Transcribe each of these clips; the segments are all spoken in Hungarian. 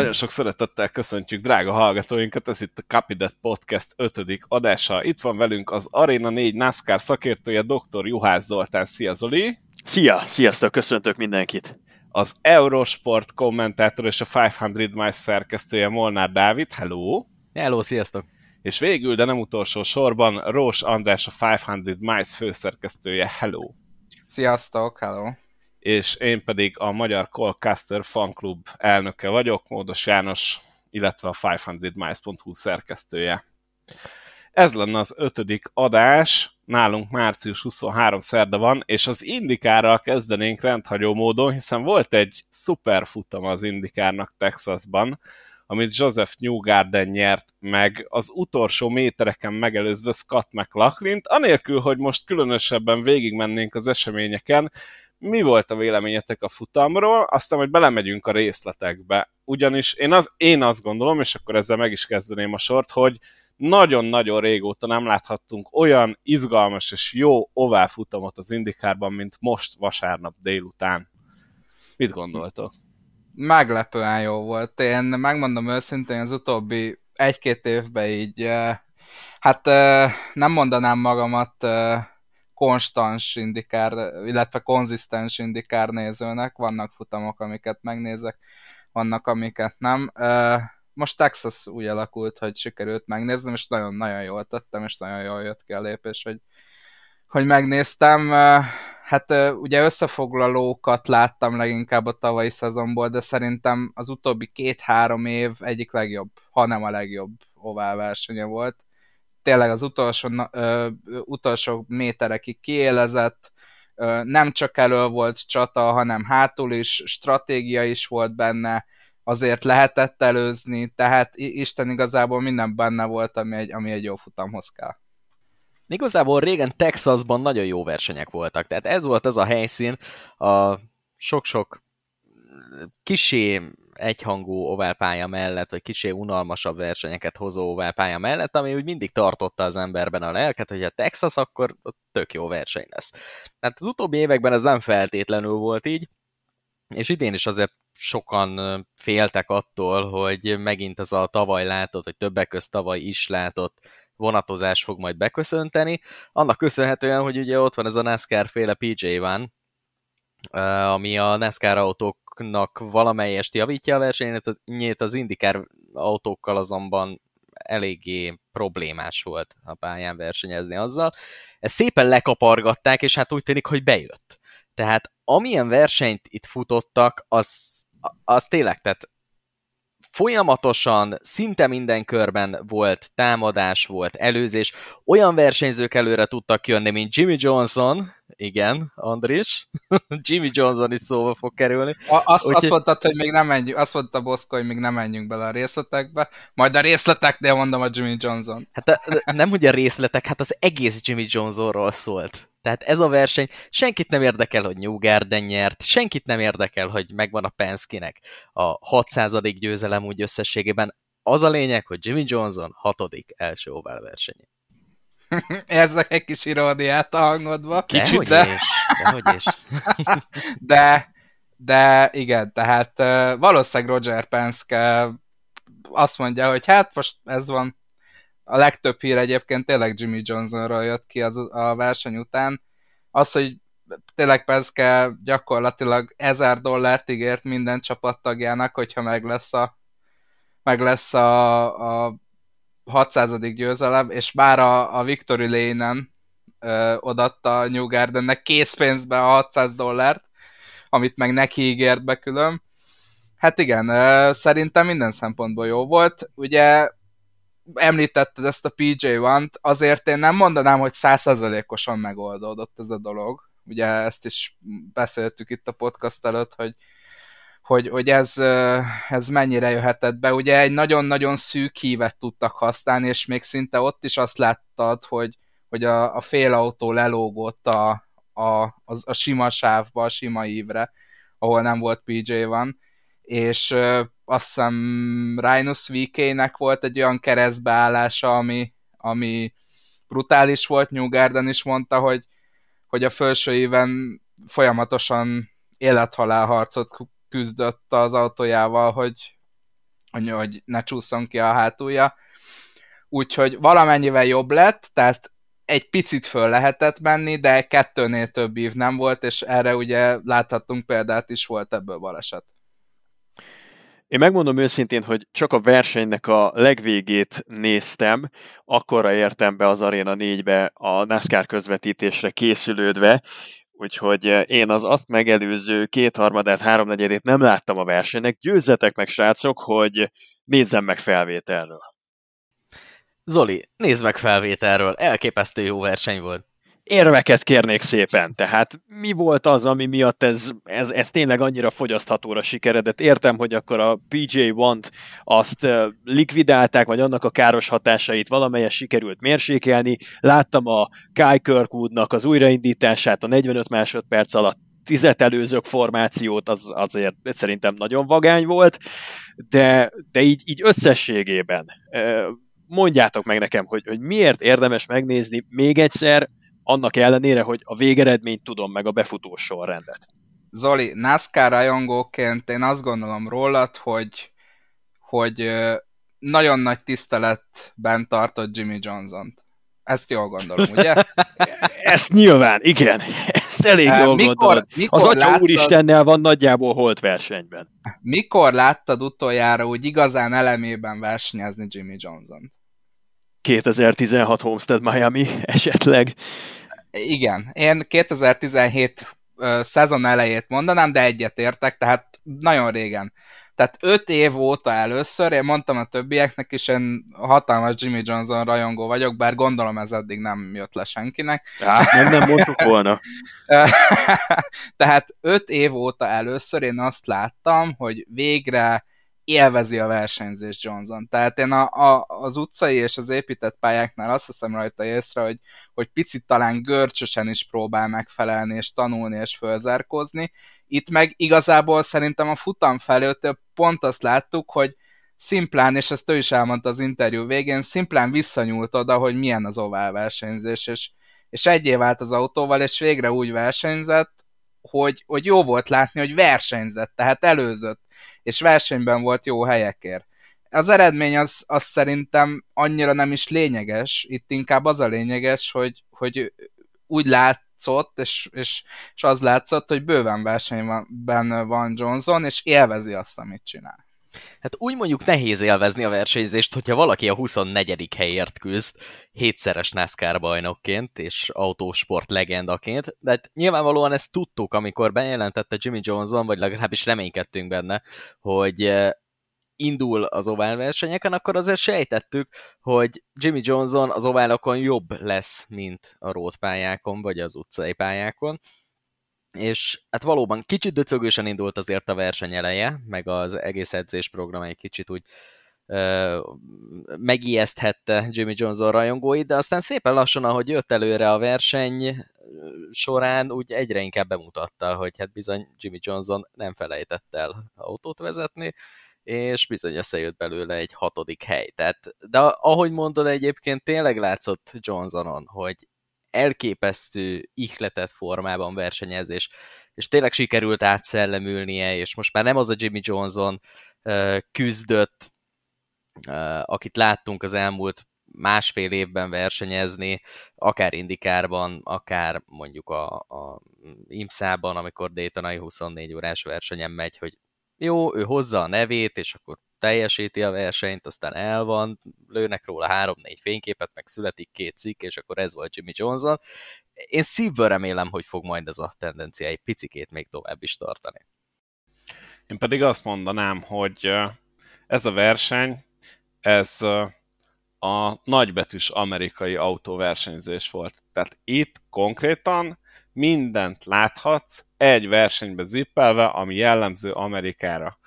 Nagyon sok szeretettel köszöntjük drága hallgatóinkat, ez itt a Capidet Podcast 5. adása. Itt van velünk az Arena 4 NASCAR szakértője, dr. Juhász Zoltán. Szia Zoli! Szia! Sziasztok! Köszöntök mindenkit! Az Eurosport kommentátor és a 500 Miles szerkesztője Molnár Dávid. Hello! Hello, sziasztok! És végül, de nem utolsó sorban, Rós András a 500 Miles főszerkesztője. Hello! Sziasztok, hello! És én pedig a Magyar Colcaster Fanklub elnöke vagyok, Módos János, illetve a 500miles.hu szerkesztője. Ez lenne az ötödik adás, nálunk március 23 szerda van, és az Indikárral kezdenénk rendhagyó módon, hiszen volt egy szuper futam az Indikárnak Texasban, amit Joseph Newgarden nyert meg az utolsó métereken megelőzve Scott McLaughlin-t, anélkül, hogy most különösebben végigmennénk az eseményeken, mi volt a véleményetek a futamról, aztán hogy belemegyünk a részletekbe. Ugyanis én, az, én azt gondolom, és akkor ezzel meg is kezdeném a sort, hogy nagyon-nagyon régóta nem láthattunk olyan izgalmas és jó ovál futamot az Indikárban, mint most vasárnap délután. Mit gondoltok? Meglepően jó volt. Én megmondom őszintén, az utóbbi egy-két évben így, eh, hát eh, nem mondanám magamat eh, konstans indikár, illetve konzisztens indikár nézőnek. Vannak futamok, amiket megnézek, vannak, amiket nem. Most Texas úgy alakult, hogy sikerült megnéznem, és nagyon-nagyon jól tettem, és nagyon jól jött ki a lépés, hogy, hogy megnéztem. Hát ugye összefoglalókat láttam leginkább a tavalyi szezonból, de szerintem az utóbbi két-három év egyik legjobb, ha nem a legjobb ovál versenye volt tényleg az utolsó, ö, utolsó méterekig kiélezett, ö, nem csak elő volt csata, hanem hátul is, stratégia is volt benne, azért lehetett előzni, tehát Isten igazából minden benne volt, ami egy, ami egy jó futamhoz kell. Igazából régen Texasban nagyon jó versenyek voltak, tehát ez volt az a helyszín, a sok-sok kisé egyhangú oválpálya mellett, vagy kicsi unalmasabb versenyeket hozó oválpálya mellett, ami úgy mindig tartotta az emberben a lelket, hogy a Texas, akkor tök jó verseny lesz. Tehát az utóbbi években ez nem feltétlenül volt így, és idén is azért sokan féltek attól, hogy megint az a tavaly látott, vagy többek közt tavaly is látott vonatozás fog majd beköszönteni, annak köszönhetően, hogy ugye ott van ez a NASCAR féle PJ van, ami a NASCAR autók autóknak valamelyest javítja a versenyét, az indikár autókkal azonban eléggé problémás volt a pályán versenyezni azzal. Ezt szépen lekapargatták, és hát úgy tűnik, hogy bejött. Tehát amilyen versenyt itt futottak, az, az tényleg, tehát folyamatosan, szinte minden körben volt támadás, volt előzés. Olyan versenyzők előre tudtak jönni, mint Jimmy Johnson, igen, Andris. Jimmy Johnson is szóba fog kerülni. A, azt, Úgy, azt mondtad, hogy még nem menjünk, azt mondta Boszko, hogy még nem menjünk bele a részletekbe, majd a részleteknél mondom a Jimmy Johnson. Hát nem ugye a részletek, hát az egész Jimmy Johnsonról szólt. Tehát ez a verseny, senkit nem érdekel, hogy New Garden nyert, senkit nem érdekel, hogy megvan a Penske-nek a 600. győzelem úgy összességében. Az a lényeg, hogy Jimmy Johnson hatodik első oval versenyén. Érzek egy kis iróniát a hangodba. Kicsit, de... Is, dehogy is. de, de igen, tehát valószínűleg Roger Penske azt mondja, hogy hát most ez van, a legtöbb hír egyébként tényleg Jimmy Johnsonról jött ki az, a verseny után. Az, hogy tényleg Penske gyakorlatilag 1000 dollárt ígért minden csapattagjának, hogyha meg lesz a, meg lesz a, a 600. győzelem, és bár a, a Victory Lane-en ö, odatta New Gardennek készpénzbe a 600 dollárt, amit meg neki ígért be külön. Hát igen, ö, szerintem minden szempontból jó volt. Ugye említetted ezt a PJ1-t, azért én nem mondanám, hogy százszerzelékosan megoldódott ez a dolog. Ugye ezt is beszéltük itt a podcast előtt, hogy hogy, hogy ez, ez mennyire jöhetett be. Ugye egy nagyon-nagyon szűk hívet tudtak használni, és még szinte ott is azt láttad, hogy, hogy a, a félautó lelógott a, a, a, a sima sávba, a sima ívre, ahol nem volt PJ van, és ö, azt hiszem Rhinus VK-nek volt egy olyan keresztbeállása, ami, ami brutális volt, New Garden is mondta, hogy, hogy a felső éven folyamatosan élethalál harcot küzdött az autójával, hogy, hogy ne csúszson ki a hátulja. Úgyhogy valamennyivel jobb lett, tehát egy picit föl lehetett menni, de kettőnél több ív nem volt, és erre ugye láthattunk példát is, volt ebből baleset. Én megmondom őszintén, hogy csak a versenynek a legvégét néztem, akkorra értem be az Arena 4-be a NASCAR közvetítésre készülődve, úgyhogy én az azt megelőző kétharmadát, háromnegyedét nem láttam a versenynek. Győzzetek meg, srácok, hogy nézzem meg felvételről. Zoli, nézd meg felvételről, elképesztő jó verseny volt. Érveket kérnék szépen, tehát mi volt az, ami miatt ez, ez, ez tényleg annyira fogyaszthatóra sikeredett? Értem, hogy akkor a PJ Want azt likvidálták, vagy annak a káros hatásait valamelyes sikerült mérsékelni. Láttam a Kai Kirkwoodnak az újraindítását a 45 másodperc alatt tizet előzők formációt, az azért szerintem nagyon vagány volt, de, de így, így összességében mondjátok meg nekem, hogy, hogy miért érdemes megnézni még egyszer, annak ellenére, hogy a végeredményt tudom meg a befutó sorrendet. Zoli, NASCAR rajongóként én azt gondolom rólad, hogy, hogy nagyon nagy tiszteletben tartott Jimmy Johnson-t. Ezt jól gondolom, ugye? Ezt nyilván, igen. Ezt elég jól mikor, gondolod. Mikor Az Atya láttad, Úristennel van nagyjából holt versenyben. Mikor láttad utoljára úgy igazán elemében versenyezni Jimmy Johnson-t? 2016 Homestead Miami esetleg. Igen, én 2017 uh, szezon elejét mondanám, de egyet értek, tehát nagyon régen. Tehát öt év óta először, én mondtam a többieknek is, én hatalmas Jimmy Johnson rajongó vagyok, bár gondolom ez eddig nem jött le senkinek. Hát nem, nem mondtuk volna. Tehát öt év óta először én azt láttam, hogy végre élvezi a versenyzés Johnson. Tehát én a, a, az utcai és az épített pályáknál azt hiszem rajta észre, hogy, hogy picit talán görcsösen is próbál megfelelni, és tanulni, és fölzárkózni. Itt meg igazából szerintem a futam felőtt pont azt láttuk, hogy szimplán, és ezt ő is elmondta az interjú végén, szimplán visszanyúlt oda, hogy milyen az ovál versenyzés, és, és egyé vált az autóval, és végre úgy versenyzett, hogy, hogy jó volt látni, hogy versenyzett, tehát előzött, és versenyben volt jó helyekért. Az eredmény az, az szerintem annyira nem is lényeges, itt inkább az a lényeges, hogy, hogy úgy látszott, és, és, és az látszott, hogy bőven versenyben van Johnson, és élvezi azt, amit csinál. Hát úgy mondjuk nehéz élvezni a versenyzést, hogyha valaki a 24. helyért küzd, hétszeres NASCAR bajnokként és autósport legendaként, de hát nyilvánvalóan ezt tudtuk, amikor bejelentette Jimmy Johnson, vagy legalábbis reménykedtünk benne, hogy eh, indul az ovál versenyeken, akkor azért sejtettük, hogy Jimmy Johnson az oválokon jobb lesz, mint a road vagy az utcai pályákon, és hát valóban kicsit döcögősen indult azért a verseny eleje, meg az egész edzésprogram egy kicsit úgy ö, megijeszthette Jimmy Johnson rajongóit, de aztán szépen lassan, ahogy jött előre a verseny során, úgy egyre inkább bemutatta, hogy hát bizony Jimmy Johnson nem felejtett el autót vezetni, és bizony összejött belőle egy hatodik hely. Tehát, de ahogy mondod egyébként, tényleg látszott Johnsonon, hogy elképesztő ihletett formában versenyez, és, tényleg sikerült átszellemülnie, és most már nem az a Jimmy Johnson küzdött, akit láttunk az elmúlt másfél évben versenyezni, akár Indikárban, akár mondjuk a, a IMSA-ban, amikor Daytonai 24 órás versenyen megy, hogy jó, ő hozza a nevét, és akkor teljesíti a versenyt, aztán el van, lőnek róla három-négy fényképet, meg születik két cikk, és akkor ez volt Jimmy Johnson. Én szívből remélem, hogy fog majd ez a tendencia egy picikét még tovább is tartani. Én pedig azt mondanám, hogy ez a verseny, ez a nagybetűs amerikai autóversenyzés volt. Tehát itt konkrétan mindent láthatsz egy versenybe zippelve, ami jellemző Amerikára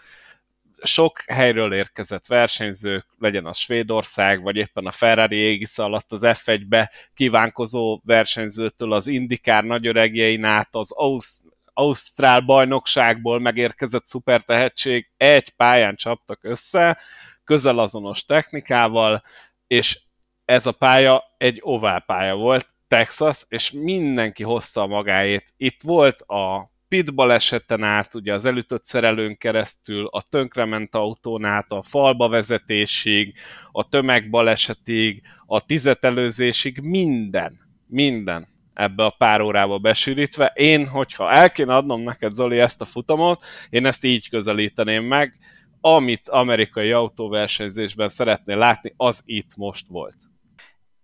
sok helyről érkezett versenyzők, legyen az Svédország, vagy éppen a Ferrari égisz alatt az F1-be kívánkozó versenyzőtől az Indikár nagyöregjein át az Ausz- Ausztrál bajnokságból megérkezett szupertehetség egy pályán csaptak össze, közel azonos technikával, és ez a pálya egy ovál pálya volt, Texas, és mindenki hozta a magáét. Itt volt a pit baleseten át, ugye az elütött szerelőn keresztül, a tönkrement autón át, a falba vezetésig, a tömegbalesetig, a tizetelőzésig, minden, minden ebbe a pár órába besűrítve. Én, hogyha el kéne adnom neked, Zoli, ezt a futamot, én ezt így közelíteném meg, amit amerikai autóversenyzésben szeretnél látni, az itt most volt.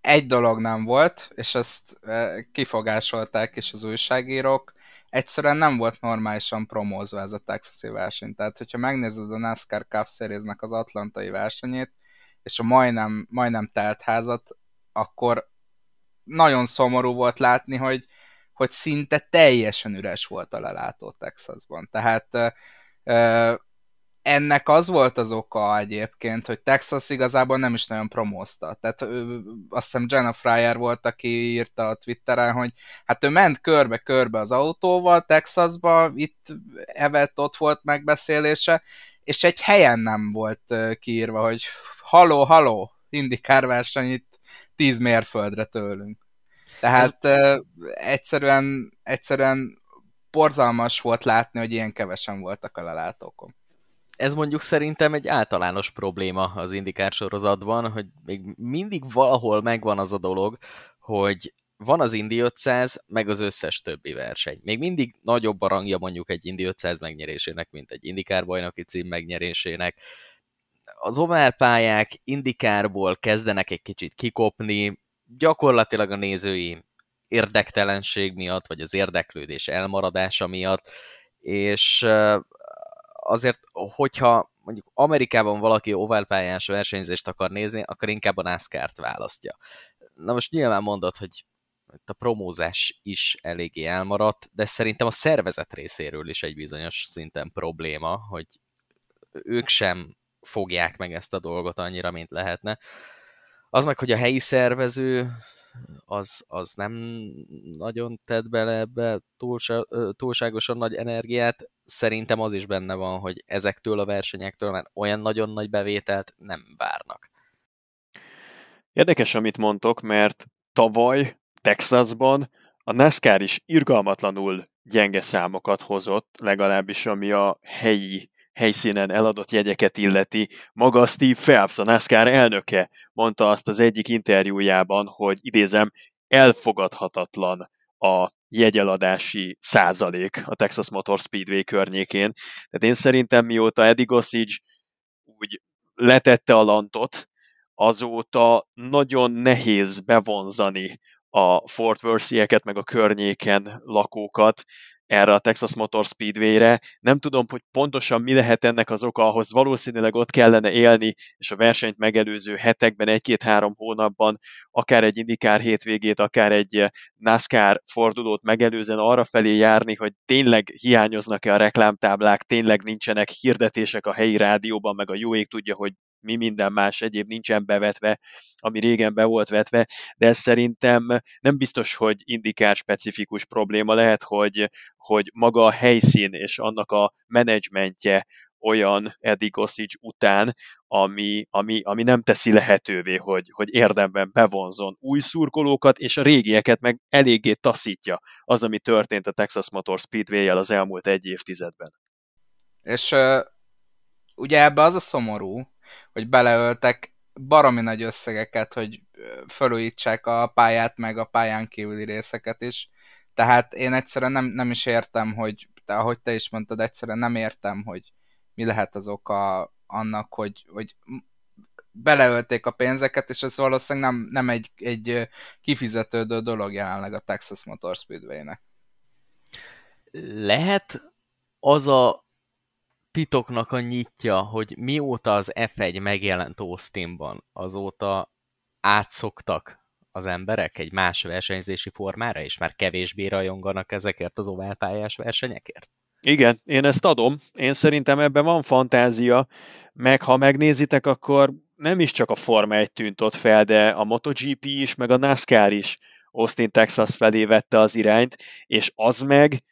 Egy dolog nem volt, és ezt e, kifogásolták is az újságírók, egyszerűen nem volt normálisan promózva ez a texasi verseny. Tehát, hogyha megnézed a NASCAR Cup series az atlantai versenyét, és a majdnem, majdnem telt házat, akkor nagyon szomorú volt látni, hogy, hogy szinte teljesen üres volt a lelátó Texasban. Tehát ennek az volt az oka egyébként, hogy Texas igazából nem is nagyon promózta. Tehát ő, azt hiszem Jenna Fryer volt, aki írta a Twitteren, hogy hát ő ment körbe-körbe az autóval Texasba, itt evett, ott volt megbeszélése, és egy helyen nem volt kiírva, hogy haló, haló, indikár verseny itt 10 mérföldre tőlünk. Tehát Ez... egyszerűen, egyszerűen borzalmas volt látni, hogy ilyen kevesen voltak a lelátókon ez mondjuk szerintem egy általános probléma az indikár sorozatban, hogy még mindig valahol megvan az a dolog, hogy van az Indi 500, meg az összes többi verseny. Még mindig nagyobb a rangja mondjuk egy Indi 500 megnyerésének, mint egy indikár bajnoki cím megnyerésének. Az oválpályák indikárból kezdenek egy kicsit kikopni, gyakorlatilag a nézői érdektelenség miatt, vagy az érdeklődés elmaradása miatt, és azért, hogyha mondjuk Amerikában valaki oválpályás versenyzést akar nézni, akkor inkább a NASCAR-t választja. Na most nyilván mondod, hogy a promózás is eléggé elmaradt, de szerintem a szervezet részéről is egy bizonyos szinten probléma, hogy ők sem fogják meg ezt a dolgot annyira, mint lehetne. Az meg, hogy a helyi szervező az, az nem nagyon tett bele ebbe túlsa, túlságosan nagy energiát. Szerintem az is benne van, hogy ezektől a versenyektől már olyan nagyon nagy bevételt nem várnak. Érdekes, amit mondtok, mert tavaly Texasban a NASCAR is irgalmatlanul gyenge számokat hozott, legalábbis ami a helyi helyszínen eladott jegyeket illeti. Maga Steve Phelps, a NASCAR elnöke mondta azt az egyik interjújában, hogy idézem, elfogadhatatlan a jegyeladási százalék a Texas Motor Speedway környékén. Tehát én szerintem mióta Eddie Gossage úgy letette a lantot, azóta nagyon nehéz bevonzani a Fort Worth-ieket, meg a környéken lakókat erre a Texas Motor Speedway-re. Nem tudom, hogy pontosan mi lehet ennek az oka, ahhoz valószínűleg ott kellene élni, és a versenyt megelőző hetekben, egy-két-három hónapban, akár egy indikár hétvégét, akár egy NASCAR fordulót megelőzően arra felé járni, hogy tényleg hiányoznak-e a reklámtáblák, tényleg nincsenek hirdetések a helyi rádióban, meg a jó ég tudja, hogy mi minden más egyéb nincsen bevetve, ami régen be volt vetve, de ez szerintem nem biztos, hogy indikár specifikus probléma lehet, hogy, hogy maga a helyszín és annak a menedzsmentje olyan Eddie Gossage után, ami, ami, ami nem teszi lehetővé, hogy, hogy érdemben bevonzon új szurkolókat, és a régieket meg eléggé taszítja az, ami történt a Texas Motor Speedway-jel az elmúlt egy évtizedben. És uh, ugye ebbe az a szomorú, hogy beleöltek baromi nagy összegeket, hogy felújítsák a pályát, meg a pályán kívüli részeket is. Tehát én egyszerűen nem, nem is értem, hogy, de ahogy te is mondtad, egyszerűen nem értem, hogy mi lehet az oka annak, hogy, hogy beleölték a pénzeket, és ez valószínűleg nem, nem egy, egy kifizetődő dolog jelenleg a Texas Motor Speedway-nek. Lehet az a titoknak a nyitja, hogy mióta az F1 megjelent Austinban, azóta átszoktak az emberek egy más versenyzési formára, és már kevésbé rajonganak ezekért az oválpályás versenyekért? Igen, én ezt adom. Én szerintem ebben van fantázia, meg ha megnézitek, akkor nem is csak a Forma 1 tűnt ott fel, de a MotoGP is, meg a NASCAR is Austin, Texas felé vette az irányt, és az meg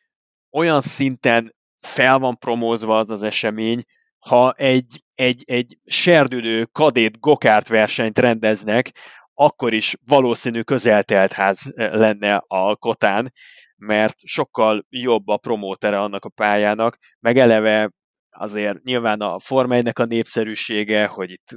olyan szinten fel van promózva az az esemény, ha egy, egy, egy serdülő kadét gokárt versenyt rendeznek, akkor is valószínű közeltelt ház lenne a kotán, mert sokkal jobb a promótere annak a pályának, meg eleve azért nyilván a Forma 1 a népszerűsége, hogy itt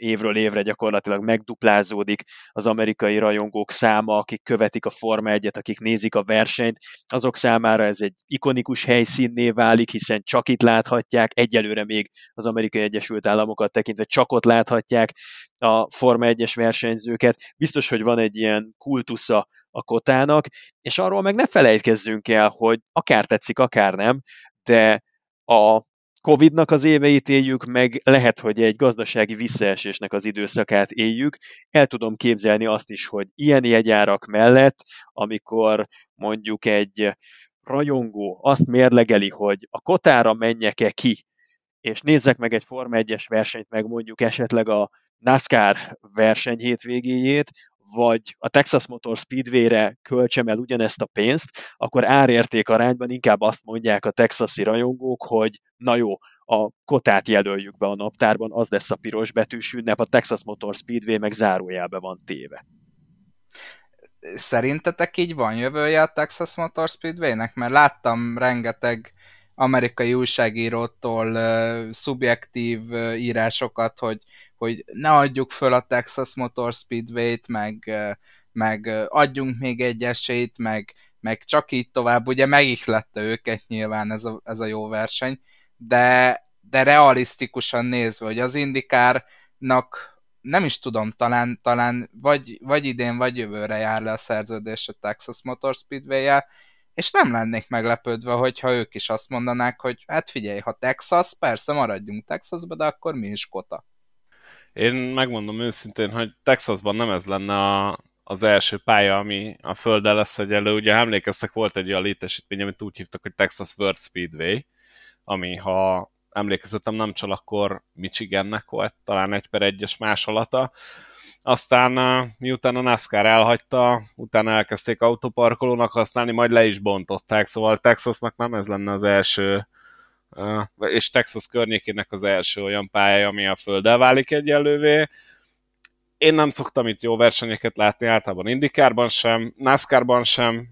évről évre gyakorlatilag megduplázódik az amerikai rajongók száma, akik követik a Forma 1-et, akik nézik a versenyt, azok számára ez egy ikonikus helyszínné válik, hiszen csak itt láthatják, egyelőre még az Amerikai Egyesült Államokat tekintve csak ott láthatják a Forma 1-es versenyzőket. Biztos, hogy van egy ilyen kultusza a kotának, és arról meg ne felejtkezzünk el, hogy akár tetszik, akár nem, de a Covid-nak az éveit éljük, meg lehet, hogy egy gazdasági visszaesésnek az időszakát éljük. El tudom képzelni azt is, hogy ilyen jegyárak mellett, amikor mondjuk egy rajongó azt mérlegeli, hogy a kotára menjek-e ki, és nézzek meg egy Forma 1-es versenyt, meg mondjuk esetleg a NASCAR verseny hétvégéjét, vagy a Texas Motor Speedway-re költsem el ugyanezt a pénzt, akkor árérték arányban inkább azt mondják a texasi rajongók, hogy na jó, a kotát jelöljük be a naptárban, az lesz a piros betűs ünnep, a Texas Motor Speedway meg zárójelbe van téve. Szerintetek így van jövője a Texas Motor Speedway-nek? Mert láttam rengeteg amerikai újságírótól uh, szubjektív uh, írásokat, hogy hogy ne adjuk föl a Texas Motor Speedway-t, meg, meg adjunk még egy esélyt, meg, meg csak így tovább, ugye megihlette őket nyilván ez a, ez a jó verseny, de, de realisztikusan nézve, hogy az indikárnak nem is tudom, talán, talán vagy, vagy idén, vagy jövőre jár le a szerződés a Texas Motor speedway és nem lennék meglepődve, hogyha ők is azt mondanák, hogy hát figyelj, ha Texas, persze maradjunk Texasba, de akkor mi is kota. Én megmondom őszintén, hogy Texasban nem ez lenne a, az első pálya, ami a földdel lesz elő. Ugye emlékeztek, volt egy olyan létesítmény, amit úgy hívtak, hogy Texas World Speedway, ami, ha emlékezetem nem csal, akkor Michigannek volt, talán egy per egyes másolata. Aztán miután a NASCAR elhagyta, utána elkezdték autóparkolónak használni, majd le is bontották, szóval Texasnak nem ez lenne az első és Texas környékének az első olyan pályája, ami a földdel válik egyenlővé. Én nem szoktam itt jó versenyeket látni, általában Indikárban sem, NASCARban sem,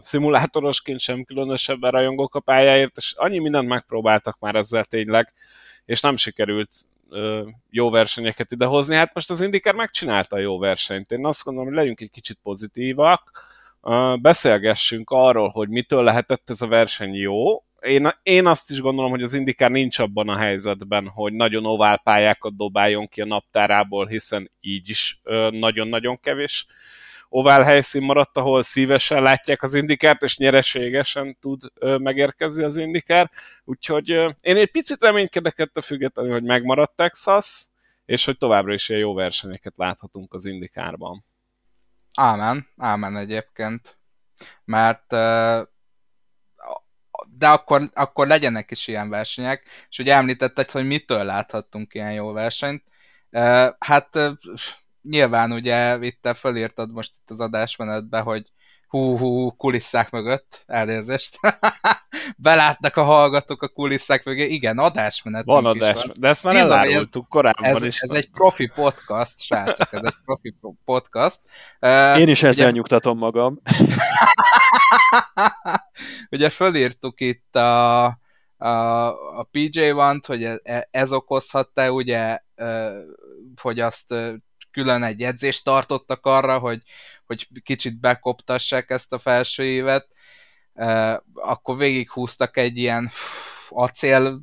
szimulátorosként sem különösebben rajongók a pályáért, és annyi mindent megpróbáltak már ezzel tényleg, és nem sikerült jó versenyeket idehozni. Hát most az Indikár megcsinálta a jó versenyt. Én azt gondolom, hogy legyünk egy kicsit pozitívak, beszélgessünk arról, hogy mitől lehetett ez a verseny jó, én, én azt is gondolom, hogy az Indikár nincs abban a helyzetben, hogy nagyon ovál pályákat dobáljon ki a naptárából, hiszen így is nagyon-nagyon kevés ovál helyszín maradt, ahol szívesen látják az indikárt, és nyereségesen tud megérkezni az indikár. Úgyhogy én egy picit reménykedek ettől függetlenül, hogy megmaradt Texas, és hogy továbbra is ilyen jó versenyeket láthatunk az indikárban. Ámen, ámen egyébként. Mert de akkor, akkor legyenek is ilyen versenyek, és ugye említetted, hogy mitől láthattunk ilyen jó versenyt. Hát nyilván ugye itt te fölírtad most itt az adásmenetbe, hogy hú, hú, kulisszák mögött, elnézést. Belátnak a hallgatók a kulisszák mögé. Igen, adásmenet. Van adás, van. de ezt már Bizony, elárultuk korábban ez, is. Ez egy profi podcast, srácok, ez egy profi podcast. Én is ezzel ugye... nyugtatom magam. ugye fölírtuk itt a, a, a PJ-1-t, hogy ez, e, ez okozhatta, ugye, hogy azt külön egy edzést tartottak arra, hogy, hogy kicsit bekoptassák ezt a felső évet, akkor végighúztak egy ilyen acél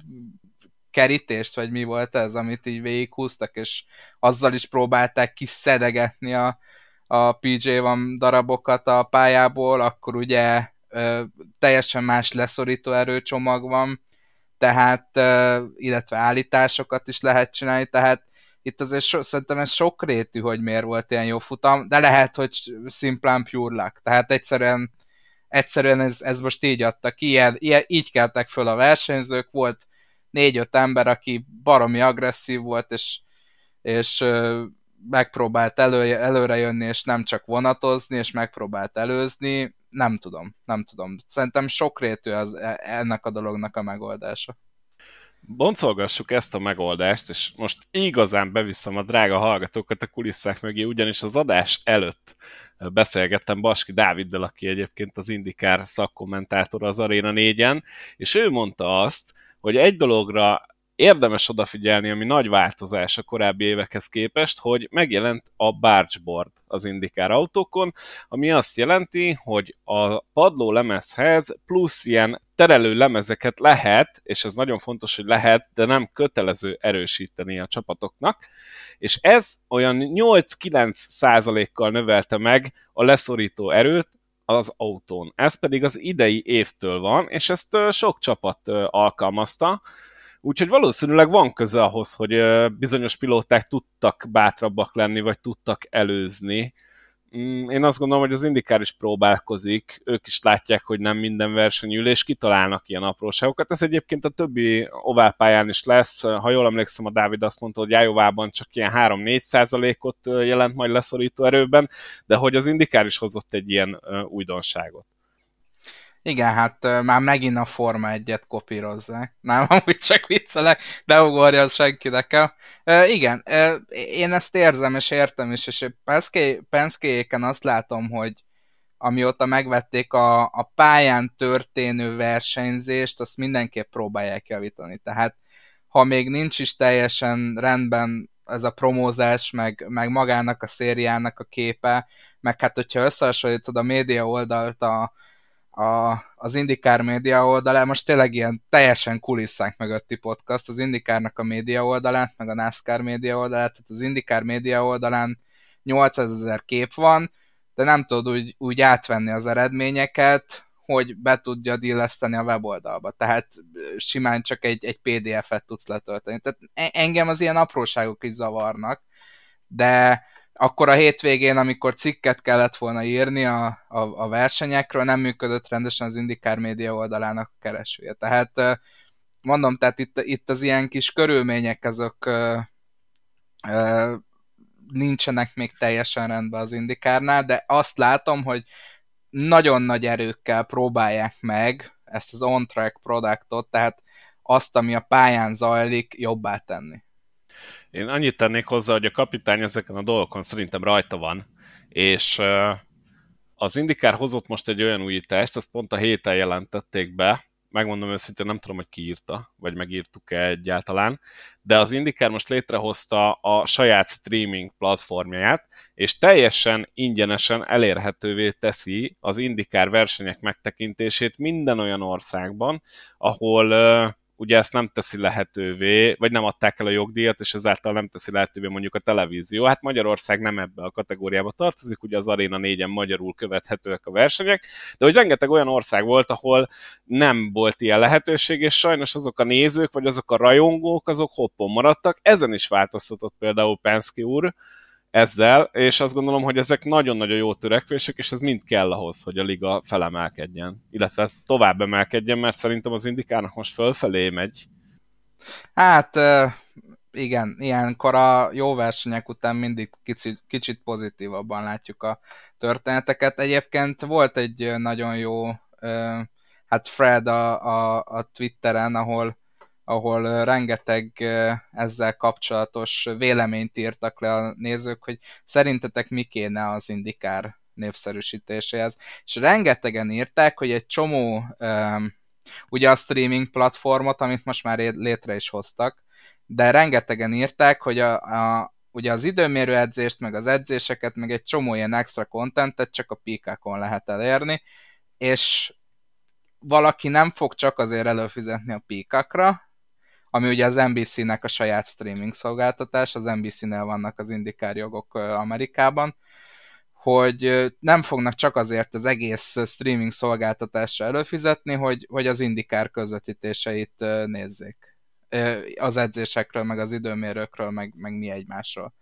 kerítést, vagy mi volt ez, amit így végighúztak, és azzal is próbálták kiszedegetni a, a PJ van darabokat a pályából, akkor ugye ö, teljesen más leszorító erőcsomag van, tehát, ö, illetve állításokat is lehet csinálni, tehát itt azért so, szerintem ez sokrétű, hogy miért volt ilyen jó futam, de lehet, hogy szimplán pure luck. Tehát egyszerűen, egyszerűen ez, ez most így adta ki, ilyen, ilyen, így keltek föl a versenyzők, volt négy-öt ember, aki baromi agresszív volt, és, és megpróbált elő, előre és nem csak vonatozni, és megpróbált előzni, nem tudom, nem tudom. Szerintem sokrétű az, e, ennek a dolognak a megoldása. Boncolgassuk ezt a megoldást, és most igazán beviszem a drága hallgatókat a kulisszák mögé, ugyanis az adás előtt beszélgettem Baski Dáviddal, aki egyébként az Indikár szakkommentátor az Arena 4-en, és ő mondta azt, hogy egy dologra érdemes odafigyelni, ami nagy változás a korábbi évekhez képest, hogy megjelent a bargeboard az Indikár autókon, ami azt jelenti, hogy a padló lemezhez plusz ilyen terelő lemezeket lehet, és ez nagyon fontos, hogy lehet, de nem kötelező erősíteni a csapatoknak, és ez olyan 8-9 százalékkal növelte meg a leszorító erőt az autón. Ez pedig az idei évtől van, és ezt sok csapat alkalmazta, Úgyhogy valószínűleg van köze ahhoz, hogy bizonyos pilóták tudtak bátrabbak lenni, vagy tudtak előzni. Mm, én azt gondolom, hogy az Indikár is próbálkozik, ők is látják, hogy nem minden versenyül, és kitalálnak ilyen apróságokat. Ez egyébként a többi oválpályán is lesz. Ha jól emlékszem, a Dávid azt mondta, hogy Jájóvában csak ilyen 3-4 százalékot jelent majd leszorító erőben, de hogy az Indikár is hozott egy ilyen újdonságot. Igen, hát már megint a Forma egyet kopírozzák. Nem, amúgy csak viccelek, de ugorja el. Uh, igen, én ezt érzem és értem is, és Penske-éken azt látom, hogy amióta megvették a, a pályán történő versenyzést, azt mindenképp próbálják javítani. Tehát ha még nincs is teljesen rendben ez a promózás, meg, meg magának a szériának a képe, meg hát hogyha összehasonlítod a média oldalt a, a, az Indikár média oldalán, most tényleg ilyen teljesen kulisszánk mögötti podcast, az Indikárnak a média oldalán, meg a NASCAR média oldalán, tehát az Indikár média oldalán 800 ezer kép van, de nem tudod úgy, úgy átvenni az eredményeket, hogy be tudja illeszteni a weboldalba. Tehát simán csak egy, egy PDF-et tudsz letölteni. Tehát e, engem az ilyen apróságok is zavarnak, de akkor a hétvégén, amikor cikket kellett volna írni a, a, a versenyekről, nem működött rendesen az Indikár média oldalának keresője. Tehát mondom, tehát itt, itt az ilyen kis körülmények, azok nincsenek még teljesen rendben az Indikárnál, de azt látom, hogy nagyon nagy erőkkel próbálják meg ezt az on-track produktot, tehát azt, ami a pályán zajlik, jobbá tenni. Én annyit tennék hozzá, hogy a kapitány ezeken a dolgokon szerintem rajta van, és az Indikár hozott most egy olyan újítást, azt pont a héten jelentették be, megmondom őszintén, nem tudom, hogy ki vagy megírtuk-e egyáltalán, de az Indikár most létrehozta a saját streaming platformját, és teljesen ingyenesen elérhetővé teszi az Indikár versenyek megtekintését minden olyan országban, ahol ugye ezt nem teszi lehetővé, vagy nem adták el a jogdíjat, és ezáltal nem teszi lehetővé mondjuk a televízió. Hát Magyarország nem ebbe a kategóriába tartozik, ugye az Arena 4-en magyarul követhetőek a versenyek, de hogy rengeteg olyan ország volt, ahol nem volt ilyen lehetőség, és sajnos azok a nézők, vagy azok a rajongók, azok hoppon maradtak. Ezen is változtatott például Penske úr, ezzel, és azt gondolom, hogy ezek nagyon-nagyon jó törekvések, és ez mind kell ahhoz, hogy a liga felemelkedjen, illetve tovább emelkedjen, mert szerintem az indikának most fölfelé megy. Hát igen, ilyenkor a jó versenyek után mindig kicsit, kicsit pozitívabban látjuk a történeteket. Egyébként volt egy nagyon jó hát Fred a, a, a Twitteren, ahol ahol rengeteg ezzel kapcsolatos véleményt írtak le a nézők, hogy szerintetek mi kéne az indikár népszerűsítéséhez. És rengetegen írták, hogy egy csomó ugye a streaming platformot, amit most már létre is hoztak, de rengetegen írták, hogy a, a, ugye az időmérő edzést, meg az edzéseket, meg egy csomó ilyen extra contentet csak a píkákon lehet elérni, és valaki nem fog csak azért előfizetni a píkakra, ami ugye az NBC-nek a saját streaming szolgáltatás, az NBC-nél vannak az indikár jogok Amerikában, hogy nem fognak csak azért az egész streaming szolgáltatásra előfizetni, hogy, hogy az indikár közvetítéseit nézzék. Az edzésekről, meg az időmérőkről, meg, meg mi egymásról.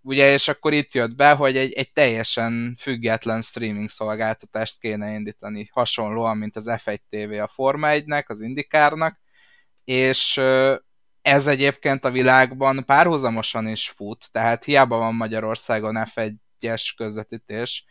Ugye, és akkor itt jött be, hogy egy, egy teljesen független streaming szolgáltatást kéne indítani, hasonlóan, mint az F1 TV a Forma 1-nek, az Indikárnak, és ez egyébként a világban párhuzamosan is fut, tehát hiába van Magyarországon F1-es közvetítés,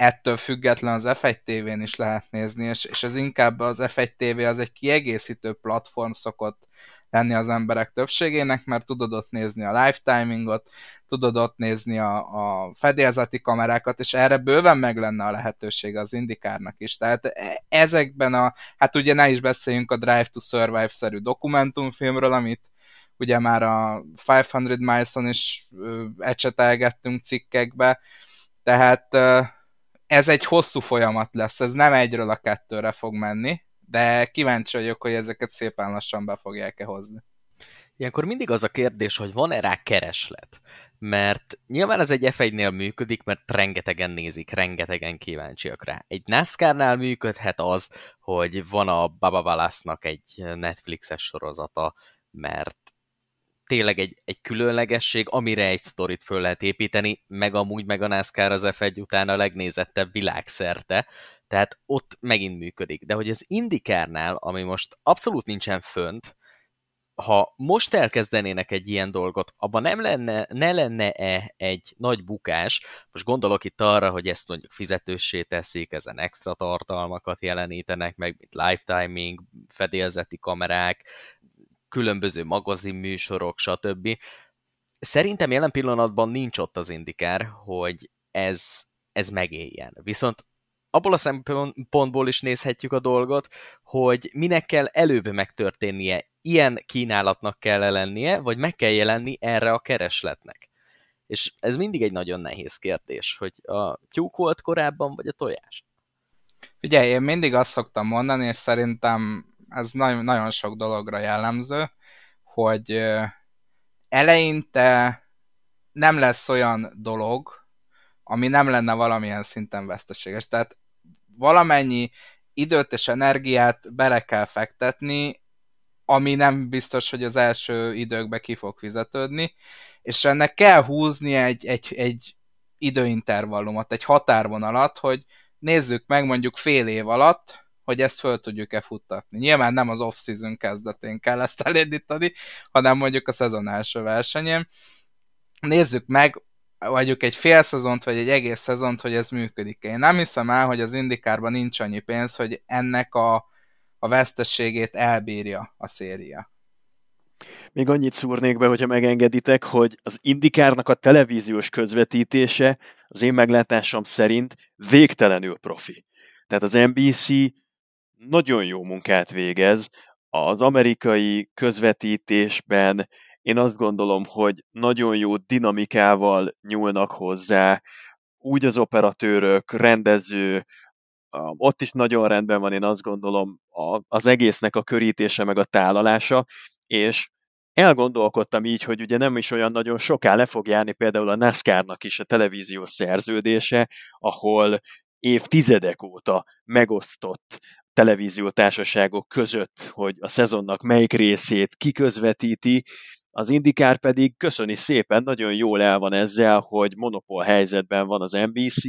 ettől független az F1 TV-n is lehet nézni, és, és ez inkább az F1 TV az egy kiegészítő platform szokott lenni az emberek többségének, mert tudod ott nézni a live timingot, tudod ott nézni a, a fedélzeti kamerákat, és erre bőven meg lenne a lehetősége az indikárnak is. Tehát e, ezekben a, hát ugye ne is beszéljünk a Drive to Survive-szerű dokumentumfilmről, amit ugye már a 500 Miles-on is ecsetelgettünk cikkekbe, tehát ez egy hosszú folyamat lesz, ez nem egyről a kettőre fog menni, de kíváncsi vagyok, hogy ezeket szépen lassan be fogják-e hozni. Ilyenkor mindig az a kérdés, hogy van-e rá kereslet. Mert nyilván ez egy F1-nél működik, mert rengetegen nézik, rengetegen kíváncsiak rá. Egy NASCAR-nál működhet az, hogy van a Baba Valasznak egy Netflixes sorozata, mert tényleg egy, egy különlegesség, amire egy sztorit föl lehet építeni, meg amúgy meg a NASCAR az F1 után a legnézettebb világszerte, tehát ott megint működik. De hogy az Indikárnál, ami most abszolút nincsen fönt, ha most elkezdenének egy ilyen dolgot, abban nem lenne, ne lenne-e egy nagy bukás, most gondolok itt arra, hogy ezt mondjuk fizetőssé teszik, ezen extra tartalmakat jelenítenek meg, mint lifetiming, fedélzeti kamerák, különböző magazinműsorok, stb. Szerintem jelen pillanatban nincs ott az indikár, hogy ez, ez megéljen. Viszont abból a szempontból is nézhetjük a dolgot, hogy minek kell előbb megtörténnie. Ilyen kínálatnak kell lennie, vagy meg kell jelenni erre a keresletnek. És ez mindig egy nagyon nehéz kérdés, hogy a tyúk volt korábban, vagy a tojás. Ugye, én mindig azt szoktam mondani, és szerintem ez nagyon, nagyon sok dologra jellemző, hogy eleinte nem lesz olyan dolog, ami nem lenne valamilyen szinten veszteséges. Tehát valamennyi időt és energiát bele kell fektetni, ami nem biztos, hogy az első időkbe ki fog fizetődni, és ennek kell húzni egy, egy, egy időintervallumot, egy határvonalat, hogy nézzük meg mondjuk fél év alatt, hogy ezt föl tudjuk-e futtatni. Nyilván nem az off-season kezdetén kell ezt elindítani, hanem mondjuk a szezon első versenyén. Nézzük meg, vagyok egy fél szezont, vagy egy egész szezont, hogy ez működik. Én nem hiszem el, hogy az indikárban nincs annyi pénz, hogy ennek a, a vesztességét elbírja a széria. Még annyit szúrnék be, hogyha megengeditek, hogy az indikárnak a televíziós közvetítése az én meglátásom szerint végtelenül profi. Tehát az NBC nagyon jó munkát végez, az amerikai közvetítésben. Én azt gondolom, hogy nagyon jó dinamikával nyúlnak hozzá, úgy az operatőrök, rendező, ott is nagyon rendben van, én azt gondolom, az egésznek a körítése meg a tálalása, és elgondolkodtam így, hogy ugye nem is olyan nagyon soká le fog járni például a NASCAR-nak is a televíziós szerződése, ahol évtizedek óta megosztott televíziótársaságok között, hogy a szezonnak melyik részét kiközvetíti, az Indikár pedig köszöni szépen, nagyon jól el van ezzel, hogy monopól helyzetben van az NBC,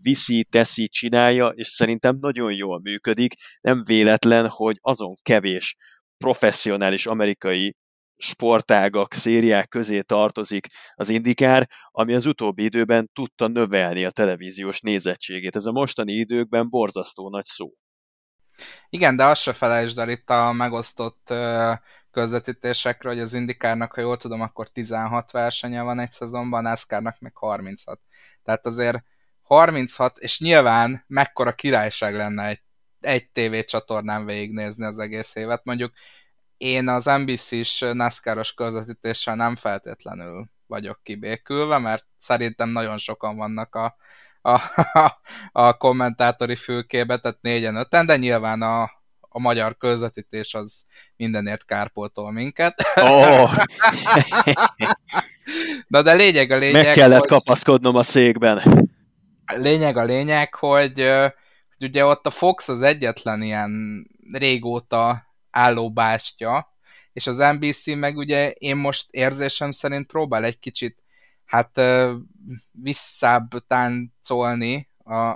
viszi, teszi, csinálja, és szerintem nagyon jól működik. Nem véletlen, hogy azon kevés professzionális amerikai sportágak, szériák közé tartozik az Indikár, ami az utóbbi időben tudta növelni a televíziós nézettségét. Ez a mostani időkben borzasztó nagy szó. Igen, de azt se felejtsd el itt a megosztott közvetítésekről, hogy az Indikárnak, ha jól tudom, akkor 16 versenye van egy szezonban, a NASCAR-nak meg 36. Tehát azért 36, és nyilván mekkora királyság lenne egy, egy TV csatornán végignézni az egész évet. Mondjuk én az NBC-s NASCAR-os közvetítéssel nem feltétlenül vagyok kibékülve, mert szerintem nagyon sokan vannak a, a, a, kommentátori fülkébe, tehát négyen, öten, de nyilván a, a magyar közvetítés az mindenért kárpótol minket. Oh. Na de lényeg a lényeg, Meg kellett hogy... kapaszkodnom a székben. Lényeg a lényeg, hogy, hogy ugye ott a Fox az egyetlen ilyen régóta álló bástya, és az NBC meg ugye én most érzésem szerint próbál egy kicsit hát visszább táncolni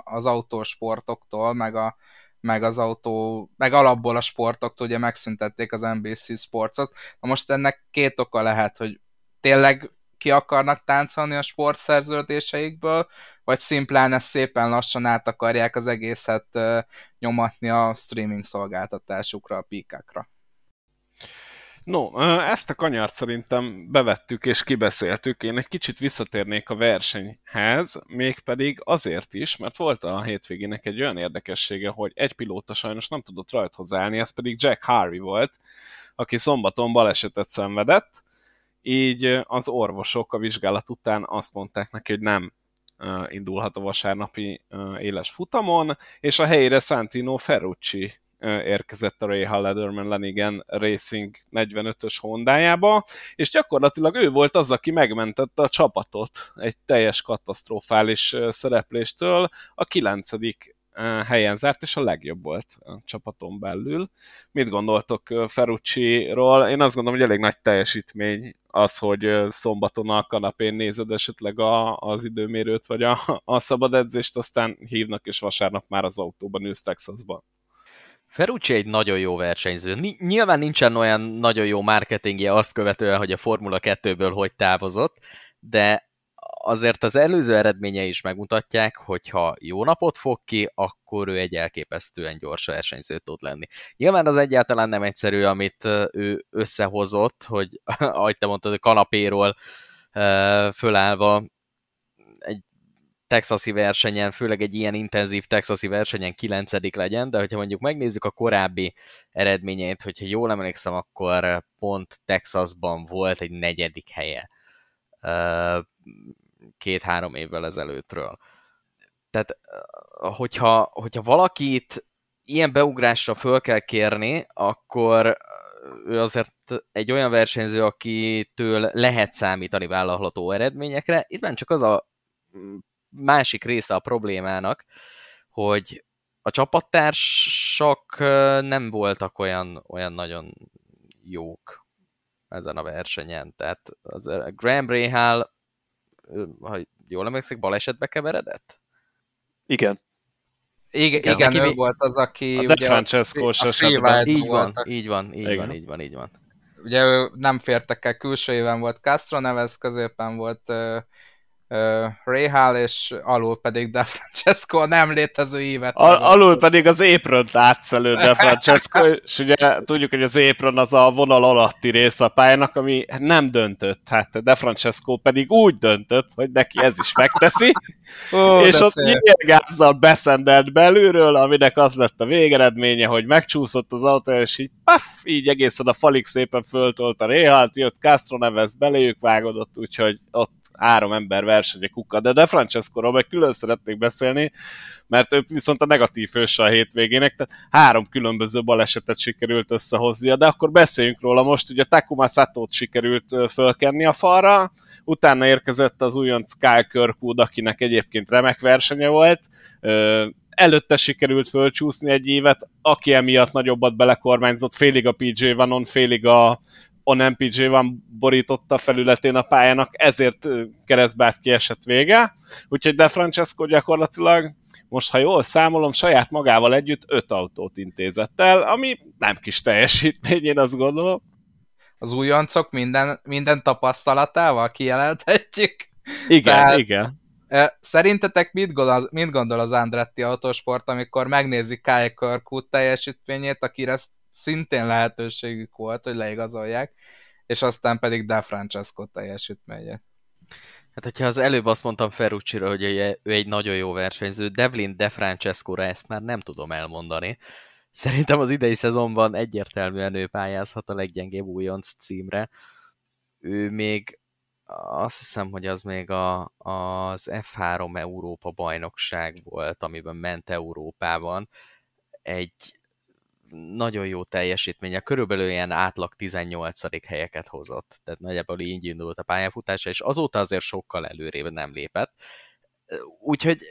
az autósportoktól, meg, a, meg az autó, meg alapból a sportoktól, ugye megszüntették az NBC Sportsot. Na most ennek két oka lehet, hogy tényleg ki akarnak táncolni a sportszerződéseikből, vagy szimplán ezt szépen lassan át akarják az egészet nyomatni a streaming szolgáltatásukra, a píkákra. No, ezt a kanyart szerintem bevettük és kibeszéltük. Én egy kicsit visszatérnék a versenyhez, mégpedig azért is, mert volt a hétvégének egy olyan érdekessége, hogy egy pilóta sajnos nem tudott rajthoz állni, ez pedig Jack Harvey volt, aki szombaton balesetet szenvedett, így az orvosok a vizsgálat után azt mondták neki, hogy nem indulhat a vasárnapi éles futamon, és a helyére Santino Ferrucci érkezett a Ray Hall Letterman Lenigan Racing 45-ös Hondájába, és gyakorlatilag ő volt az, aki megmentette a csapatot egy teljes katasztrofális szerepléstől, a kilencedik helyen zárt, és a legjobb volt a csapaton belül. Mit gondoltok Ferrucci-ról? Én azt gondolom, hogy elég nagy teljesítmény az, hogy szombaton a kanapén nézed esetleg a, az időmérőt, vagy a, a szabad edzést, aztán hívnak, és vasárnap már az autóban ülsz Texasban. Ferrucci egy nagyon jó versenyző. Nyilván nincsen olyan nagyon jó marketingje azt követően, hogy a Formula 2-ből hogy távozott, de azért az előző eredményei is megmutatják, hogy ha jó napot fog ki, akkor ő egy elképesztően gyors versenyző tud lenni. Nyilván az egyáltalán nem egyszerű, amit ő összehozott, hogy ahogy te mondtad, a kanapéról fölállva egy texasi versenyen, főleg egy ilyen intenzív texasi versenyen kilencedik legyen, de hogyha mondjuk megnézzük a korábbi eredményeit, hogyha jól emlékszem, akkor pont Texasban volt egy negyedik helye két-három évvel ezelőttről. Tehát, hogyha, hogyha valakit ilyen beugrásra föl kell kérni, akkor ő azért egy olyan versenyző, akitől lehet számítani vállalható eredményekre. Itt van csak az a másik része a problémának, hogy a csapattársak nem voltak olyan, olyan nagyon jók ezen a versenyen. Tehát az Graham Rahal ha jól emlékszik, balesetbe keveredett? Igen. Igen, igen, igen ő mi... volt az, aki... A De Francesco esetben. Így van, így van, így van, így van, így van. Ugye ő nem fértek el, külső éven volt Castro Neves, középen volt Rahal, és alul pedig De Francesco a nem létező évet. Al- alul pedig az apron átszelő De Francesco, és ugye tudjuk, hogy az apron az a vonal alatti rész a pályának, ami nem döntött. Hát De Francesco pedig úgy döntött, hogy neki ez is megteszi, Ó, és ott nyírgázzal beszendelt belülről, aminek az lett a végeredménye, hogy megcsúszott az autó, és így paf, így egészen a falig szépen föltolt a Réhalt, jött Castro Neves beléjük vágodott, úgyhogy ott három ember versenye kuka, de De Francesco-ról meg külön szeretnék beszélni, mert ő viszont a negatív főse a hétvégének, tehát három különböző balesetet sikerült összehoznia, de akkor beszéljünk róla most, ugye Takuma Sato-t sikerült fölkenni a falra, utána érkezett az újonc Kyle Kirkwood, akinek egyébként remek versenye volt, előtte sikerült fölcsúszni egy évet, aki emiatt nagyobbat belekormányzott, félig a PJ Vanon, félig a on MPJ van borította felületén a pályának, ezért keresztbát kiesett vége, úgyhogy De Francesco gyakorlatilag most, ha jól számolom, saját magával együtt öt autót intézett el, ami nem kis teljesítmény, én azt gondolom. Az újoncok minden, minden tapasztalatával kijelenthetjük. Igen, Tehát, igen. Szerintetek mit gondol, mit gondol az Andretti Autosport, amikor megnézi Kyle Kirkwood teljesítményét, akire szintén lehetőségük volt, hogy leigazolják, és aztán pedig De Francesco teljesítménye. Hát, hogyha az előbb azt mondtam ferrucci hogy ő egy nagyon jó versenyző, Devlin De francesco ezt már nem tudom elmondani. Szerintem az idei szezonban egyértelműen ő pályázhat a leggyengébb újonc címre. Ő még azt hiszem, hogy az még a, az F3 Európa bajnokság volt, amiben ment Európában. Egy nagyon jó teljesítménye, körülbelül ilyen átlag 18. helyeket hozott, tehát nagyjából így indult a pályafutása, és azóta azért sokkal előrébb nem lépett. Úgyhogy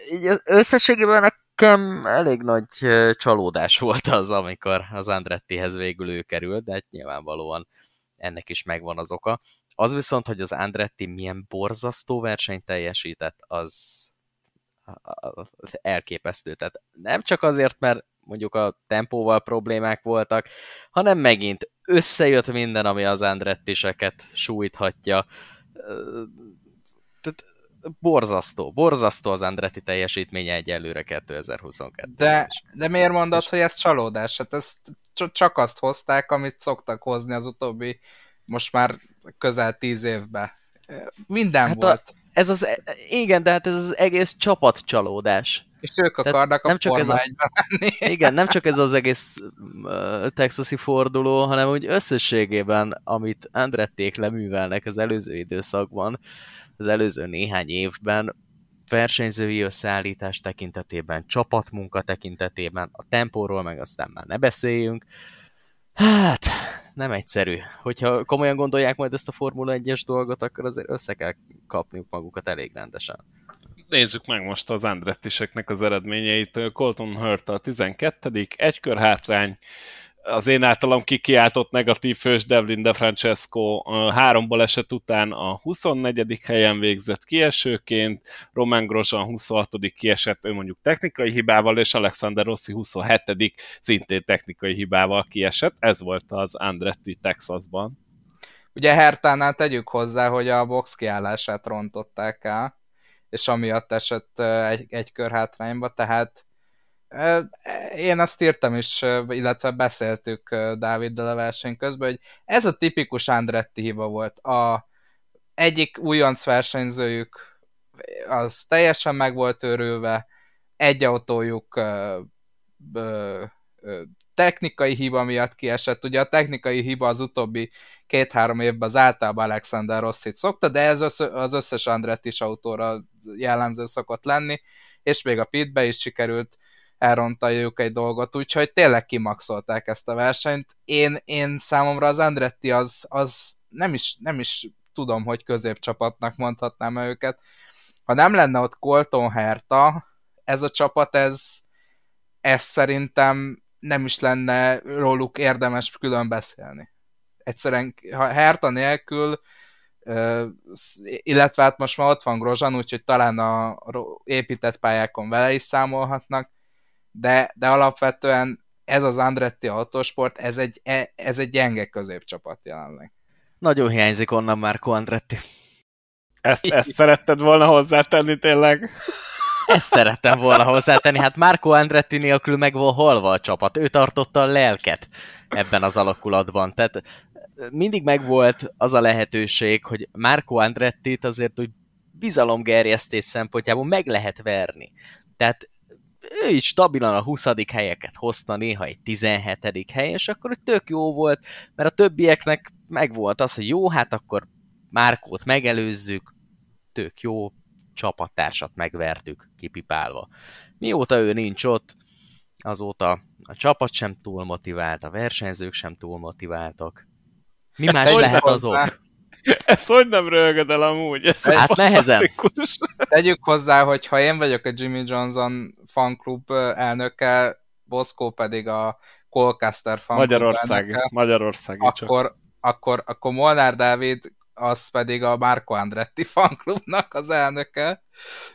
összességében nekem elég nagy csalódás volt az, amikor az Andrettihez végül ő került, de hát nyilvánvalóan ennek is megvan az oka. Az viszont, hogy az Andretti milyen borzasztó versenyt teljesített, az elképesztő. Tehát nem csak azért, mert mondjuk a tempóval problémák voltak, hanem megint összejött minden, ami az Andrettiseket sújthatja. tehát borzasztó, borzasztó az Andretti teljesítménye egyelőre 2022 de, de miért mondod, hogy ez csalódás? Hát ezt csak azt hozták, amit szoktak hozni az utóbbi, most már közel tíz évben. Minden hát volt. A, ez az, igen, de hát ez az egész csapat csalódás. És ők akarnak nem a csak ez a, menni. Igen, nem csak ez az egész uh, texasi forduló, hanem úgy összességében, amit Andrették leművelnek az előző időszakban, az előző néhány évben, versenyzői összeállítás tekintetében, csapatmunka tekintetében, a tempóról meg aztán már ne beszéljünk. Hát, nem egyszerű. Hogyha komolyan gondolják majd ezt a Formula 1-es dolgot, akkor azért össze kell kapniuk magukat elég rendesen. Nézzük meg most az Andrettiseknek az eredményeit. Colton Hurt a 12 egy kör hátrány, az én általam kikiáltott negatív fős Devlin De Francesco három baleset után a 24. helyen végzett kiesőként, Roman Grosjean 26. kiesett, ő mondjuk technikai hibával, és Alexander Rossi 27. szintén technikai hibával kiesett. Ez volt az Andretti Texasban. Ugye Hertánál tegyük hozzá, hogy a box kiállását rontották el, és amiatt esett egy, egy kör hátrányba, tehát én azt írtam is, illetve beszéltük Dáviddal a verseny közben, hogy ez a tipikus Andretti hiba volt. A egyik újonc versenyzőjük az teljesen meg volt őrülve, egy autójuk ö, ö, technikai hiba miatt kiesett. Ugye a technikai hiba az utóbbi két-három évben az általában Alexander Rossit szokta, de ez az összes Andrettis autóra jellemző szokott lenni, és még a pitbe is sikerült elrontaljuk egy dolgot, úgyhogy tényleg kimaxolták ezt a versenyt. Én, én számomra az Andretti az, az nem, is, nem is tudom, hogy középcsapatnak mondhatnám -e őket. Ha nem lenne ott Colton Herta, ez a csapat, ez, ez szerintem nem is lenne róluk érdemes külön beszélni. Egyszerűen, ha Herta nélkül, illetve hát most már ott van Grozsan, úgyhogy talán a épített pályákon vele is számolhatnak, de, de alapvetően ez az Andretti autósport, ez egy, e, ez egy gyenge középcsapat jelenleg. Nagyon hiányzik onnan Marco Andretti. Ezt, ezt szeretted volna hozzátenni tényleg? Ezt szerettem volna hozzátenni. Hát Marco Andretti nélkül meg van halva a csapat. Ő tartotta a lelket ebben az alakulatban. Tehát mindig megvolt az a lehetőség, hogy Marco Andrettit azért úgy bizalomgerjesztés szempontjából meg lehet verni. Tehát ő is stabilan a 20. helyeket hozta, néha egy 17. hely, és akkor tök jó volt, mert a többieknek megvolt az, hogy jó, hát akkor Márkót megelőzzük, tök jó, csapattársat megvertük, kipipálva. Mióta ő nincs ott, azóta a csapat sem túl motivált, a versenyzők sem túl motiváltak. Mi hát más lehet az ok? Ez hogy nem rögöd el amúgy? Ez hát nehezen. Tegyük hozzá, hogy ha én vagyok a Jimmy Johnson fanklub elnöke, Boszkó pedig a Colcaster fanklub Magyarország, elnöke, Magyarország akkor, akkor, akkor Molnár Dávid az pedig a Marco Andretti fanklubnak az elnöke,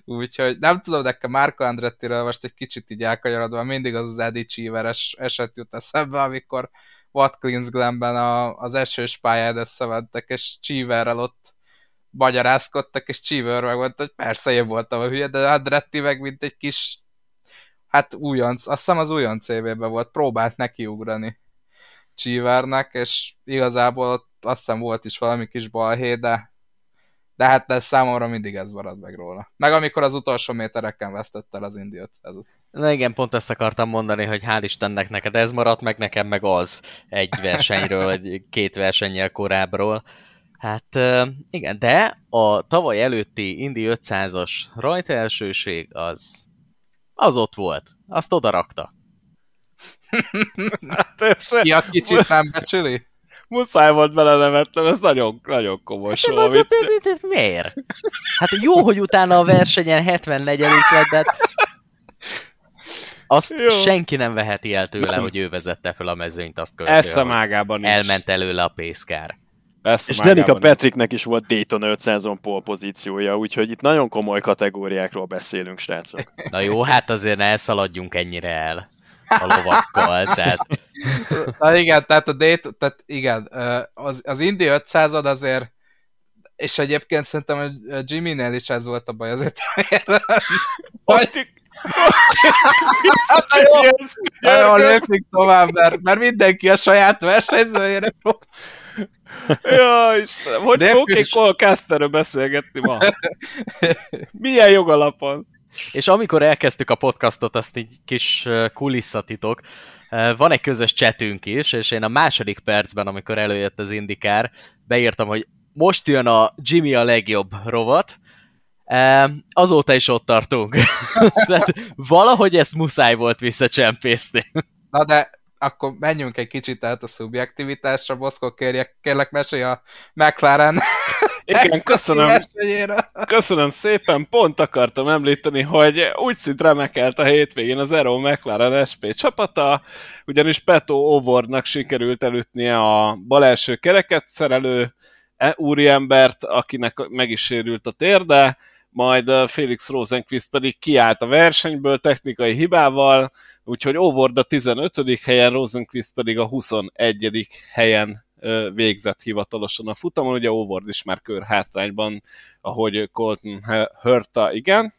úgyhogy nem tudom, nekem Marco Andrettiről most egy kicsit így elkanyarodva, mindig az az Eddie Cheeveres eset jut eszembe, amikor Watkins Glenben a, az esős pályán összevettek, és Cheeverrel ott magyarázkodtak, és Cheever meg mondta, hogy persze én voltam a hülye, de Andretti meg mint egy kis hát újonc, azt hiszem az újonc évében volt, próbált nekiugrani Cheevernek, és igazából ott azt hiszem volt is valami kis balhé, de de hát de számomra mindig ez marad meg róla. Meg amikor az utolsó métereken vesztett el az Indi 500 Na igen, pont ezt akartam mondani, hogy hál' Istennek neked ez maradt, meg nekem meg az egy versenyről, vagy két versennyel korábbról. Hát igen, de a tavaly előtti Indi 500-as rajtelsőség az, az ott volt. Azt oda rakta. hát, ja, kicsit nem becsüli? muszáj volt belenevetnem, ez nagyon, nagyon komoly hát, show, amit... Miért? Hát jó, hogy utána a versenyen 74 lett, de hát azt jó. senki nem veheti el tőle, hogy ő vezette fel a mezőnyt, azt követően. Is. Elment előle a pészkár. Eszem és Danica Patricknek is volt Dayton 500-on pole pozíciója, úgyhogy itt nagyon komoly kategóriákról beszélünk, srácok. Na jó, hát azért ne szaladjunk ennyire el a lovakkal, tehát... Na igen, tehát a date, tehát igen, az, az Indi 500 azért És egyébként szerintem a Jimmy-nél is ez volt a baj az. Na jó, lépjük tovább, mert, mert mindenki a saját versenyzőjére próbál. Ja, Istenem, hogy fogok egy Colcasterről beszélgetni ma? Milyen jogalapon? És amikor elkezdtük a podcastot, azt így kis kulisszatitok, van egy közös chatünk is, és én a második percben, amikor előjött az indikár, beírtam, hogy most jön a Jimmy a legjobb rovat, azóta is ott tartunk. Tehát valahogy ezt muszáj volt visszacsempészni. Na de akkor menjünk egy kicsit át a szubjektivitásra, Boszkó, kérjek, kérlek mesélj a McLaren Igen, köszönöm, köszönöm szépen. Pont akartam említeni, hogy úgy szint remekelt a hétvégén az Aero McLaren SP csapata, ugyanis Peto Ovordnak sikerült elütnie a bal első kereket szerelő e- úriembert, akinek meg is sérült a térde, majd Felix Rosenquist pedig kiállt a versenyből technikai hibával, úgyhogy Ovord a 15. helyen, Rosenquist pedig a 21. helyen végzett hivatalosan a futamon, ugye Ovord is már kör hátrányban, ahogy Colton hörta, igen.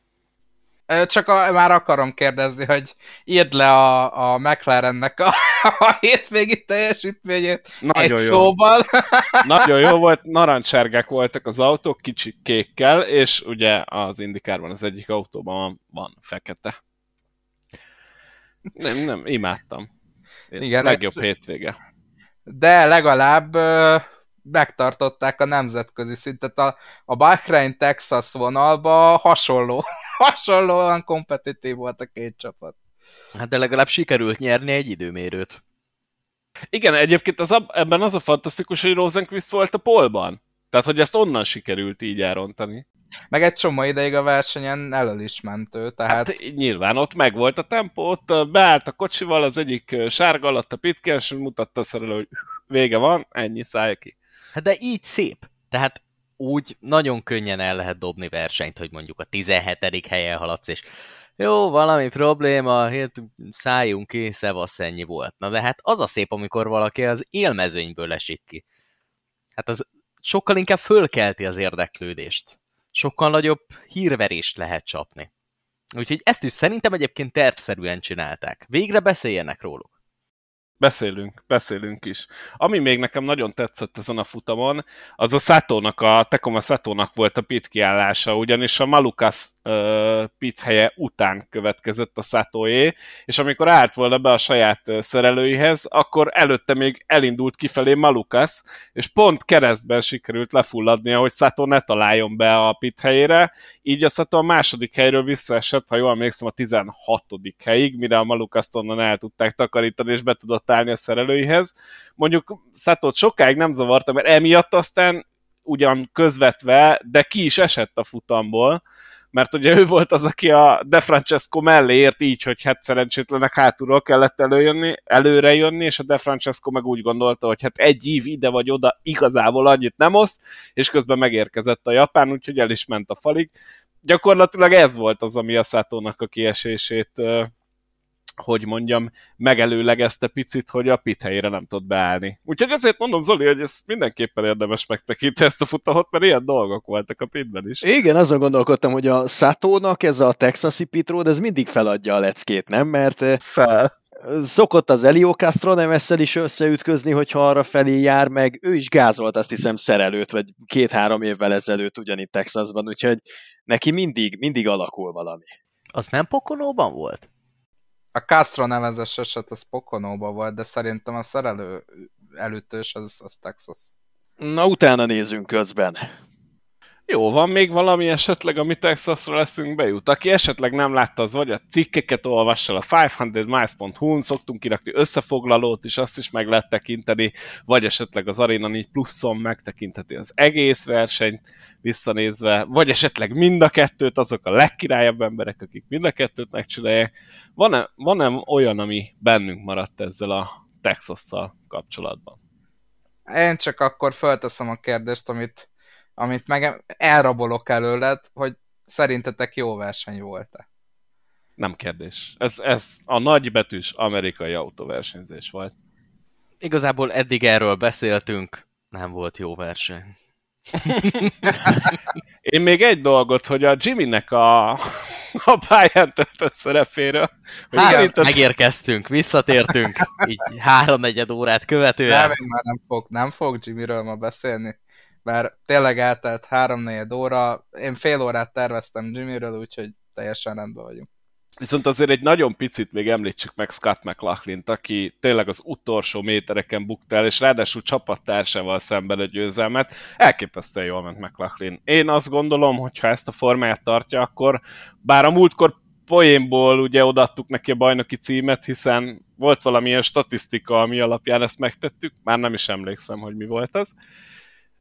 Csak a, már akarom kérdezni, hogy írd le a, a McLarennek a, a hétvégi teljesítményét Nagyon egy jó. szóval. Nagyon jó volt, narancssárgák voltak az autók, kicsi kékkel, és ugye az indikárban az egyik autóban van, van fekete. Nem, nem, imádtam. Igen, legjobb hétvége. De legalább megtartották a nemzetközi szintet. A, a Bahrain-Texas vonalba hasonló, hasonlóan kompetitív volt a két csapat. Hát de legalább sikerült nyerni egy időmérőt. Igen, egyébként az a, ebben az a fantasztikus, hogy Rosenquist volt a polban. Tehát, hogy ezt onnan sikerült így elrontani. Meg egy csomó ideig a versenyen elől is ment ő, tehát Hát nyilván ott megvolt a tempó, ott beállt a kocsival, az egyik sárga alatt a pitken, és mutatta a szerelő, hogy vége van, ennyi szállj ki. Hát de így szép. Tehát úgy nagyon könnyen el lehet dobni versenyt, hogy mondjuk a 17. helyen haladsz, és jó, valami probléma, hát szálljunk ki, szevasz, ennyi volt. Na de hát az a szép, amikor valaki az élmezőnyből esik ki. Hát az sokkal inkább fölkelti az érdeklődést. Sokkal nagyobb hírverést lehet csapni. Úgyhogy ezt is szerintem egyébként tervszerűen csinálták. Végre beszéljenek róluk. Beszélünk, beszélünk is. Ami még nekem nagyon tetszett ezen a futamon, az a Satónak, a Tecoma Satónak volt a pit kiállása, ugyanis a Malukas uh, pit helye után következett a Satóé, és amikor állt volna be a saját szerelőihez, akkor előtte még elindult kifelé Malukas, és pont keresztben sikerült lefulladnia, hogy Sato ne találjon be a pit helyére, így a Sato a második helyről visszaesett, ha jól emlékszem, a 16. helyig, mire a Malukaszt onnan el tudták takarítani, és be tudott állni a szerelőihez. Mondjuk Satot sokáig nem zavarta, mert emiatt aztán ugyan közvetve, de ki is esett a futamból, mert ugye ő volt az, aki a De Francesco mellé ért így, hogy hát szerencsétlenek hátulról kellett előjönni, előre jönni, és a De Francesco meg úgy gondolta, hogy hát egy ív ide vagy oda igazából annyit nem oszt, és közben megérkezett a japán, úgyhogy el is ment a falig. Gyakorlatilag ez volt az, ami a Szátónak a kiesését hogy mondjam, megelőlegezte picit, hogy a pit helyére nem tud beállni. Úgyhogy azért mondom, Zoli, hogy ezt mindenképpen érdemes megtekinteni ezt a futamot, mert ilyen dolgok voltak a pitben is. Igen, azon gondolkodtam, hogy a Satónak ez a texasi pit road, ez mindig feladja a leckét, nem? Mert eh, Fel. szokott az Elio Castro nemesszel is összeütközni, hogyha arra felé jár, meg ő is gázolt azt hiszem szerelőt, vagy két-három évvel ezelőtt ugyanitt Texasban, úgyhogy neki mindig, mindig alakul valami. Az nem Pokonóban volt? A Castro nevezes eset az Pokonóba volt, de szerintem a szerelő elütős az, az Texas. Na, utána nézzünk közben. Jó, van még valami esetleg, ami Texasra leszünk bejut? Aki esetleg nem látta, az vagy a cikkeket olvassa el a 500miles.hu-n, szoktunk kirakni összefoglalót is, azt is meg lehet tekinteni, vagy esetleg az Arena 4 pluszon megtekintheti az egész versenyt visszanézve, vagy esetleg mind a kettőt, azok a legkirályabb emberek, akik mind a kettőt megcsinálják. Van-e, van-e olyan, ami bennünk maradt ezzel a Texasszal kapcsolatban? Én csak akkor fölteszem a kérdést, amit, amit meg elrabolok előled, hogy szerintetek jó verseny volt-e? Nem kérdés. Ez, ez a nagybetűs amerikai autóversenyzés volt. Igazából eddig erről beszéltünk, nem volt jó verseny. Én még egy dolgot, hogy a Jimmynek a, a pályán töltött szerepéről. hogy Hát, szerinted- megérkeztünk, visszatértünk, így háromnegyed órát követően. Nem, én már nem fog, nem fog Jimmyről ma beszélni, mert tényleg eltelt három óra, én fél órát terveztem Jimmyről, úgyhogy teljesen rendben vagyunk. Viszont azért egy nagyon picit még említsük meg Scott mclaughlin aki tényleg az utolsó métereken bukta el, és ráadásul csapattársával szemben a győzelmet. Elképesztően jól ment McLaughlin. Én azt gondolom, hogy ha ezt a formáját tartja, akkor bár a múltkor poénból ugye odaadtuk neki a bajnoki címet, hiszen volt valamilyen statisztika, ami alapján ezt megtettük, már nem is emlékszem, hogy mi volt az.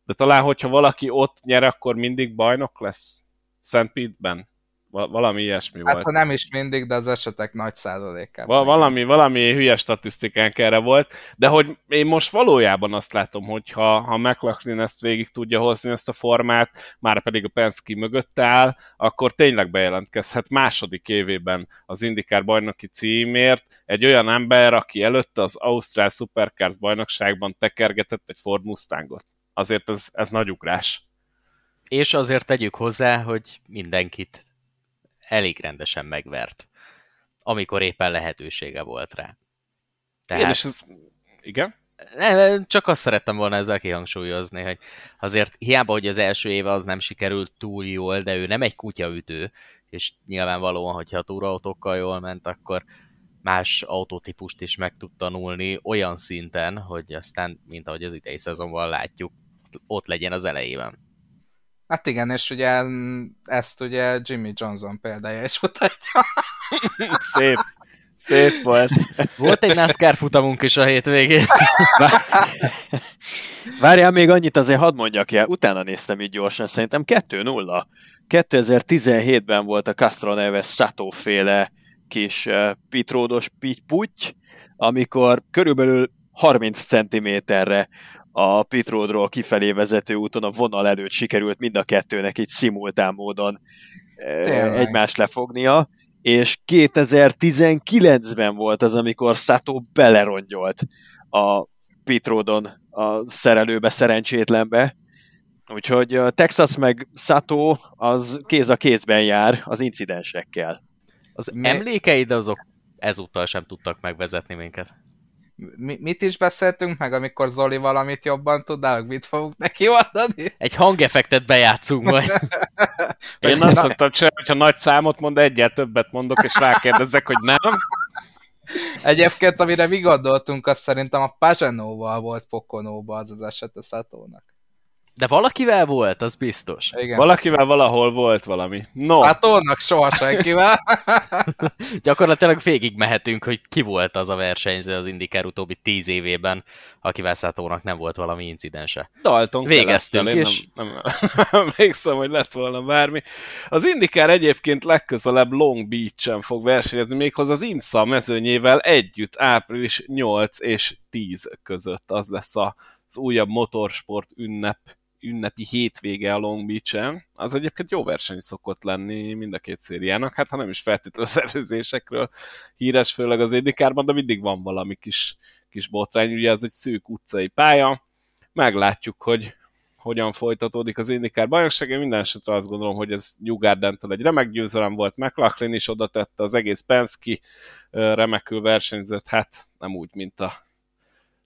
De talán, hogyha valaki ott nyer, akkor mindig bajnok lesz Szent Pete-ben. Va- valami ilyesmi Hát volt. ha nem is mindig, de az esetek nagy százalékában. Val- valami, valami hülye statisztikánk erre volt, de hogy én most valójában azt látom, hogy ha, ha McLaughlin ezt végig tudja hozni, ezt a formát, már pedig a Penske mögött áll, akkor tényleg bejelentkezhet második évében az IndyCar bajnoki címért egy olyan ember, aki előtte az Ausztrál Supercars bajnokságban tekergetett egy Ford Mustangot. Azért ez, ez nagy ugrás. És azért tegyük hozzá, hogy mindenkit elég rendesen megvert, amikor éppen lehetősége volt rá. Tehát... Én is ez... Igen? Nem, csak azt szerettem volna ezzel kihangsúlyozni, hogy azért hiába, hogy az első éve az nem sikerült túl jól, de ő nem egy kutyaütő, és nyilvánvalóan, hogyha a túrautókkal jól ment, akkor más autótípust is meg tud tanulni olyan szinten, hogy aztán, mint ahogy az idei szezonban látjuk, ott legyen az elejében. Hát igen, és ugye ezt ugye Jimmy Johnson példája is mutatja. Szép. Szép volt. Volt egy NASCAR futamunk is a hétvégén. Várjál még annyit azért hadd mondjak el, utána néztem így gyorsan, szerintem 2-0. 2017-ben volt a Castro Neves Sato féle kis uh, pitródos pitty amikor körülbelül 30 cm-re a pitródról kifelé vezető úton a vonal előtt sikerült mind a kettőnek így szimultán módon Tényleg. egymást lefognia, és 2019-ben volt az, amikor Sato belerongyolt a pitródon a szerelőbe, szerencsétlenbe. Úgyhogy a Texas meg Sato az kéz a kézben jár az incidensekkel. Az Mi- emlékeid azok ezúttal sem tudtak megvezetni minket. Mi, mit is beszéltünk meg, amikor Zoli valamit jobban tudnál, mit fogunk neki mondani? Egy hangeffektet bejátszunk majd. Én azt szoktam csinálni, hogyha nagy számot mond, egyel többet mondok, és rákérdezek, hogy nem. Egyébként, amire mi gondoltunk, az szerintem a Pagenóval volt Pokonóba az az eset a Satónak. De valakivel volt, az biztos. Igen. Valakivel valahol volt valami. No, Satónak soha senkivel. Gyakorlatilag végig mehetünk, hogy ki volt az a versenyző az IndyCar utóbbi tíz évében, akivel Szátónak nem volt valami incidense. Dalton Végeztünk, és- Nem, nem, nem emlékszem, hogy lett volna bármi. Az IndyCar egyébként legközelebb Long Beach-en fog versenyezni, méghozzá az IMSA mezőnyével együtt április 8 és 10 között. Az lesz a, az újabb motorsport ünnep ünnepi hétvége a Long Beach-en. Az egyébként jó verseny szokott lenni mind a két szériának, hát ha nem is feltétlenül az előzésekről híres, főleg az Indikárban, de mindig van valami kis, kis botrány. Ugye ez egy szűk utcai pálya, meglátjuk, hogy hogyan folytatódik az IndyCar bajnokság. Én minden esetre azt gondolom, hogy ez New Garden-től egy remek győzelem volt, McLaughlin is oda tette, az egész Penske remekül versenyzett, hát nem úgy, mint a,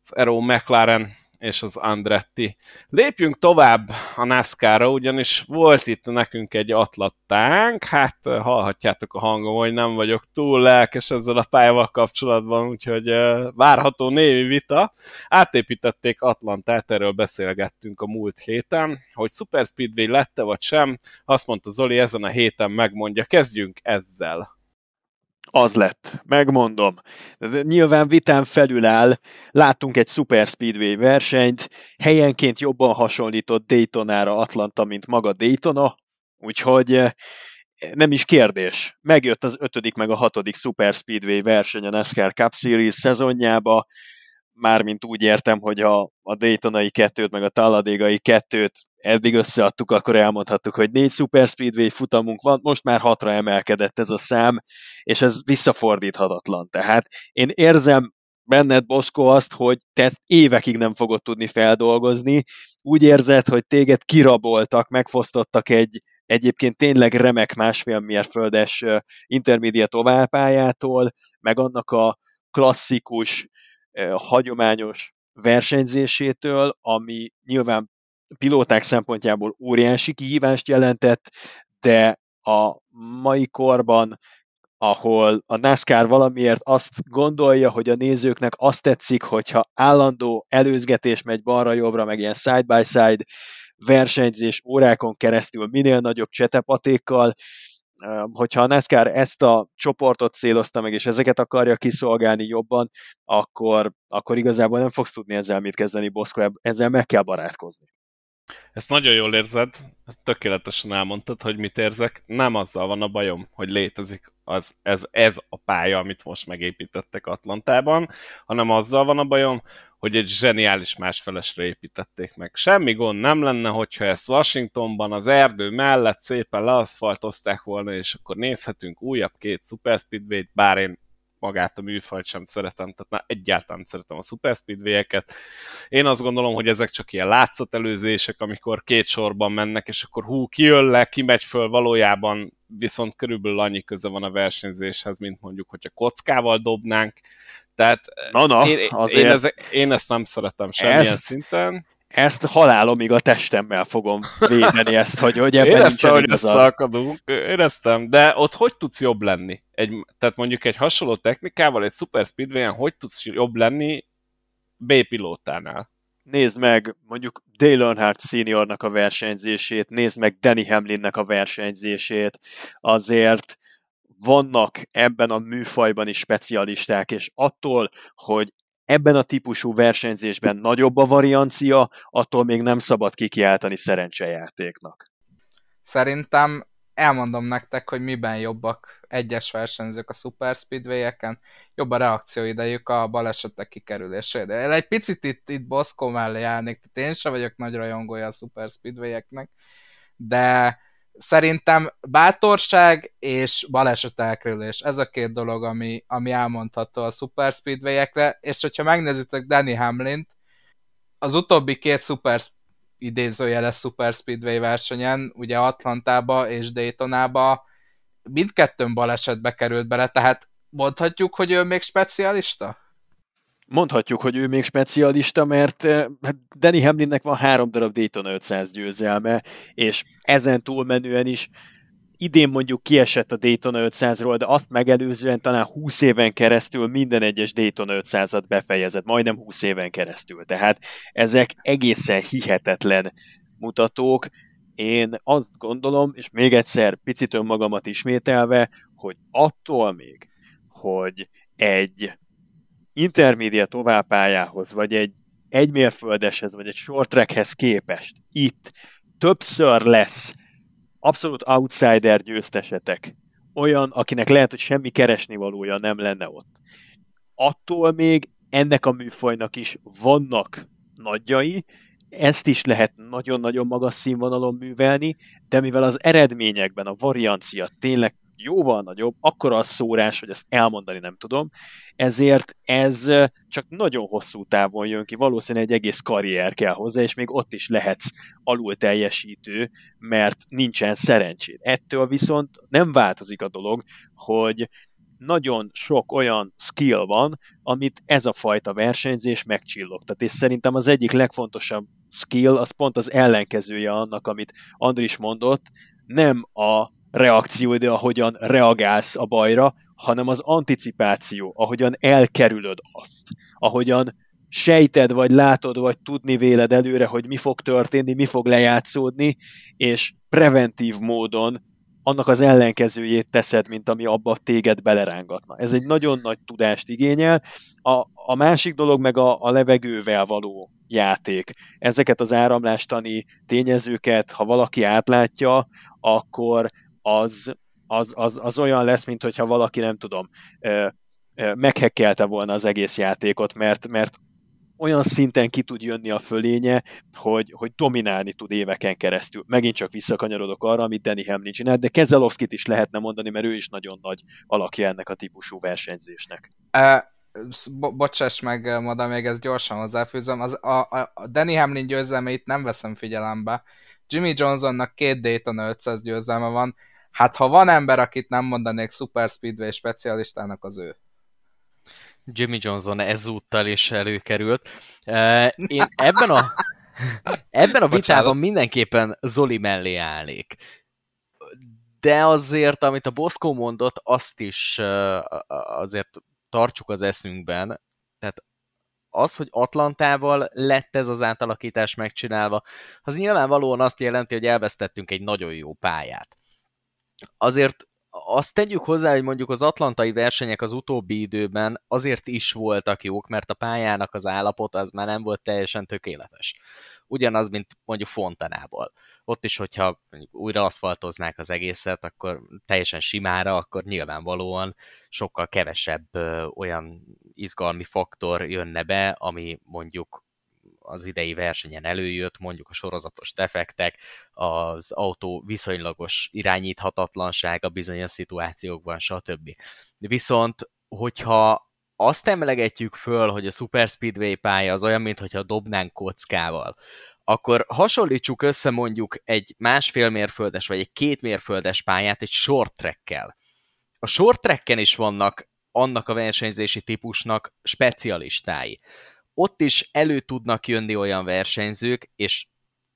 az Aero McLaren és az Andretti. Lépjünk tovább a NASCAR-ra, ugyanis volt itt nekünk egy atlattánk, hát ö, hallhatjátok a hangom, hogy nem vagyok túl lelkes ezzel a pályával kapcsolatban, úgyhogy ö, várható némi vita. Átépítették Atlantát, erről beszélgettünk a múlt héten, hogy Super Speedway lette vagy sem, azt mondta Zoli, ezen a héten megmondja. Kezdjünk ezzel. Az lett, megmondom. De Nyilván vitán felül áll, láttunk egy Super Speedway versenyt, helyenként jobban hasonlított Daytonára Atlanta, mint maga Daytona, úgyhogy eh, nem is kérdés. Megjött az ötödik meg a hatodik Super Speedway verseny a NASCAR Cup Series szezonjába, mármint úgy értem, hogy ha a Daytonai kettőt, meg a Talladégai kettőt eddig összeadtuk, akkor elmondhattuk, hogy négy Super Speedway futamunk van, most már hatra emelkedett ez a szám, és ez visszafordíthatatlan. Tehát én érzem benned, Boszko, azt, hogy te ezt évekig nem fogod tudni feldolgozni. Úgy érzed, hogy téged kiraboltak, megfosztottak egy egyébként tényleg remek másfél mérföldes intermediate oválpályától, meg annak a klasszikus, hagyományos versenyzésétől, ami nyilván pilóták szempontjából óriási kihívást jelentett, de a mai korban ahol a NASCAR valamiért azt gondolja, hogy a nézőknek azt tetszik, hogyha állandó előzgetés megy balra-jobbra, meg ilyen side-by-side versenyzés órákon keresztül minél nagyobb csetepatékkal, hogyha a NASCAR ezt a csoportot célozta meg, és ezeket akarja kiszolgálni jobban, akkor, akkor igazából nem fogsz tudni ezzel mit kezdeni, Boszko, ezzel meg kell barátkozni. Ezt nagyon jól érzed, tökéletesen elmondtad, hogy mit érzek. Nem azzal van a bajom, hogy létezik az, ez, ez a pálya, amit most megépítettek Atlantában, hanem azzal van a bajom, hogy egy zseniális másfelesre építették meg. Semmi gond nem lenne, hogyha ezt Washingtonban az erdő mellett szépen leaszfaltozták volna, és akkor nézhetünk újabb két Super Speedway-t, bár én magát a műfajt sem szeretem, tehát már egyáltalán nem szeretem a Super Speedway-eket. Én azt gondolom, hogy ezek csak ilyen látszatelőzések, amikor két sorban mennek, és akkor hú, kijön le, kimegy föl, valójában viszont körülbelül annyi köze van a versenyzéshez, mint mondjuk, hogyha kockával dobnánk. Tehát na, na, én, én, ezek, én ezt nem szeretem semmilyen ezt, szinten ezt halálomig a testemmel fogom védeni ezt, hogy, hogy ebben Éreztem, hogy összeakadunk, éreztem, de ott hogy tudsz jobb lenni? Egy, tehát mondjuk egy hasonló technikával, egy Super Speedway-en hogy tudsz jobb lenni B pilótánál? Nézd meg mondjuk Dale Earnhardt seniornak a versenyzését, nézd meg Danny Hamlinnek a versenyzését, azért vannak ebben a műfajban is specialisták, és attól, hogy ebben a típusú versenyzésben nagyobb a variancia, attól még nem szabad kikiáltani szerencsejátéknak. Szerintem elmondom nektek, hogy miben jobbak egyes versenyzők a Super Speedway-eken, jobb a reakcióidejük a balesetek kikerülésére. Egy picit itt, itt Boszkó mellé állnék, tehát én sem vagyok nagy rajongója a Super Speedway-eknek, de szerintem bátorság és baleset elkerülés. Ez a két dolog, ami, ami elmondható a Super Speedway-ekre, és hogyha megnézitek Danny Hamlin az utóbbi két Super idézőjeles Super Speedway versenyen, ugye Atlantába és Daytonába mindkettőn balesetbe került bele, tehát mondhatjuk, hogy ő még specialista? mondhatjuk, hogy ő még specialista, mert eh, hát Danny Hamlinnek van három darab Daytona 500 győzelme, és ezen túlmenően is idén mondjuk kiesett a Daytona 500-ról, de azt megelőzően talán 20 éven keresztül minden egyes Daytona 500-at befejezett, majdnem 20 éven keresztül. Tehát ezek egészen hihetetlen mutatók. Én azt gondolom, és még egyszer picit önmagamat ismételve, hogy attól még, hogy egy intermédia továbbpályához, vagy egy egymérföldeshez, vagy egy short trackhez képest itt többször lesz abszolút outsider győztesetek, olyan, akinek lehet, hogy semmi keresni valója nem lenne ott. Attól még ennek a műfajnak is vannak nagyjai, ezt is lehet nagyon-nagyon magas színvonalon művelni, de mivel az eredményekben a variancia tényleg jóval nagyobb, akkora a szórás, hogy ezt elmondani nem tudom, ezért ez csak nagyon hosszú távon jön ki, valószínűleg egy egész karrier kell hozzá, és még ott is lehetsz alul teljesítő, mert nincsen szerencséd. Ettől viszont nem változik a dolog, hogy nagyon sok olyan skill van, amit ez a fajta versenyzés megcsillogtat, és szerintem az egyik legfontosabb skill az pont az ellenkezője annak, amit Andris mondott, nem a reakcióidő, ahogyan reagálsz a bajra, hanem az anticipáció, ahogyan elkerülöd azt, ahogyan sejted, vagy látod, vagy tudni véled előre, hogy mi fog történni, mi fog lejátszódni, és preventív módon annak az ellenkezőjét teszed, mint ami abba téged belerángatna. Ez egy nagyon nagy tudást igényel. A, a másik dolog meg a, a levegővel való játék. Ezeket az áramlástani tényezőket, ha valaki átlátja, akkor az, az, az, az olyan lesz, mint hogyha valaki, nem tudom, meghekkelte volna az egész játékot, mert, mert olyan szinten ki tud jönni a fölénye, hogy, hogy dominálni tud éveken keresztül. Megint csak visszakanyarodok arra, amit Danny Hamlin csinált, de Kezelovskit is lehetne mondani, mert ő is nagyon nagy alakja ennek a típusú versenyzésnek. Uh, bo- bocsáss meg, Moda, még ezt gyorsan hozzáfűzöm, az, a, a, a Danny Hamlin győzelmeit nem veszem figyelembe. Jimmy Johnsonnak két Dayton 500 győzelme van, hát ha van ember, akit nem mondanék Super Speedway specialistának, az ő. Jimmy Johnson ezúttal is előkerült. Én ebben a, ebben a vitában mindenképpen Zoli mellé állnék. De azért, amit a Boszkó mondott, azt is azért tartsuk az eszünkben. Tehát az, hogy Atlantával lett ez az átalakítás megcsinálva, az nyilvánvalóan azt jelenti, hogy elvesztettünk egy nagyon jó pályát. Azért azt tegyük hozzá, hogy mondjuk az atlantai versenyek az utóbbi időben azért is voltak jók, mert a pályának az állapot az már nem volt teljesen tökéletes. Ugyanaz, mint mondjuk Fontanából. Ott is, hogyha újra aszfaltoznák az egészet, akkor teljesen simára, akkor nyilvánvalóan sokkal kevesebb olyan izgalmi faktor jönne be, ami mondjuk az idei versenyen előjött, mondjuk a sorozatos defektek, az autó viszonylagos irányíthatatlansága bizonyos szituációkban, stb. Viszont, hogyha azt emlegetjük föl, hogy a Super Speedway pálya az olyan, mintha dobnánk kockával, akkor hasonlítsuk össze mondjuk egy másfél mérföldes vagy egy két mérföldes pályát egy short trackkel. A short tracken is vannak annak a versenyzési típusnak specialistái ott is elő tudnak jönni olyan versenyzők, és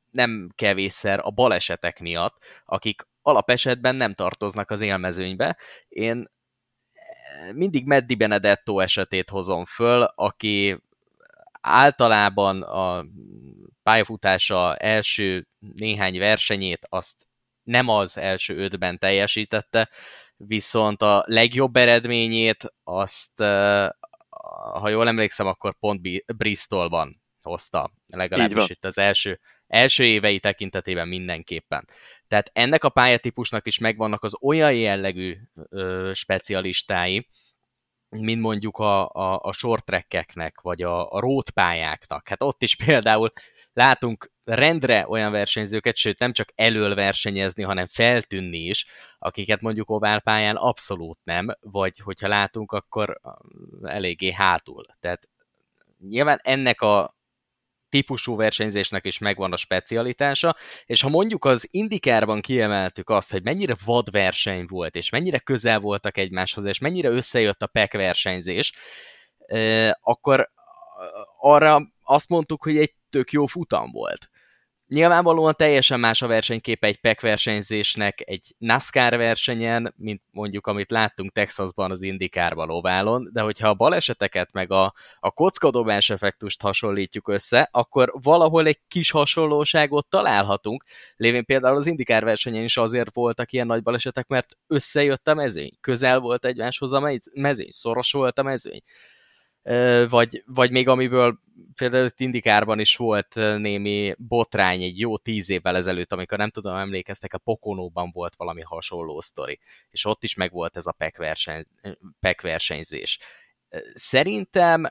nem kevésszer a balesetek miatt, akik alapesetben nem tartoznak az élmezőnybe. Én mindig Meddi Benedetto esetét hozom föl, aki általában a pályafutása első néhány versenyét azt nem az első ötben teljesítette, viszont a legjobb eredményét azt ha jól emlékszem, akkor pont Bristolban hozta, legalábbis itt az első, első évei tekintetében mindenképpen. Tehát ennek a pályatípusnak is megvannak az olyan jellegű ö, specialistái, mint mondjuk a, a, a short trackeknek, vagy a, a road pályáknak. Hát ott is például látunk rendre olyan versenyzőket, sőt nem csak elől versenyezni, hanem feltűnni is, akiket mondjuk oválpályán abszolút nem, vagy hogyha látunk, akkor eléggé hátul. Tehát nyilván ennek a típusú versenyzésnek is megvan a specialitása, és ha mondjuk az Indikárban kiemeltük azt, hogy mennyire vad verseny volt, és mennyire közel voltak egymáshoz, és mennyire összejött a PEC versenyzés, akkor arra azt mondtuk, hogy egy tök jó futam volt. Nyilvánvalóan teljesen más a versenykép egy PEC versenyzésnek egy NASCAR versenyen, mint mondjuk amit láttunk Texasban az Indikárban oválon, de hogyha a baleseteket meg a, a kockadobás effektust hasonlítjuk össze, akkor valahol egy kis hasonlóságot találhatunk. Lévén például az Indikár versenyen is azért voltak ilyen nagy balesetek, mert összejött a mezőny, közel volt egymáshoz a mezőny, szoros volt a mezőny vagy, vagy még amiből például Indikárban is volt némi botrány egy jó tíz évvel ezelőtt, amikor nem tudom, emlékeztek, a Pokonóban volt valami hasonló sztori, és ott is megvolt ez a PEC, verseny, versenyzés. Szerintem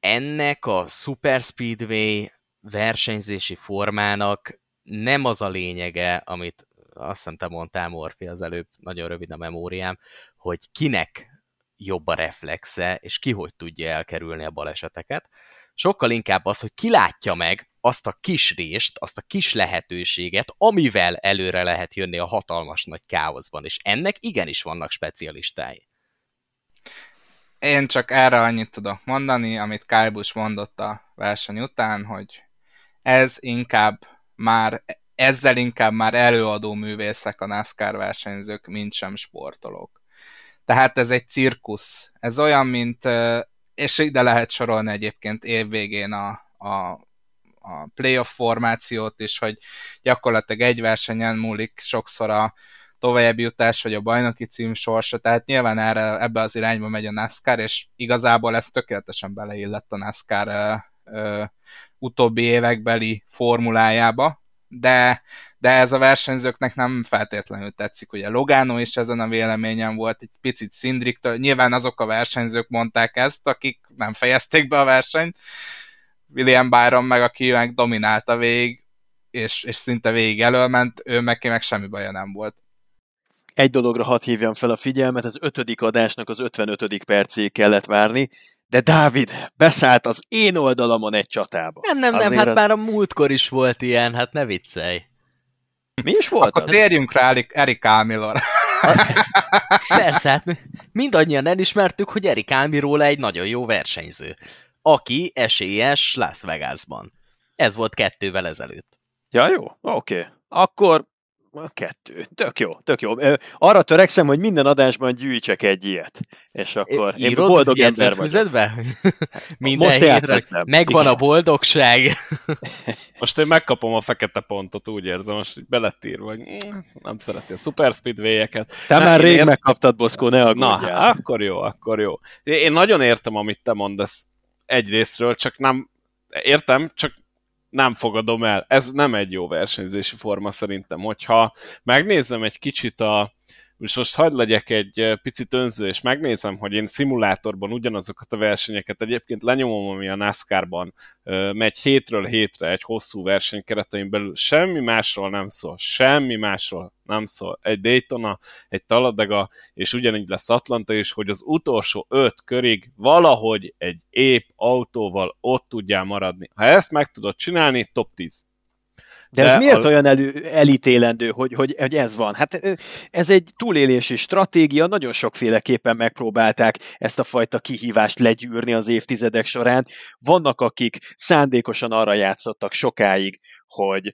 ennek a Super Speedway versenyzési formának nem az a lényege, amit azt hiszem te mondtál, Morfi, az előbb, nagyon rövid a memóriám, hogy kinek jobb a reflexe, és ki hogy tudja elkerülni a baleseteket. Sokkal inkább az, hogy ki látja meg azt a kis rést, azt a kis lehetőséget, amivel előre lehet jönni a hatalmas nagy káoszban, és ennek igenis vannak specialistái. Én csak erre annyit tudok mondani, amit Kyle Busch mondott a verseny után, hogy ez inkább már, ezzel inkább már előadó művészek a NASCAR versenyzők, mint sem sportolók. Tehát ez egy cirkusz. Ez olyan, mint, és ide lehet sorolni egyébként évvégén a, a, a playoff formációt is, hogy gyakorlatilag egy versenyen múlik sokszor a további jutás, vagy a bajnoki cím sorsa, tehát nyilván erre, ebbe az irányba megy a NASCAR, és igazából ez tökéletesen beleillett a NASCAR ö, ö, utóbbi évekbeli formulájába, de, de ez a versenyzőknek nem feltétlenül tetszik. Ugye Logano is ezen a véleményen volt, egy picit Szindriktől, nyilván azok a versenyzők mondták ezt, akik nem fejezték be a versenyt, William Byron meg, aki meg dominálta végig, és, és szinte végig elölment, ő meg, meg semmi baja nem volt. egy dologra hadd hívjam fel a figyelmet, az ötödik adásnak az 55. percéig kellett várni, de Dávid, beszállt az én oldalamon egy csatába. Nem, nem, nem, Azért hát az- már a múltkor is volt ilyen, hát ne viccelj. Mi is volt Akkor az? térjünk rá Erik- Álmilor. Persze, hát mi mindannyian elismertük, hogy Erik Álmiróla egy nagyon jó versenyző, aki esélyes Las Vegasban. Ez volt kettővel ezelőtt. Ja, jó, oké. Akkor a kettő. Tök jó, tök jó. Arra törekszem, hogy minden adásban gyűjtsek egy ilyet. És akkor én Írod boldog ember vagyok. Minden Most hétre elkezdem. megvan Igen. a boldogság. Most én megkapom a fekete pontot, úgy érzem, most így beletírva, hogy mm, nem szereti a Super Speedway-eket. Te Nem, már én rég ért- megkaptad, Boszkó, ne Na, aggódjál. akkor jó, akkor jó. Én nagyon értem, amit te mondasz egyrésztről, csak nem, értem, csak nem fogadom el. Ez nem egy jó versenyzési forma szerintem. Hogyha megnézem egy kicsit a, és most hagyd legyek egy picit önző, és megnézem, hogy én szimulátorban ugyanazokat a versenyeket egyébként lenyomom, ami a NASCAR-ban megy hétről hétre egy hosszú verseny keretein belül. Semmi másról nem szól. Semmi másról nem szól. Egy Daytona, egy Talladega, és ugyanígy lesz Atlanta is, hogy az utolsó öt körig valahogy egy épp autóval ott tudjál maradni. Ha ezt meg tudod csinálni, top 10. De ez De miért a- olyan elő, elítélendő, hogy, hogy, hogy ez van? Hát ez egy túlélési stratégia, nagyon sokféleképpen megpróbálták ezt a fajta kihívást legyűrni az évtizedek során. Vannak, akik szándékosan arra játszottak sokáig, hogy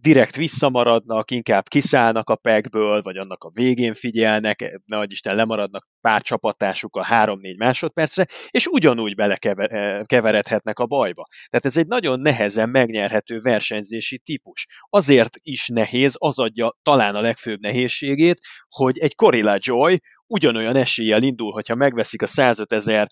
direkt visszamaradnak, inkább kiszállnak a pekből, vagy annak a végén figyelnek, ne adj Isten, lemaradnak pár csapatásukkal 3-4 másodpercre, és ugyanúgy belekeveredhetnek a bajba. Tehát ez egy nagyon nehezen megnyerhető versenyzési típus. Azért is nehéz, az adja talán a legfőbb nehézségét, hogy egy Corilla Joy ugyanolyan eséllyel indul, hogyha megveszik a 105 ezer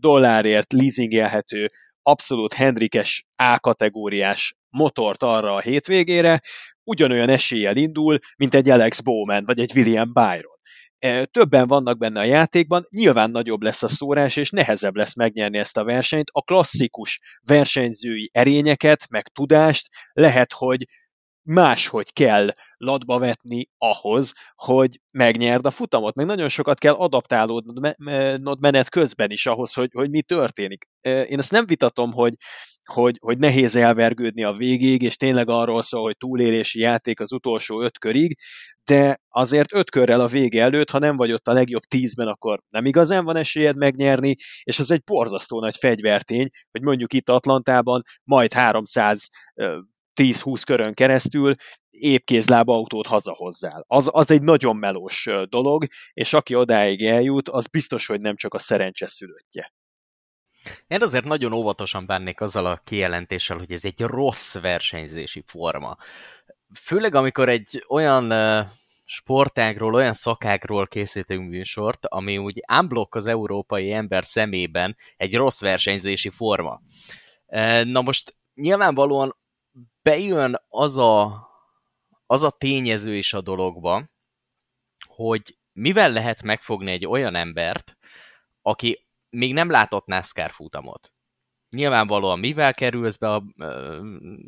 dollárért leasingelhető, abszolút Hendrikes A-kategóriás motort arra a hétvégére, ugyanolyan eséllyel indul, mint egy Alex Bowman vagy egy William Byron. E, Többen vannak benne a játékban, nyilván nagyobb lesz a szórás, és nehezebb lesz megnyerni ezt a versenyt. A klasszikus versenyzői erényeket, meg tudást lehet, hogy máshogy kell latba vetni ahhoz, hogy megnyerd a futamot. Meg nagyon sokat kell adaptálódnod me- me- menet közben is ahhoz, hogy, hogy mi történik. Én ezt nem vitatom, hogy, hogy, hogy nehéz elvergődni a végig, és tényleg arról szól, hogy túlélési játék az utolsó öt körig, de azért öt körrel a vége előtt, ha nem vagy ott a legjobb tízben, akkor nem igazán van esélyed megnyerni, és az egy borzasztó nagy fegyvertény, hogy mondjuk itt Atlantában majd 300 ö, 10-20 körön keresztül épp kézláb autót hazahozzál. Az, az egy nagyon melós dolog, és aki odáig eljut, az biztos, hogy nem csak a szerencse szülöttje. Én azért nagyon óvatosan bánnék azzal a kijelentéssel, hogy ez egy rossz versenyzési forma. Főleg, amikor egy olyan sportágról, olyan szakágról készítünk műsort, ami úgy unblock az európai ember szemében egy rossz versenyzési forma. Na most nyilvánvalóan bejön az a, az a tényező is a dologba, hogy mivel lehet megfogni egy olyan embert, aki még nem látott NASCAR futamot. Nyilvánvalóan mivel kerülsz be a ö,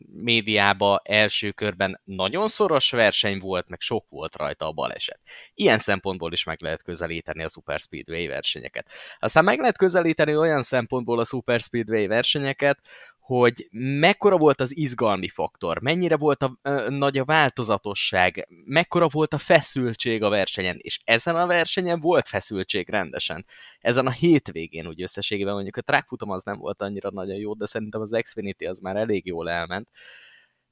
médiába első körben, nagyon szoros verseny volt, meg sok volt rajta a baleset. Ilyen szempontból is meg lehet közelíteni a Super Speedway versenyeket. Aztán meg lehet közelíteni olyan szempontból a Super Speedway versenyeket, hogy mekkora volt az izgalmi faktor, mennyire volt a, ö, nagy a változatosság, mekkora volt a feszültség a versenyen, és ezen a versenyen volt feszültség rendesen. Ezen a hétvégén úgy összességében mondjuk a track futam az nem volt annyira nagyon jó, de szerintem az Xfinity az már elég jól elment.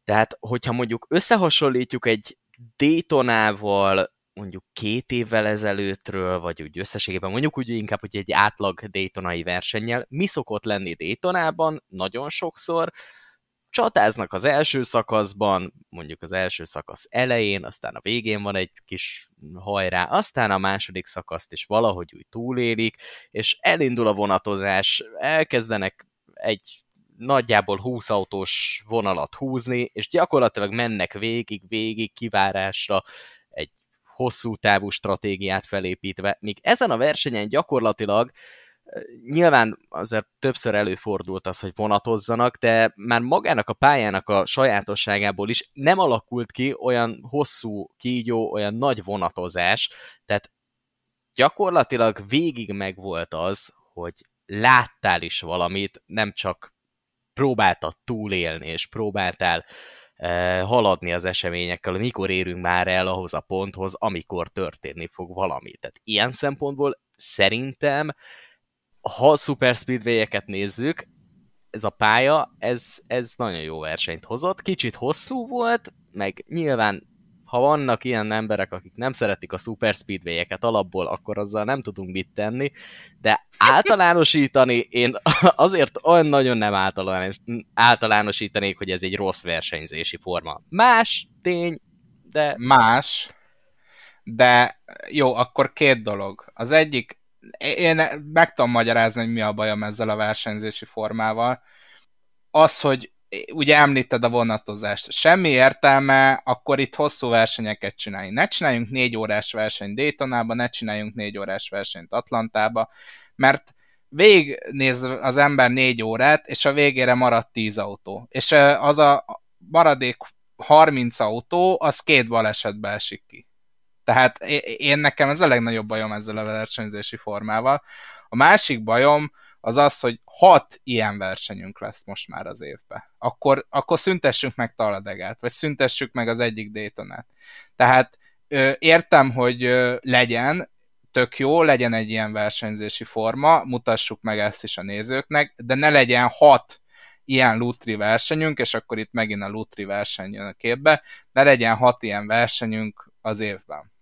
Tehát, hogyha mondjuk összehasonlítjuk egy Daytonával, mondjuk két évvel ezelőttről, vagy úgy összességében mondjuk úgy inkább, hogy egy átlag Daytonai versennyel, mi szokott lenni Daytonában nagyon sokszor, csatáznak az első szakaszban, mondjuk az első szakasz elején, aztán a végén van egy kis hajrá, aztán a második szakaszt is valahogy úgy túlélik, és elindul a vonatozás, elkezdenek egy nagyjából 20 autós vonalat húzni, és gyakorlatilag mennek végig, végig kivárásra egy hosszú távú stratégiát felépítve, míg ezen a versenyen gyakorlatilag Nyilván azért többször előfordult az, hogy vonatozzanak, de már magának a pályának a sajátosságából is nem alakult ki olyan hosszú kígyó, olyan nagy vonatozás, tehát gyakorlatilag végig megvolt az, hogy láttál is valamit, nem csak próbáltad túlélni, és próbáltál haladni az eseményekkel, mikor érünk már el ahhoz a ponthoz, amikor történni fog valami. Tehát ilyen szempontból szerintem, ha Super Speedway-eket nézzük, ez a pálya, ez, ez nagyon jó versenyt hozott. Kicsit hosszú volt, meg nyilván ha vannak ilyen emberek, akik nem szeretik a super speedway-eket alapból, akkor azzal nem tudunk mit tenni, de általánosítani, én azért olyan nagyon nem általános, általánosítanék, hogy ez egy rossz versenyzési forma. Más, tény, de... Más, de jó, akkor két dolog. Az egyik, én meg tudom magyarázni, hogy mi a bajom ezzel a versenyzési formával. Az, hogy ugye említed a vonatozást. Semmi értelme akkor itt hosszú versenyeket csinálni. Ne csináljunk négy órás versenyt Daytonába, ne csináljunk négy órás versenyt Atlantába, mert végignéz az ember négy órát, és a végére marad tíz autó. És az a maradék 30 autó, az két balesetbe esik ki. Tehát én nekem ez a legnagyobb bajom ezzel a versenyzési formával. A másik bajom, az az, hogy hat ilyen versenyünk lesz most már az évben. Akkor, akkor szüntessünk meg Taladegát, vagy szüntessük meg az egyik Daytonát. Tehát ö, értem, hogy ö, legyen, tök jó, legyen egy ilyen versenyzési forma, mutassuk meg ezt is a nézőknek, de ne legyen hat ilyen lutri versenyünk, és akkor itt megint a lutri verseny jön a képbe, ne legyen hat ilyen versenyünk az évben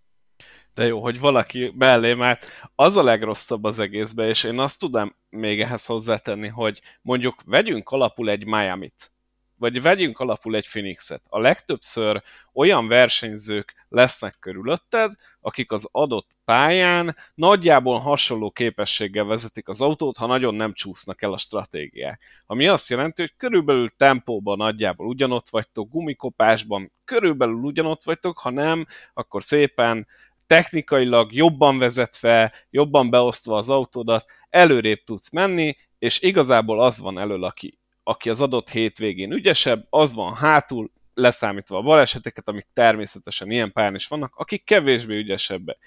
de jó, hogy valaki mellé, mert az a legrosszabb az egészben, és én azt tudom még ehhez hozzátenni, hogy mondjuk vegyünk alapul egy Miami-t, vagy vegyünk alapul egy Phoenixet. A legtöbbször olyan versenyzők lesznek körülötted, akik az adott pályán nagyjából hasonló képességgel vezetik az autót, ha nagyon nem csúsznak el a stratégiák. Ami azt jelenti, hogy körülbelül tempóban nagyjából ugyanott vagytok, gumikopásban körülbelül ugyanott vagytok, ha nem, akkor szépen technikailag jobban vezetve, jobban beosztva az autódat, előrébb tudsz menni, és igazából az van elől, aki, aki az adott hétvégén ügyesebb, az van hátul, leszámítva a baleseteket, amik természetesen ilyen pályán is vannak, akik kevésbé ügyesebbek.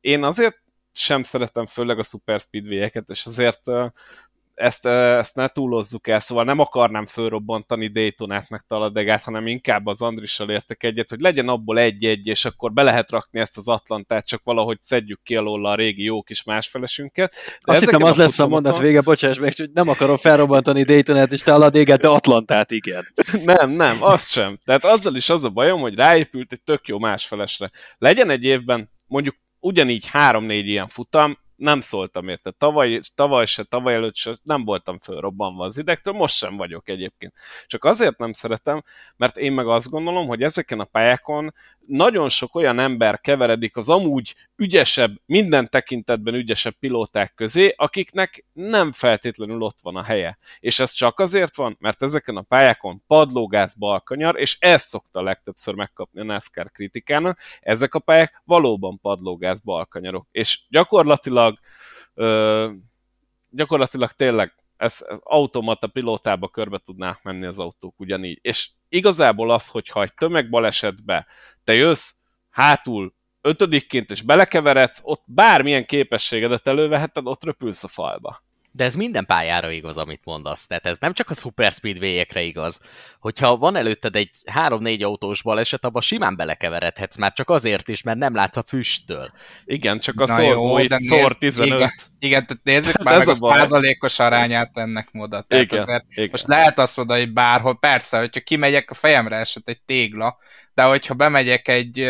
Én azért sem szeretem főleg a Super Speedway-eket, és azért ezt, ezt ne túlozzuk el, szóval nem akarnám fölrobbantani Daytonát meg Taladegát, hanem inkább az Andrissal értek egyet, hogy legyen abból egy-egy, és akkor be lehet rakni ezt az Atlantát, csak valahogy szedjük ki alól a régi jó kis másfelesünket. De Azt hittem, az lesz futamokon... a mondat vége, bocsáss meg, hogy nem akarom felrobbantani Daytonát és Taladegát, de Atlantát igen. nem, nem, azt sem. Tehát azzal is az a bajom, hogy ráépült egy tök jó másfelesre. Legyen egy évben mondjuk ugyanígy három-négy ilyen futam, nem szóltam érte. Tavaly, tavaly se, tavaly előtt se nem voltam fölrobbanva az idegtől, most sem vagyok egyébként. Csak azért nem szeretem, mert én meg azt gondolom, hogy ezeken a pályákon nagyon sok olyan ember keveredik az amúgy ügyesebb, minden tekintetben ügyesebb pilóták közé, akiknek nem feltétlenül ott van a helye. És ez csak azért van, mert ezeken a pályákon padlógáz balkanyar, és ez szokta legtöbbször megkapni a NASCAR kritikának, ezek a pályák valóban padlógáz balkanyarok. És gyakorlatilag ö, gyakorlatilag tényleg ez, ez automata pilótába körbe tudnák menni az autók ugyanígy. És igazából az, hogyha egy tömegbalesetbe te jössz hátul ötödikként és belekeveredsz, ott bármilyen képességedet előveheted, ott röpülsz a falba. De ez minden pályára igaz, amit mondasz. Tehát ez nem csak a Super Speedway-ekre igaz. Hogyha van előtted egy 3-4 autós baleset, abban simán belekeveredhetsz már csak azért is, mert nem látsz a füsttől. Igen, csak a szorzó itt szor 15. Igen, igen tehát nézzük már meg a, a százalékos arányát ennek moda. Tehát igen, azért igen. Most lehet azt mondani, hogy bárhol, persze, hogyha kimegyek a fejemre eset egy tégla, de hogyha bemegyek egy,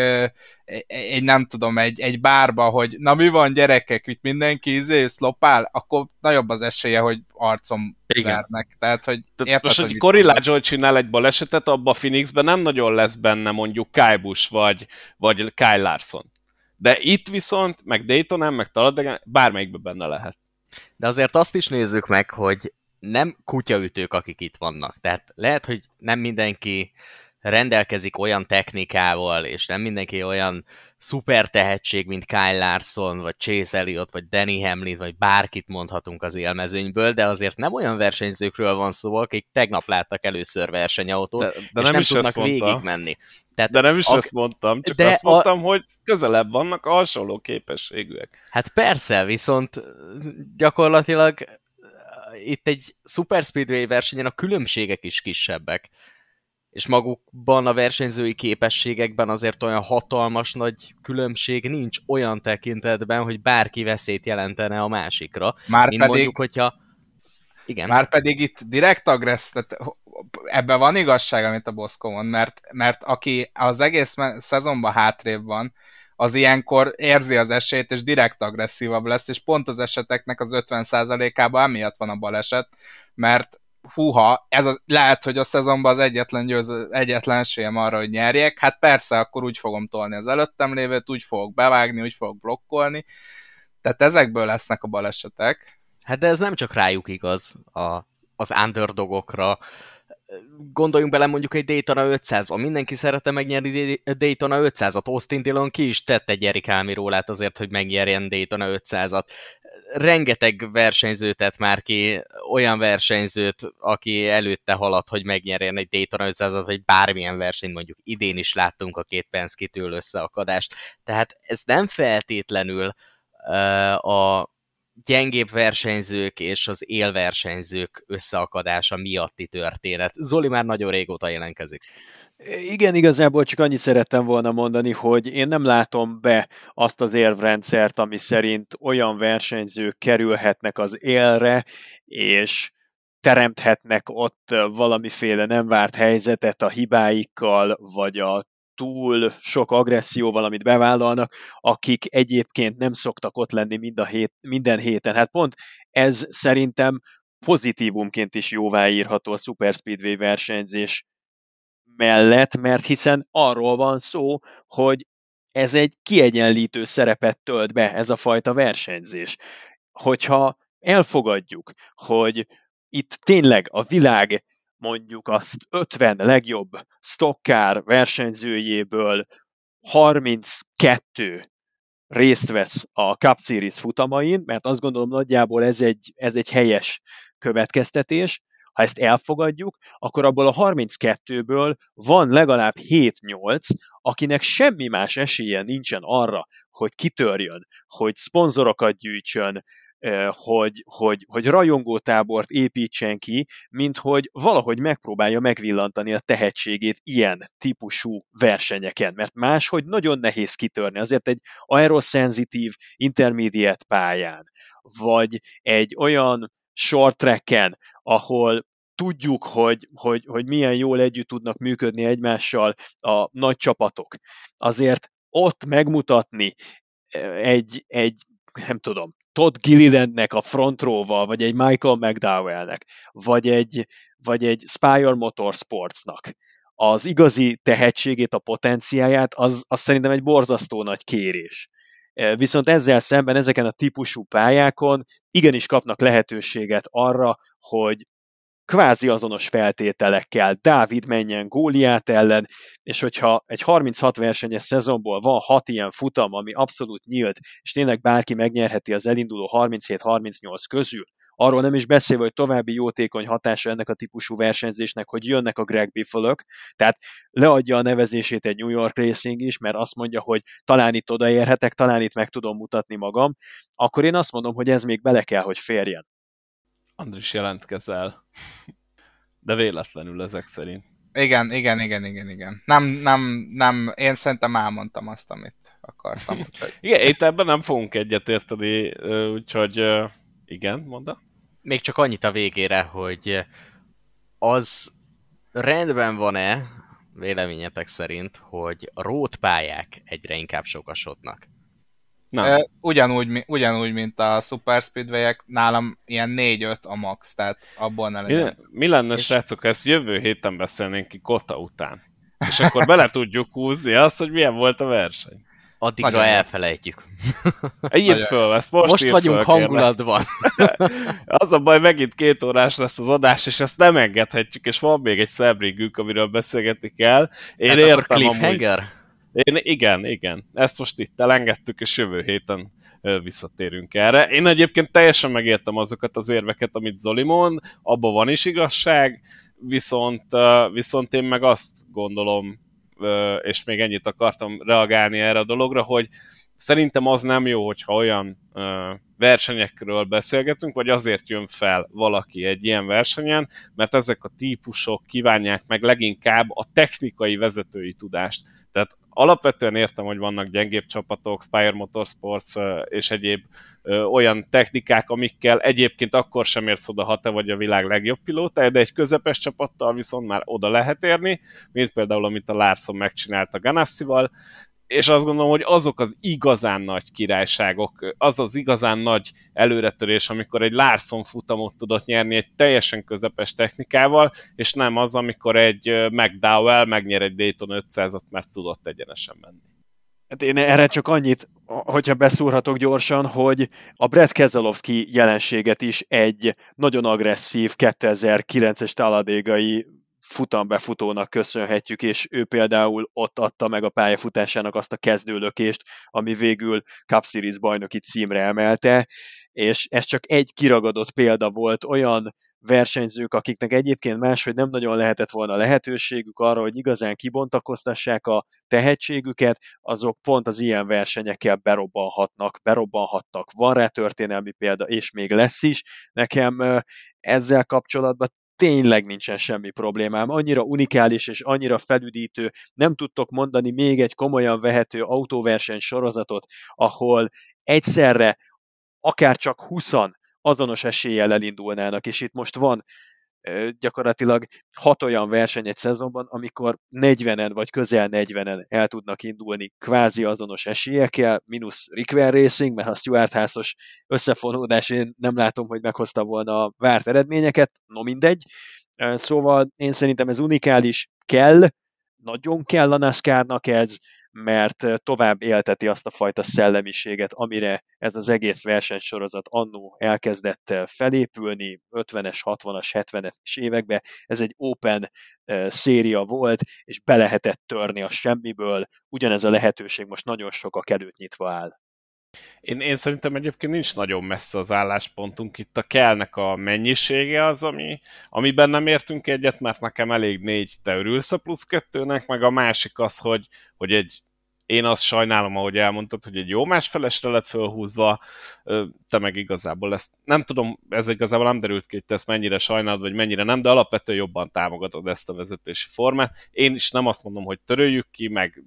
egy nem tudom, egy, egy bárba, hogy na mi van gyerekek, itt mindenki izé, szlopál, akkor nagyobb az esélye, hogy arcom Igen. vernek. Tehát, hogy Tehát érted, most, hogy, hogy Corey csinál egy balesetet, abba a Phoenixben nem nagyon lesz benne mondjuk Kyle Busch vagy, vagy Kyle Larson. De itt viszont, meg Dayton, meg Talladega, bármelyikben benne lehet. De azért azt is nézzük meg, hogy nem kutyaütők, akik itt vannak. Tehát lehet, hogy nem mindenki rendelkezik olyan technikával, és nem mindenki olyan szuper tehetség, mint Kyle Larson, vagy Chase Elliott, vagy Danny Hamlin, vagy bárkit mondhatunk az élmezőnyből, de azért nem olyan versenyzőkről van szó, akik tegnap láttak először versenyautót, de, de és nem, nem is tudnak végigmenni. Tehát de nem is ak- ezt mondtam, csak de azt mondtam, a... hogy közelebb vannak a hasonló képességűek. Hát persze, viszont gyakorlatilag itt egy Super Speedway versenyen a különbségek is kisebbek és magukban a versenyzői képességekben azért olyan hatalmas nagy különbség nincs olyan tekintetben, hogy bárki veszélyt jelentene a másikra. Már mint pedig, mondjuk, hogyha... Igen. Már pedig itt direkt agressz, tehát ebben van igazság, amit a Boszko mond, mert, mert aki az egész szezonban hátrébb van, az ilyenkor érzi az esélyt, és direkt agresszívabb lesz, és pont az eseteknek az 50%-ában emiatt van a baleset, mert húha, ez a, lehet, hogy a szezonban az egyetlen, győző, egyetlen esélyem arra, hogy nyerjek, hát persze, akkor úgy fogom tolni az előttem lévőt, úgy fogok bevágni, úgy fogok blokkolni, tehát ezekből lesznek a balesetek. Hát de ez nem csak rájuk igaz, a, az underdogokra, gondoljunk bele mondjuk egy Daytona 500-ba, mindenki szerette megnyerni Daytona 500-at, Austin Dillon ki is tett egy Erik Almirólát azért, hogy megnyerjen Daytona 500-at rengeteg versenyzőt tett már ki, olyan versenyzőt, aki előtte haladt, hogy megnyerjen egy Daytona 500 vagy bármilyen versenyt, mondjuk idén is láttunk a két Penske-től összeakadást. Tehát ez nem feltétlenül uh, a gyengébb versenyzők és az élversenyzők összeakadása miatti történet. Zoli már nagyon régóta jelenkezik. Igen, igazából csak annyit szerettem volna mondani, hogy én nem látom be azt az érvrendszert, ami szerint olyan versenyzők kerülhetnek az élre, és teremthetnek ott valamiféle nem várt helyzetet a hibáikkal, vagy a túl sok agresszióval, amit bevállalnak, akik egyébként nem szoktak ott lenni mind a hét, minden héten. Hát pont ez szerintem pozitívumként is jóváírható a Super Speedway versenyzés mellett, mert hiszen arról van szó, hogy ez egy kiegyenlítő szerepet tölt be, ez a fajta versenyzés. Hogyha elfogadjuk, hogy itt tényleg a világ mondjuk azt 50 legjobb stockár versenyzőjéből 32 részt vesz a Cup Series futamain, mert azt gondolom nagyjából ez egy, ez egy helyes következtetés, ha ezt elfogadjuk, akkor abból a 32-ből van legalább 7-8, akinek semmi más esélye nincsen arra, hogy kitörjön, hogy szponzorokat gyűjtsön, hogy, hogy, hogy rajongótábort építsen ki, mint hogy valahogy megpróbálja megvillantani a tehetségét ilyen típusú versenyeken, mert máshogy nagyon nehéz kitörni. Azért egy aeroszenzitív intermediate pályán, vagy egy olyan short tracken, ahol tudjuk, hogy, hogy, hogy milyen jól együtt tudnak működni egymással a nagy csapatok. Azért ott megmutatni egy, egy nem tudom, Todd Gillilandnek a front row vagy egy Michael McDowellnek, vagy egy, vagy egy Spire Motorsportsnak az igazi tehetségét, a potenciáját, az, az szerintem egy borzasztó nagy kérés. Viszont ezzel szemben ezeken a típusú pályákon igenis kapnak lehetőséget arra, hogy kvázi azonos feltételekkel Dávid menjen Góliát ellen, és hogyha egy 36 versenyes szezonból van 6 ilyen futam, ami abszolút nyílt, és tényleg bárki megnyerheti az elinduló 37-38 közül, arról nem is beszélve, hogy további jótékony hatása ennek a típusú versenyzésnek, hogy jönnek a Greg Biffalök, tehát leadja a nevezését egy New York Racing is, mert azt mondja, hogy talán itt odaérhetek, talán itt meg tudom mutatni magam, akkor én azt mondom, hogy ez még bele kell, hogy férjen. Andris jelentkezel. De véletlenül ezek szerint. Igen, igen, igen, igen, igen. Nem, nem, nem, én szerintem elmondtam azt, amit akartam. Úgyhogy... igen, itt ebben nem fogunk egyetérteni, úgyhogy igen, mondd. Még csak annyit a végére, hogy az rendben van-e, véleményetek szerint, hogy a rótpályák egyre inkább sokasodnak? Nem. ugyanúgy, ugyanúgy, mint a Super speedway nálam ilyen 4-5 a max, tehát abból ne legyen. Mi, mi lenne, és... srácok, ezt jövő héten beszélnénk ki Kota után. És akkor bele tudjuk húzni azt, hogy milyen volt a verseny. Addigra Nagyon elfelejtjük. Írd föl ezt, most, Most vagyunk föl, hangulatban. Az a baj, megint két órás lesz az adás, és ezt nem engedhetjük, és van még egy szemrégünk, amiről beszélgetni kell. Én Tehát akkor értem amúgy. cliffhanger? Én, igen, igen. Ezt most itt elengedtük, és jövő héten visszatérünk erre. Én egyébként teljesen megértem azokat az érveket, amit Zoli mond, abban van is igazság, viszont, viszont én meg azt gondolom, és még ennyit akartam reagálni erre a dologra, hogy szerintem az nem jó, hogyha olyan versenyekről beszélgetünk, vagy azért jön fel valaki egy ilyen versenyen, mert ezek a típusok kívánják meg leginkább a technikai vezetői tudást. Tehát alapvetően értem, hogy vannak gyengébb csapatok, Spire Motorsports és egyéb olyan technikák, amikkel egyébként akkor sem érsz oda, ha te vagy a világ legjobb pilóta, de egy közepes csapattal viszont már oda lehet érni, mint például, amit a Larson megcsinált a Ganassi-val, és azt gondolom, hogy azok az igazán nagy királyságok, az az igazán nagy előretörés, amikor egy Larson futamot tudott nyerni egy teljesen közepes technikával, és nem az, amikor egy McDowell megnyer egy Dayton 500-at, mert tudott egyenesen menni. Hát én erre csak annyit, hogyha beszúrhatok gyorsan, hogy a Brett Keselowski jelenséget is egy nagyon agresszív 2009-es taladégai futambefutónak köszönhetjük, és ő például ott adta meg a pályafutásának azt a kezdőlökést, ami végül Cup Series bajnoki címre emelte, és ez csak egy kiragadott példa volt olyan versenyzők, akiknek egyébként máshogy nem nagyon lehetett volna lehetőségük arra, hogy igazán kibontakoztassák a tehetségüket, azok pont az ilyen versenyekkel berobbanhatnak, berobbanhattak. Van rá történelmi példa, és még lesz is. Nekem ezzel kapcsolatban tényleg nincsen semmi problémám. Annyira unikális és annyira felüdítő, nem tudtok mondani még egy komolyan vehető autóverseny sorozatot, ahol egyszerre akár csak 20 azonos eséllyel elindulnának, és itt most van gyakorlatilag hat olyan verseny egy szezonban, amikor 40-en vagy közel 40-en el tudnak indulni kvázi azonos esélyekkel, mínusz Rickwer Racing, mert a Stuart házos összefonódás én nem látom, hogy meghozta volna a várt eredményeket, no mindegy. Szóval én szerintem ez unikális, kell, nagyon kell a NASCAR-nak ez, mert tovább élteti azt a fajta szellemiséget, amire ez az egész versenysorozat annó elkezdett felépülni, 50-es, 60-as, 70-es években. Ez egy open széria volt, és be lehetett törni a semmiből. Ugyanez a lehetőség most nagyon sokak előtt nyitva áll. Én, én szerintem egyébként nincs nagyon messze az álláspontunk. Itt a kellnek a mennyisége az, ami, amiben nem értünk egyet, mert nekem elég négy, te örülsz a plusz kettőnek, meg a másik az, hogy, hogy egy én azt sajnálom, ahogy elmondtad, hogy egy jó másfelesre lett fölhúzva, te meg igazából ezt, nem tudom, ez igazából nem derült ki, hogy te ezt mennyire sajnálod, vagy mennyire nem, de alapvetően jobban támogatod ezt a vezetési formát. Én is nem azt mondom, hogy töröljük ki, meg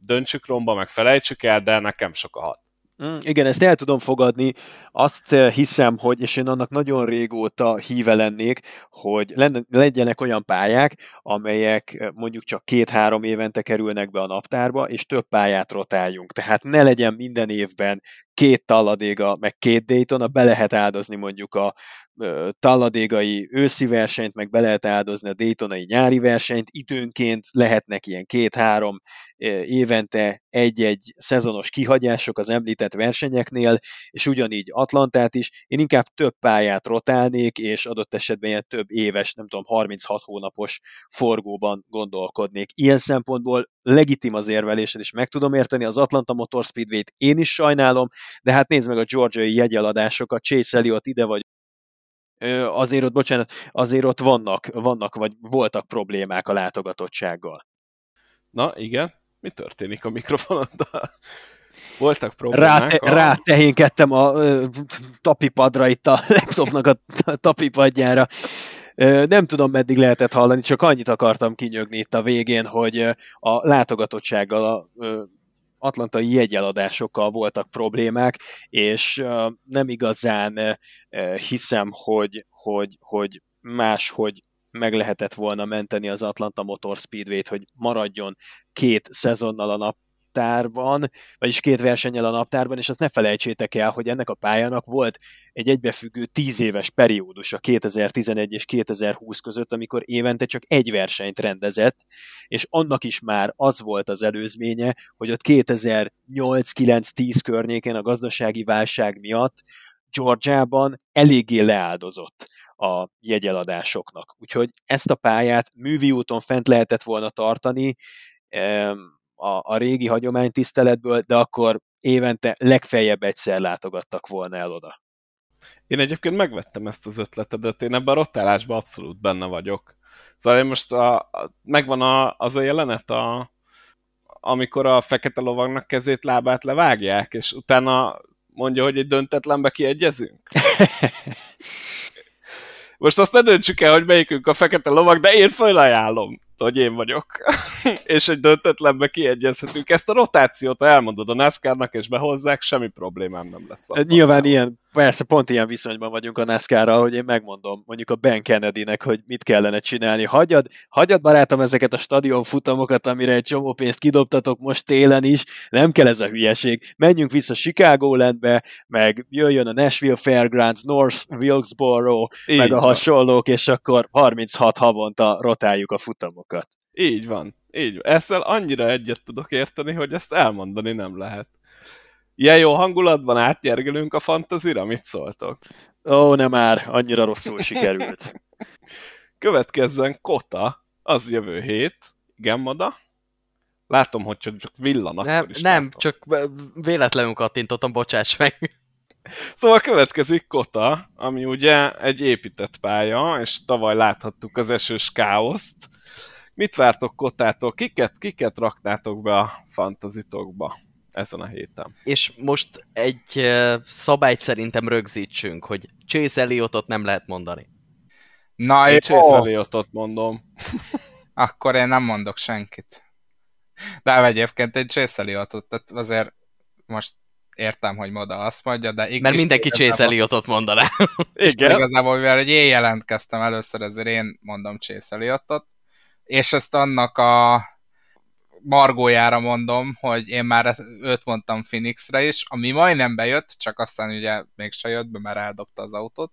döntsük romba, meg felejtsük el, de nekem sok a hat. Mm, igen, ezt el tudom fogadni. Azt eh, hiszem, hogy, és én annak nagyon régóta híve lennék, hogy legyenek olyan pályák, amelyek eh, mondjuk csak két-három évente kerülnek be a naptárba, és több pályát rotáljunk. Tehát ne legyen minden évben két talladéga, meg két Daytona, be lehet áldozni mondjuk a talladégai őszi versenyt, meg be lehet áldozni a Daytonai nyári versenyt, időnként lehetnek ilyen két-három évente egy-egy szezonos kihagyások az említett versenyeknél, és ugyanígy Atlantát is. Én inkább több pályát rotálnék, és adott esetben ilyen több éves, nem tudom, 36 hónapos forgóban gondolkodnék. Ilyen szempontból legitim az érvelésed, és meg tudom érteni az Atlanta Motor Speedway-t, én is sajnálom, de hát nézd meg a georgiai jegyeladásokat, Chase Elliott ide vagy azért ott, bocsánat, azért ott vannak, vannak, vagy voltak problémák a látogatottsággal. Na, igen. Mi történik a mikrofonoddal? Voltak problémák. Ráte, a... Rátehénkedtem a ö, tapipadra itt a laptopnak a tapipadjára. Nem tudom, meddig lehetett hallani, csak annyit akartam kinyögni itt a végén, hogy a látogatottsággal, a atlantai jegyeladásokkal voltak problémák, és nem igazán hiszem, hogy, hogy, hogy máshogy meg lehetett volna menteni az Atlanta Motor Speedway-t, hogy maradjon két szezonnal a nap naptárban, vagyis két versennyel a naptárban, és azt ne felejtsétek el, hogy ennek a pályának volt egy egybefüggő tíz éves periódus a 2011 és 2020 között, amikor évente csak egy versenyt rendezett, és annak is már az volt az előzménye, hogy ott 2008-9-10 környéken a gazdasági válság miatt Georgiában eléggé leáldozott a jegyeladásoknak. Úgyhogy ezt a pályát művi úton fent lehetett volna tartani a, a régi hagyománytiszteletből, de akkor évente legfeljebb egyszer látogattak volna el oda. Én egyébként megvettem ezt az ötletedet, én ebben a rotálásban abszolút benne vagyok. Szóval én most a, a, megvan a, az a jelenet, a, amikor a fekete lovagnak kezét, lábát levágják, és utána mondja, hogy egy döntetlenbe kiegyezünk. Most azt ne döntsük el, hogy melyikünk a fekete lovag, de én felajánlom hogy én vagyok, és egy döntetlenbe kiegyezhetünk. Ezt a rotációt, elmondod a NASCAR-nak, és behozzák, semmi problémám nem lesz. Nyilván ilyen, persze pont ilyen viszonyban vagyunk a nascar hogy én megmondom mondjuk a Ben Kennedy-nek, hogy mit kellene csinálni. Hagyad, hagyad barátom ezeket a stadion futamokat, amire egy csomó pénzt kidobtatok most télen is, nem kell ez a hülyeség. Menjünk vissza Chicago Landbe, meg jöjjön a Nashville Fairgrounds, North Wilkesboro, Így meg a hasonlók, és akkor 36 havonta rotáljuk a futamokat dolgokat. Így van. Így van. Ezzel annyira egyet tudok érteni, hogy ezt elmondani nem lehet. Ilyen jó hangulatban átnyergelünk a fantazira, mit szóltok? Ó, nem már, annyira rosszul sikerült. Következzen Kota, az jövő hét. Igen, Mada? Látom, hogy csak villan nem, is Nem, látom. csak véletlenül kattintottam, bocsáss meg. Szóval következik Kota, ami ugye egy épített pálya, és tavaly láthattuk az esős káoszt, Mit vártok Kotától? Kiket, kiket raknátok be a fantazitokba ezen a héten? És most egy szabályt szerintem rögzítsünk, hogy Chase Elliotot nem lehet mondani. Na, én Chase Elliotot mondom. Akkor én nem mondok senkit. De egyébként egy Chase Elliotot, tehát azért most értem, hogy Moda azt mondja, de igaz, Mert mindenki Chase Elliotot mondaná. Igen. Igazából, mivel egy én jelentkeztem először, ezért én mondom Chase Elliotot és ezt annak a margójára mondom, hogy én már őt mondtam Phoenixre is, ami majdnem bejött, csak aztán ugye mégse jött be, mert eldobta az autót.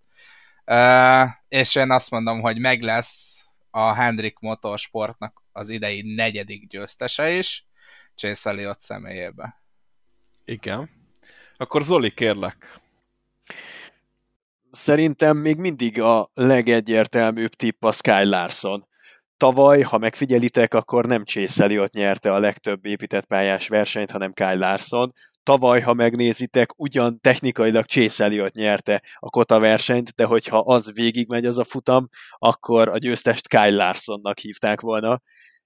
Uh, és én azt mondom, hogy meg lesz a Hendrik Motorsportnak az idei negyedik győztese is, Chase Elliot személyébe. Igen. Akkor Zoli, kérlek. Szerintem még mindig a legegyértelműbb tipp a Sky Larson. Tavaly, ha megfigyelitek, akkor nem Chase Elliot nyerte a legtöbb épített pályás versenyt, hanem Kyle Larson. Tavaly, ha megnézitek, ugyan technikailag Chase Elliot nyerte a kota versenyt, de hogyha az végigmegy az a futam, akkor a győztest Kyle Larsonnak hívták volna.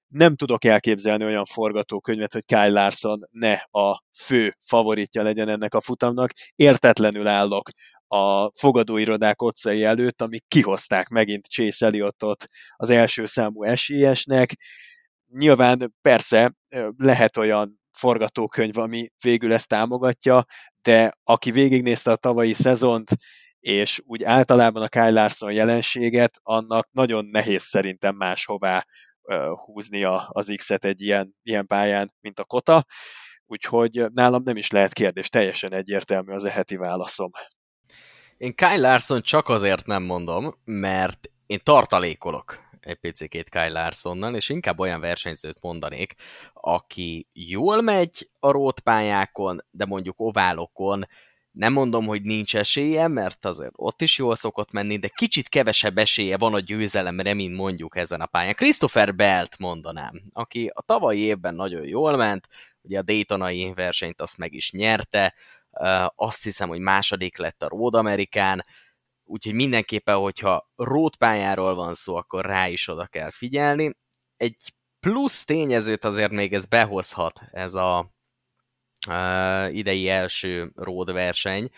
Nem tudok elképzelni olyan forgatókönyvet, hogy Kyle Larson ne a fő favoritja legyen ennek a futamnak. Értetlenül állok a fogadóirodák otcai előtt, amik kihozták megint Chase Elliotot az első számú esélyesnek. Nyilván persze lehet olyan forgatókönyv, ami végül ezt támogatja, de aki végignézte a tavalyi szezont, és úgy általában a Kyle Larson jelenséget, annak nagyon nehéz szerintem máshová húznia az X-et egy ilyen, ilyen pályán, mint a Kota. Úgyhogy nálam nem is lehet kérdés, teljesen egyértelmű az eheti válaszom. Én Kyle Larson csak azért nem mondom, mert én tartalékolok egy picikét Kyle Larsonnal, és inkább olyan versenyzőt mondanék, aki jól megy a rótpályákon, de mondjuk oválokon nem mondom, hogy nincs esélye, mert azért ott is jól szokott menni, de kicsit kevesebb esélye van a győzelemre, mint mondjuk ezen a pályán. Christopher Belt mondanám, aki a tavalyi évben nagyon jól ment, ugye a Daytonai versenyt azt meg is nyerte, azt hiszem, hogy második lett a Road Amerikán, úgyhogy mindenképpen, hogyha road pályáról van szó, akkor rá is oda kell figyelni. Egy plusz tényezőt azért még ez behozhat, ez a idei első road verseny,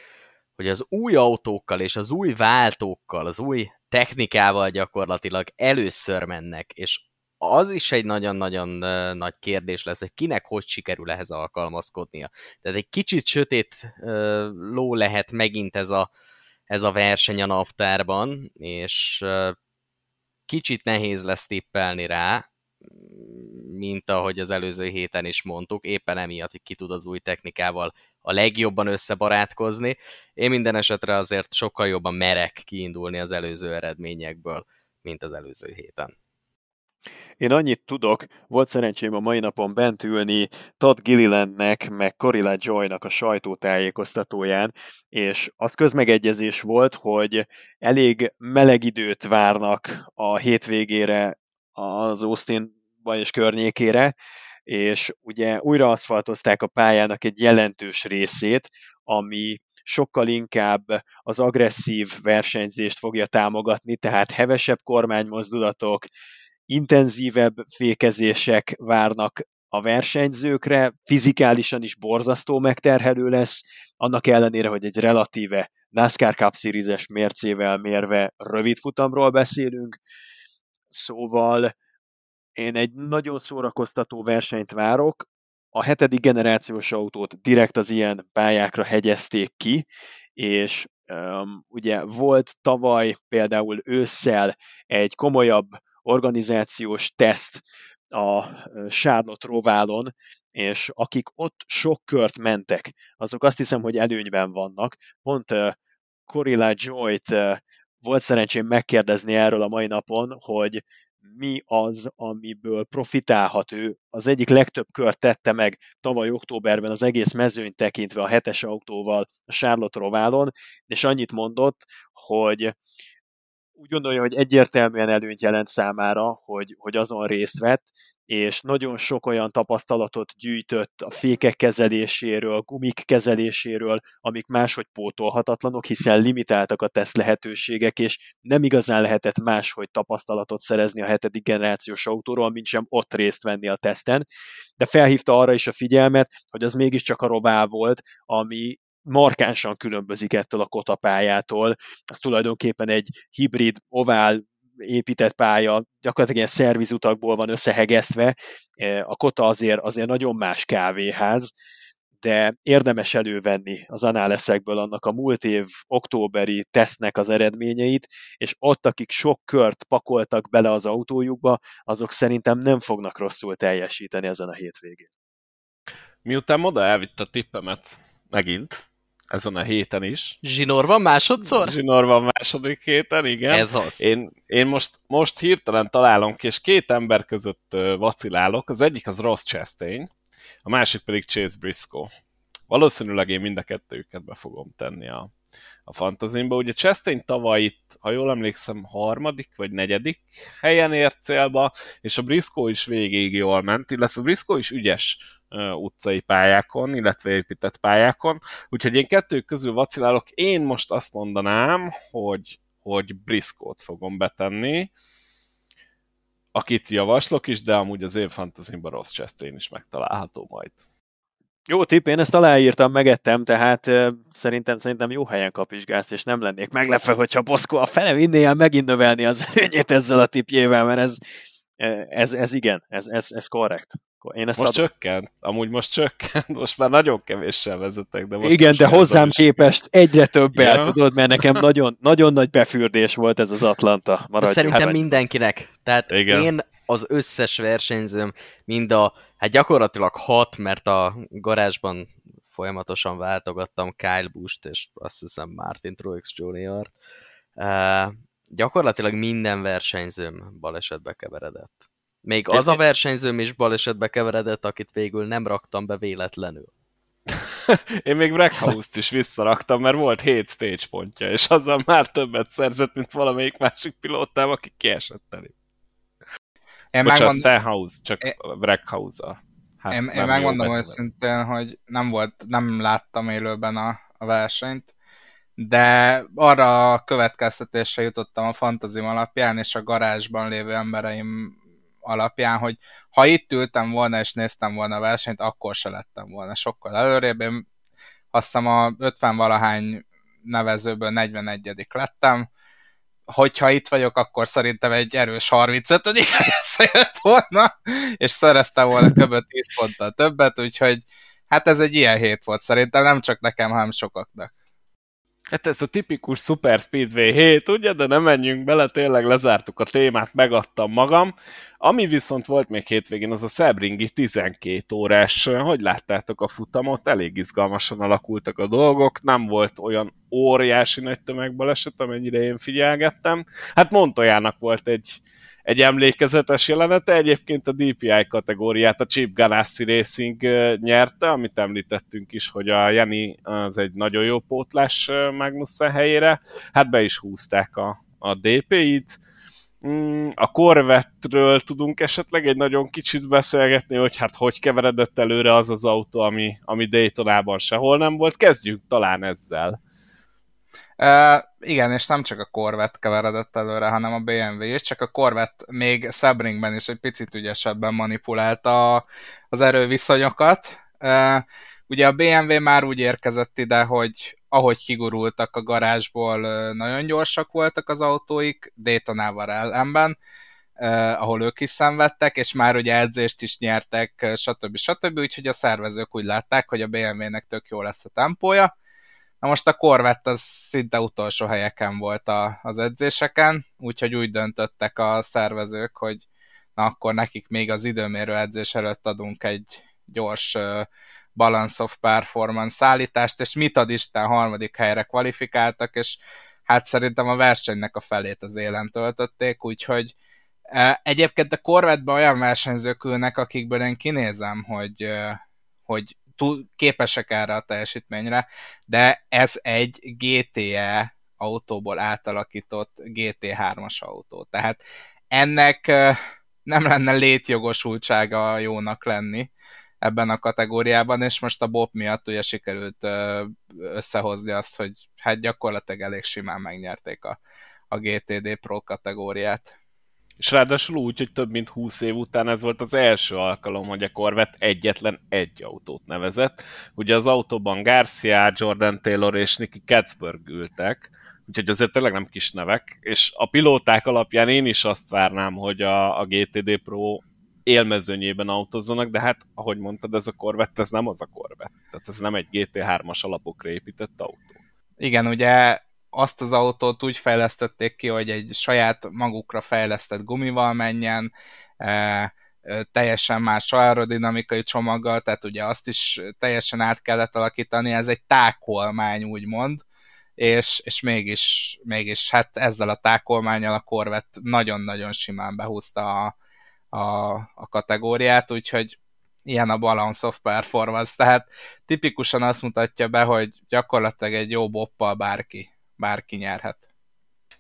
hogy az új autókkal és az új váltókkal, az új technikával gyakorlatilag először mennek, és az is egy nagyon-nagyon nagy kérdés lesz, hogy kinek hogy sikerül ehhez alkalmazkodnia. Tehát egy kicsit sötét ló lehet megint ez a, ez a verseny a naptárban, és kicsit nehéz lesz tippelni rá, mint ahogy az előző héten is mondtuk, éppen emiatt, hogy ki tud az új technikával a legjobban összebarátkozni. Én minden esetre azért sokkal jobban merek kiindulni az előző eredményekből, mint az előző héten. Én annyit tudok, volt szerencsém a mai napon bent ülni Todd Gillilandnek, meg Corilla Joynak a sajtótájékoztatóján, és az közmegegyezés volt, hogy elég meleg időt várnak a hétvégére az Austin és környékére, és ugye újra aszfaltozták a pályának egy jelentős részét, ami sokkal inkább az agresszív versenyzést fogja támogatni, tehát hevesebb kormánymozdulatok, intenzívebb fékezések várnak a versenyzőkre, fizikálisan is borzasztó megterhelő lesz, annak ellenére, hogy egy relatíve NASCAR Cup mércével mérve rövid futamról beszélünk, szóval én egy nagyon szórakoztató versenyt várok, a hetedik generációs autót direkt az ilyen pályákra hegyezték ki, és um, ugye volt tavaly például ősszel egy komolyabb organizációs teszt a Charlotte Roválon, és akik ott sok kört mentek, azok azt hiszem, hogy előnyben vannak. Pont uh, Corilla Joy-t uh, volt szerencsém megkérdezni erről a mai napon, hogy mi az, amiből profitálhat ő. Az egyik legtöbb kört tette meg tavaly októberben az egész mezőny tekintve a hetes autóval a Charlotte Roválon, és annyit mondott, hogy úgy gondolja, hogy egyértelműen előnyt jelent számára, hogy, hogy azon részt vett, és nagyon sok olyan tapasztalatot gyűjtött a fékek kezeléséről, gumik kezeléséről, amik máshogy pótolhatatlanok, hiszen limitáltak a teszt lehetőségek, és nem igazán lehetett máshogy tapasztalatot szerezni a hetedik generációs autóról, mint sem ott részt venni a teszten. De felhívta arra is a figyelmet, hogy az mégiscsak a rová volt, ami markánsan különbözik ettől a kota pályától. Az tulajdonképpen egy hibrid, ovál épített pálya, gyakorlatilag ilyen szervizutakból van összehegesztve. E, a kota azért, azért nagyon más kávéház, de érdemes elővenni az análeszekből annak a múlt év októberi tesznek az eredményeit, és ott, akik sok kört pakoltak bele az autójukba, azok szerintem nem fognak rosszul teljesíteni ezen a hétvégén. Miután Moda elvitt a tippemet megint, ezen a héten is. Zsinór van másodszor? Zsinór van második héten, igen. Ez az. Én, én most, most hirtelen találom ki, és két ember között vacilálok. Az egyik az Ross Chastain, a másik pedig Chase Briscoe. Valószínűleg én mind a kettőjüket be fogom tenni a, a fantazimba. Ugye Chastain tavaly itt, ha jól emlékszem, harmadik vagy negyedik helyen ért célba, és a Briscoe is végig jól ment, illetve Briscoe is ügyes utcai pályákon, illetve épített pályákon. Úgyhogy én kettő közül vacilálok. Én most azt mondanám, hogy, hogy Briskót fogom betenni, akit javaslok is, de amúgy az én fantazimban rossz Chastain is megtalálható majd. Jó tipp, én ezt aláírtam, megettem, tehát uh, szerintem, szerintem jó helyen kapizsgálsz, és nem lennék meglepve, hogyha Boszko a fele vinné megint növelni az előnyét ezzel a tipjével, mert ez, ez, ez igen, ez, ez, ez korrekt. Én ezt most adom. csökkent, amúgy most csökkent, most már nagyon kevéssel vezetek. De most Igen, de hozzám képest egyre több ja. tudod, mert nekem nagyon, nagyon nagy befürdés volt ez az Atlanta. Maradj, szerintem hát, mindenkinek. Tehát Igen. én az összes versenyzőm, mind a, hát gyakorlatilag hat, mert a garázsban folyamatosan váltogattam Kyle Busch-t, és azt hiszem Martin Truex Jr. Uh, gyakorlatilag minden versenyzőm balesetbe keveredett. Még az a versenyzőm is balesetbe keveredett, akit végül nem raktam be véletlenül. Én még Wreckhouse-t is visszaraktam, mert volt 7 stage pontja, és azzal már többet szerzett, mint valamelyik másik pilótám, aki kiesett elé. Én Bocsánat, megmond... Stenhouse, csak én... Wreckhouse-a. Hát, én, én megmondom őszintén, hogy nem volt, nem láttam élőben a, a versenyt, de arra a következtetésre jutottam a fantazim alapján, és a garázsban lévő embereim alapján, hogy ha itt ültem volna és néztem volna a versenyt, akkor se lettem volna sokkal előrébb. Én azt hiszem a 50 valahány nevezőből 41 lettem, hogyha itt vagyok, akkor szerintem egy erős 35 összejött volna, és szereztem volna kb. 10 ponttal többet, úgyhogy hát ez egy ilyen hét volt szerintem, nem csak nekem, hanem sokaknak. Hát ez a tipikus Super Speedway 7, ugye, de nem menjünk bele, tényleg lezártuk a témát, megadtam magam. Ami viszont volt még hétvégén, az a Sebringi 12 órás. Hogy láttátok a futamot? Elég izgalmasan alakultak a dolgok, nem volt olyan óriási nagy tömegbaleset, amennyire én figyelgettem. Hát Montojának volt egy egy emlékezetes jelenete. Egyébként a DPI kategóriát a Chip Ganassi Racing nyerte, amit említettünk is, hogy a Jenny az egy nagyon jó pótlás Magnussen helyére. Hát be is húzták a, a DPI-t. Mm, a Corvette-ről tudunk esetleg egy nagyon kicsit beszélgetni, hogy hát hogy keveredett előre az az autó, ami, ami Daytonában sehol nem volt. Kezdjük talán ezzel. Igen, és nem csak a Corvette keveredett előre, hanem a BMW is, csak a Corvette még Sebringben is egy picit ügyesebben manipulálta az erőviszonyokat. Uh, ugye a BMW már úgy érkezett ide, hogy ahogy kigurultak a garázsból, nagyon gyorsak voltak az autóik, Daytonával ellenben, Uh, ahol ők is szenvedtek, és már ugye edzést is nyertek, stb. stb. Úgyhogy a szervezők úgy látták, hogy a BMW-nek tök jó lesz a tempója, Na most a Corvette az szinte utolsó helyeken volt a, az edzéseken, úgyhogy úgy döntöttek a szervezők, hogy na akkor nekik még az időmérő edzés előtt adunk egy gyors balance of performance szállítást, és mit ad Isten harmadik helyre kvalifikáltak, és hát szerintem a versenynek a felét az élen töltötték, úgyhogy egyébként a Corvette-ben olyan versenyzők ülnek, akikből én kinézem, hogy, hogy képesek erre a teljesítményre, de ez egy GTE autóból átalakított GT3-as autó. Tehát ennek nem lenne létjogosultsága jónak lenni ebben a kategóriában, és most a Bob miatt ugye sikerült összehozni azt, hogy hát gyakorlatilag elég simán megnyerték a, a GTD Pro kategóriát. És ráadásul úgy, hogy több mint 20 év után ez volt az első alkalom, hogy a Corvette egyetlen egy autót nevezett. Ugye az autóban Garcia, Jordan Taylor és Nicky Katzberg ültek, úgyhogy azért tényleg nem kis nevek, és a pilóták alapján én is azt várnám, hogy a, a GTD Pro élmezőnyében autózzanak, de hát, ahogy mondtad, ez a Corvette, ez nem az a Corvette. Tehát ez nem egy GT3-as alapokra épített autó. Igen, ugye azt az autót úgy fejlesztették ki, hogy egy saját magukra fejlesztett gumival menjen, e, e, teljesen más aerodinamikai csomaggal, tehát ugye azt is teljesen át kellett alakítani, ez egy tákolmány úgymond, és, és mégis, mégis hát ezzel a tákolmányjal a Corvette nagyon-nagyon simán behúzta a, a, a kategóriát, úgyhogy ilyen a balance of performance, tehát tipikusan azt mutatja be, hogy gyakorlatilag egy jó boppal bárki bárki nyerhet.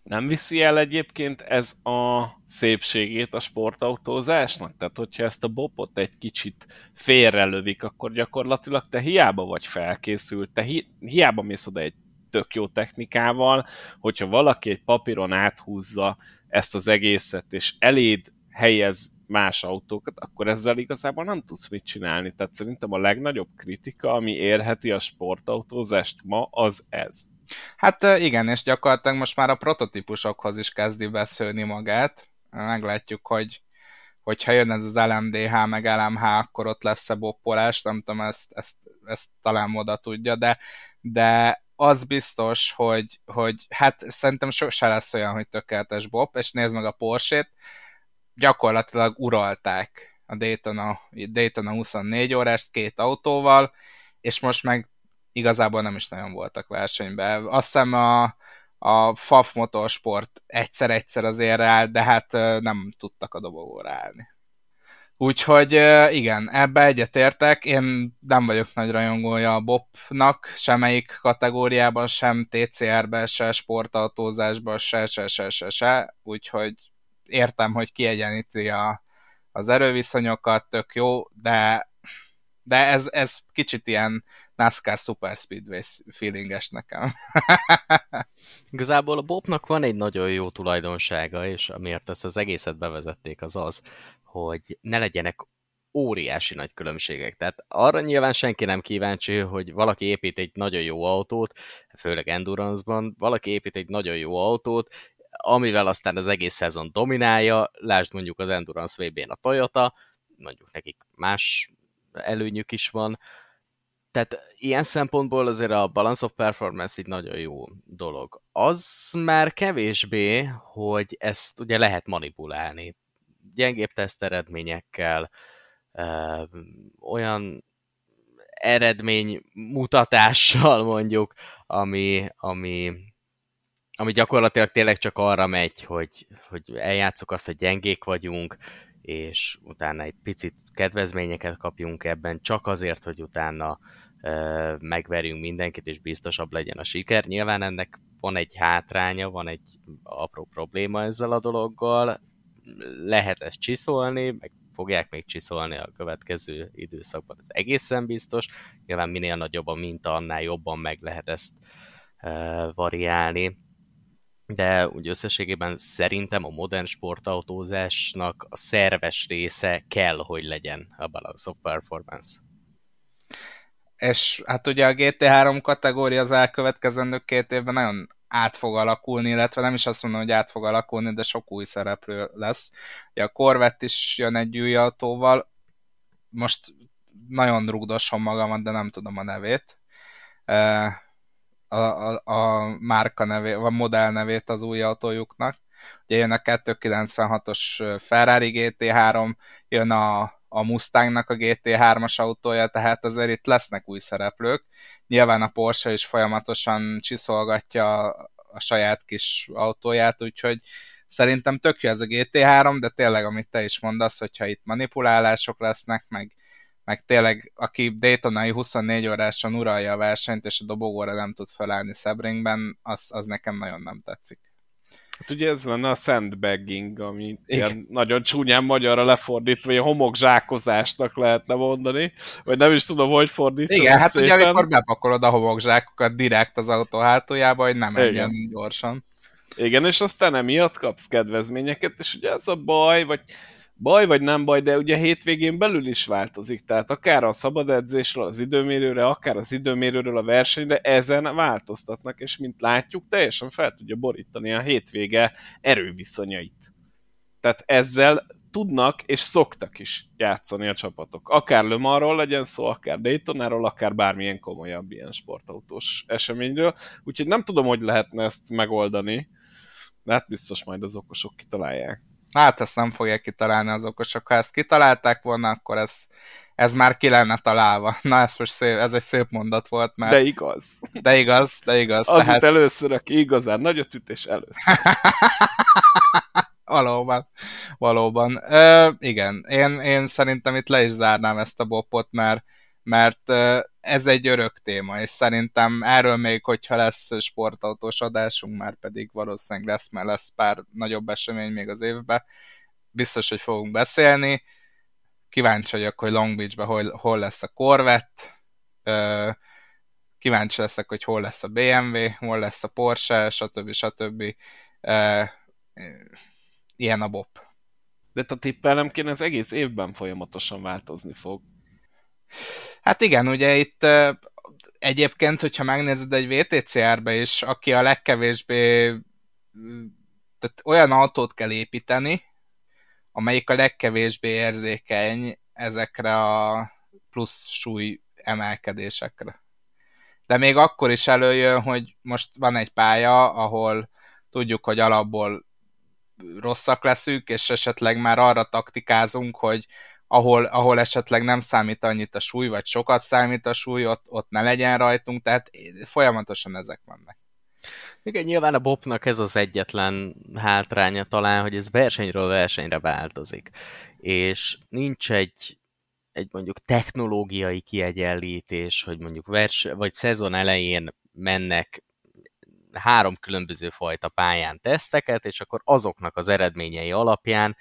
Nem viszi el egyébként ez a szépségét a sportautózásnak? Tehát, hogyha ezt a bopot egy kicsit félrelövik, akkor gyakorlatilag te hiába vagy felkészült, te hi- hiába mész oda egy tök jó technikával, hogyha valaki egy papíron áthúzza ezt az egészet, és eléd helyez más autókat, akkor ezzel igazából nem tudsz mit csinálni. Tehát szerintem a legnagyobb kritika, ami érheti a sportautózást ma, az ez. Hát igen, és gyakorlatilag most már a prototípusokhoz is kezdi beszélni magát. Meglátjuk, hogy hogyha jön ez az LMDH meg LMH, akkor ott lesz-e boppolás, nem tudom, ezt, ezt, ezt talán oda tudja, de, de az biztos, hogy, hogy hát szerintem sose lesz olyan, hogy tökéletes bob, és nézd meg a Porsche-t, gyakorlatilag uralták a Daytona, Daytona 24 órást két autóval, és most meg igazából nem is nagyon voltak versenyben. Azt hiszem a, a FAF Motorsport egyszer-egyszer azért áll, de hát nem tudtak a dobogóra állni. Úgyhogy igen, ebbe egyetértek. Én nem vagyok nagy rajongója a BOP-nak, semmelyik kategóriában, sem TCR-ben, se sportautózásban, se, se, se, se, se. Úgyhogy értem, hogy kiegyeníti a, az erőviszonyokat, tök jó, de de ez, ez kicsit ilyen NASCAR Super Speedway feelinges nekem. Igazából a Bobnak van egy nagyon jó tulajdonsága, és amiért ezt az egészet bevezették, az az, hogy ne legyenek óriási nagy különbségek. Tehát arra nyilván senki nem kíváncsi, hogy valaki épít egy nagyon jó autót, főleg Endurance-ban, valaki épít egy nagyon jó autót, amivel aztán az egész szezon dominálja, lásd mondjuk az Endurance VB-n a Toyota, mondjuk nekik más előnyük is van, tehát ilyen szempontból azért a Balance of Performance egy nagyon jó dolog. Az már kevésbé, hogy ezt ugye lehet manipulálni. Gyengébb teszt eredményekkel, olyan eredmény mutatással mondjuk, ami, ami, ami gyakorlatilag tényleg csak arra megy, hogy, hogy eljátszok azt, hogy gyengék vagyunk, és utána egy picit kedvezményeket kapjunk ebben, csak azért, hogy utána ö, megverjünk mindenkit, és biztosabb legyen a siker. Nyilván ennek van egy hátránya, van egy apró probléma ezzel a dologgal, lehet ezt csiszolni, meg fogják még csiszolni a következő időszakban, ez egészen biztos. Nyilván minél nagyobb a minta, annál jobban meg lehet ezt uh, variálni. De úgy összességében szerintem a modern sportautózásnak a szerves része kell, hogy legyen a Balance of Performance. És hát ugye a GT3 kategória az elkövetkezendő két évben nagyon át fog alakulni, illetve nem is azt mondom, hogy át fog alakulni, de sok új szereplő lesz. Ugye a Corvette is jön egy új autóval, most nagyon rugdosom magamat, de nem tudom a nevét. A, a, a márka nevét, a modell nevét az új autójuknak. Ugye jön a 296-os Ferrari GT3, jön a, a Mustangnak a GT3-as autója, tehát azért itt lesznek új szereplők, Nyilván a Porsche is folyamatosan csiszolgatja a saját kis autóját, úgyhogy szerintem tök jó ez a GT3, de tényleg, amit te is mondasz, hogyha itt manipulálások lesznek, meg, meg tényleg, aki Daytonai 24 óráson uralja a versenyt, és a dobogóra nem tud felállni Sebringben, az, az nekem nagyon nem tetszik. Hát ugye ez lenne a sandbagging, ami ilyen nagyon csúnyán magyarra lefordítva, ilyen homokzsákozásnak lehetne mondani, vagy nem is tudom, hogy fordítsam Igen, hát szépen. ugye amikor bepakolod a homokzsákokat direkt az autó hátuljába, hogy nem menjen gyorsan. Igen, és aztán emiatt kapsz kedvezményeket, és ugye ez a baj, vagy baj vagy nem baj, de ugye hétvégén belül is változik, tehát akár a szabad edzésről az időmérőre, akár az időmérőről a versenyre, ezen változtatnak, és mint látjuk, teljesen fel tudja borítani a hétvége erőviszonyait. Tehát ezzel tudnak és szoktak is játszani a csapatok. Akár Le legyen szó, akár Daytonáról, akár bármilyen komolyabb ilyen sportautós eseményről. Úgyhogy nem tudom, hogy lehetne ezt megoldani, de hát biztos majd az okosok kitalálják. Hát ezt nem fogják kitalálni az okosok. Ha ezt kitalálták volna, akkor ez, ez már ki lenne találva. Na, ez most szép, ez egy szép mondat volt, mert... De igaz. De igaz, de igaz. Az tehát... először, aki igazán nagyot üt, és először. valóban, valóban. Ö, igen, én, én szerintem itt le is zárnám ezt a bopot, mert mert ez egy örök téma, és szerintem erről még, hogyha lesz sportautós adásunk, már pedig valószínűleg lesz, mert lesz pár nagyobb esemény még az évben, biztos, hogy fogunk beszélni. Kíváncsi vagyok, hogy Long Beachben hol, hol lesz a Corvette, kíváncsi leszek, hogy hol lesz a BMW, hol lesz a Porsche, stb. stb. Ilyen a BOP. De a tippelnem kéne, ez egész évben folyamatosan változni fog. Hát igen, ugye itt egyébként, hogyha megnézed egy VTCR-be is, aki a legkevésbé tehát olyan autót kell építeni, amelyik a legkevésbé érzékeny ezekre a plusz súly emelkedésekre. De még akkor is előjön, hogy most van egy pálya, ahol tudjuk, hogy alapból rosszak leszünk, és esetleg már arra taktikázunk, hogy ahol, ahol esetleg nem számít annyit a súly, vagy sokat számít a súly, ott, ott ne legyen rajtunk, tehát folyamatosan ezek vannak. Igen, nyilván a Bobnak ez az egyetlen hátránya talán, hogy ez versenyről versenyre változik. És nincs egy, egy mondjuk technológiai kiegyenlítés, hogy mondjuk vers, vagy szezon elején mennek három különböző fajta pályán teszteket, és akkor azoknak az eredményei alapján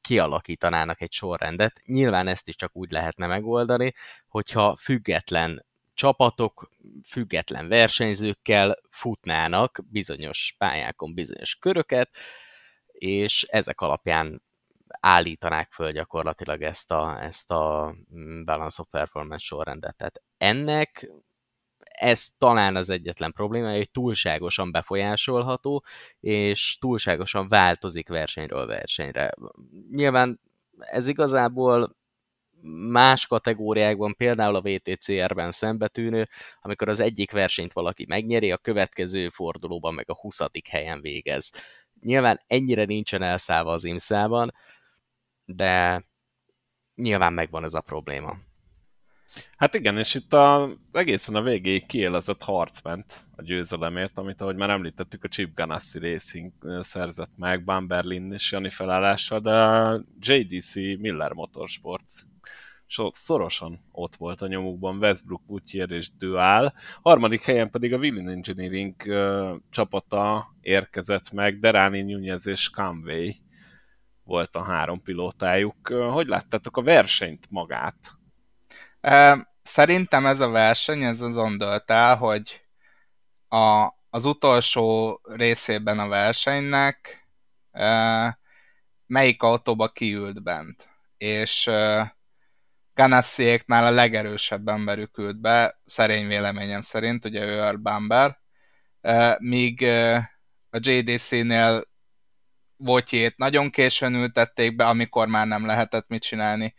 kialakítanának egy sorrendet. Nyilván ezt is csak úgy lehetne megoldani, hogyha független csapatok, független versenyzőkkel futnának bizonyos pályákon bizonyos köröket, és ezek alapján állítanák föl gyakorlatilag ezt a, ezt a Balance of Performance sorrendet. Tehát ennek ez talán az egyetlen probléma, hogy túlságosan befolyásolható, és túlságosan változik versenyről versenyre. Nyilván ez igazából más kategóriákban, például a VTCR-ben szembetűnő, amikor az egyik versenyt valaki megnyeri, a következő fordulóban meg a 20. helyen végez. Nyilván ennyire nincsen elszállva az imszában, de nyilván megvan ez a probléma. Hát igen, és itt a, egészen a végéig kiélezett harc ment a győzelemért, amit ahogy már említettük, a Chip Ganassi Racing szerzett meg, Bamberlin és Jani felállással, de a JDC Miller Motorsports szorosan ott volt a nyomukban Westbrook, Woodyear és Dual. Harmadik helyen pedig a William Engineering uh, csapata érkezett meg, Derani Nunez és Conway volt a három pilótájuk. Hogy láttátok a versenyt magát? Szerintem ez a verseny, ez azon dölt el, hogy a, az utolsó részében a versenynek melyik autóba kiült bent. És Ganassiéknál a legerősebb emberük ült be, szerény véleményem szerint, ugye ő Earl míg a JDC-nél Votjét nagyon későn ültették be, amikor már nem lehetett mit csinálni.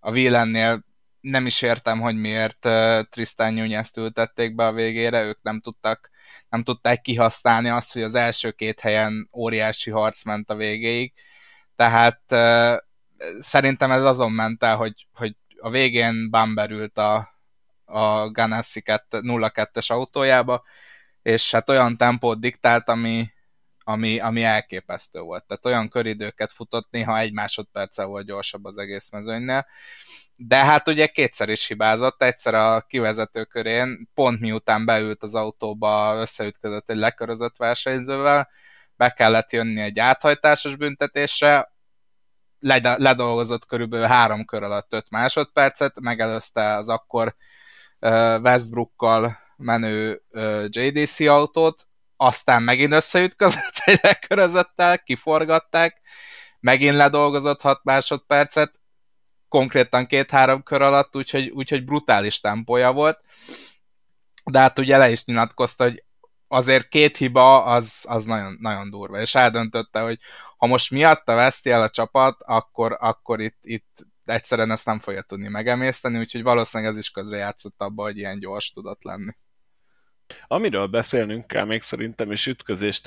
A Villennél nem is értem, hogy miért Tristan Nunez-t ültették be a végére, ők nem tudtak, nem tudták kihasználni azt, hogy az első két helyen óriási harc ment a végéig. Tehát szerintem ez azon ment el, hogy, hogy a végén Bamber ült a, a Ganassi 0-2-es autójába, és hát olyan tempót diktált, ami, ami, ami elképesztő volt. Tehát olyan köridőket futott, néha egy másodperccel volt gyorsabb az egész mezőnynél. De hát ugye kétszer is hibázott, egyszer a kivezető körén, pont miután beült az autóba, összeütközött egy lekörözött versenyzővel, be kellett jönni egy áthajtásos büntetésre, ledolgozott körülbelül három kör alatt 5 másodpercet, megelőzte az akkor Westbrookkal menő JDC autót, aztán megint összeütközött egy lekörözöttel, kiforgatták, megint ledolgozott 6 másodpercet, konkrétan két-három kör alatt, úgyhogy, úgyhogy brutális tempója volt. De hát ugye le is nyilatkozta, hogy azért két hiba az, az nagyon, nagyon durva, és eldöntötte, hogy ha most miatta veszti el a csapat, akkor, akkor itt, itt egyszerűen ezt nem fogja tudni megemészteni, úgyhogy valószínűleg ez is közre játszott abba, hogy ilyen gyors tudott lenni. Amiről beszélnünk kell még szerintem, és ütközés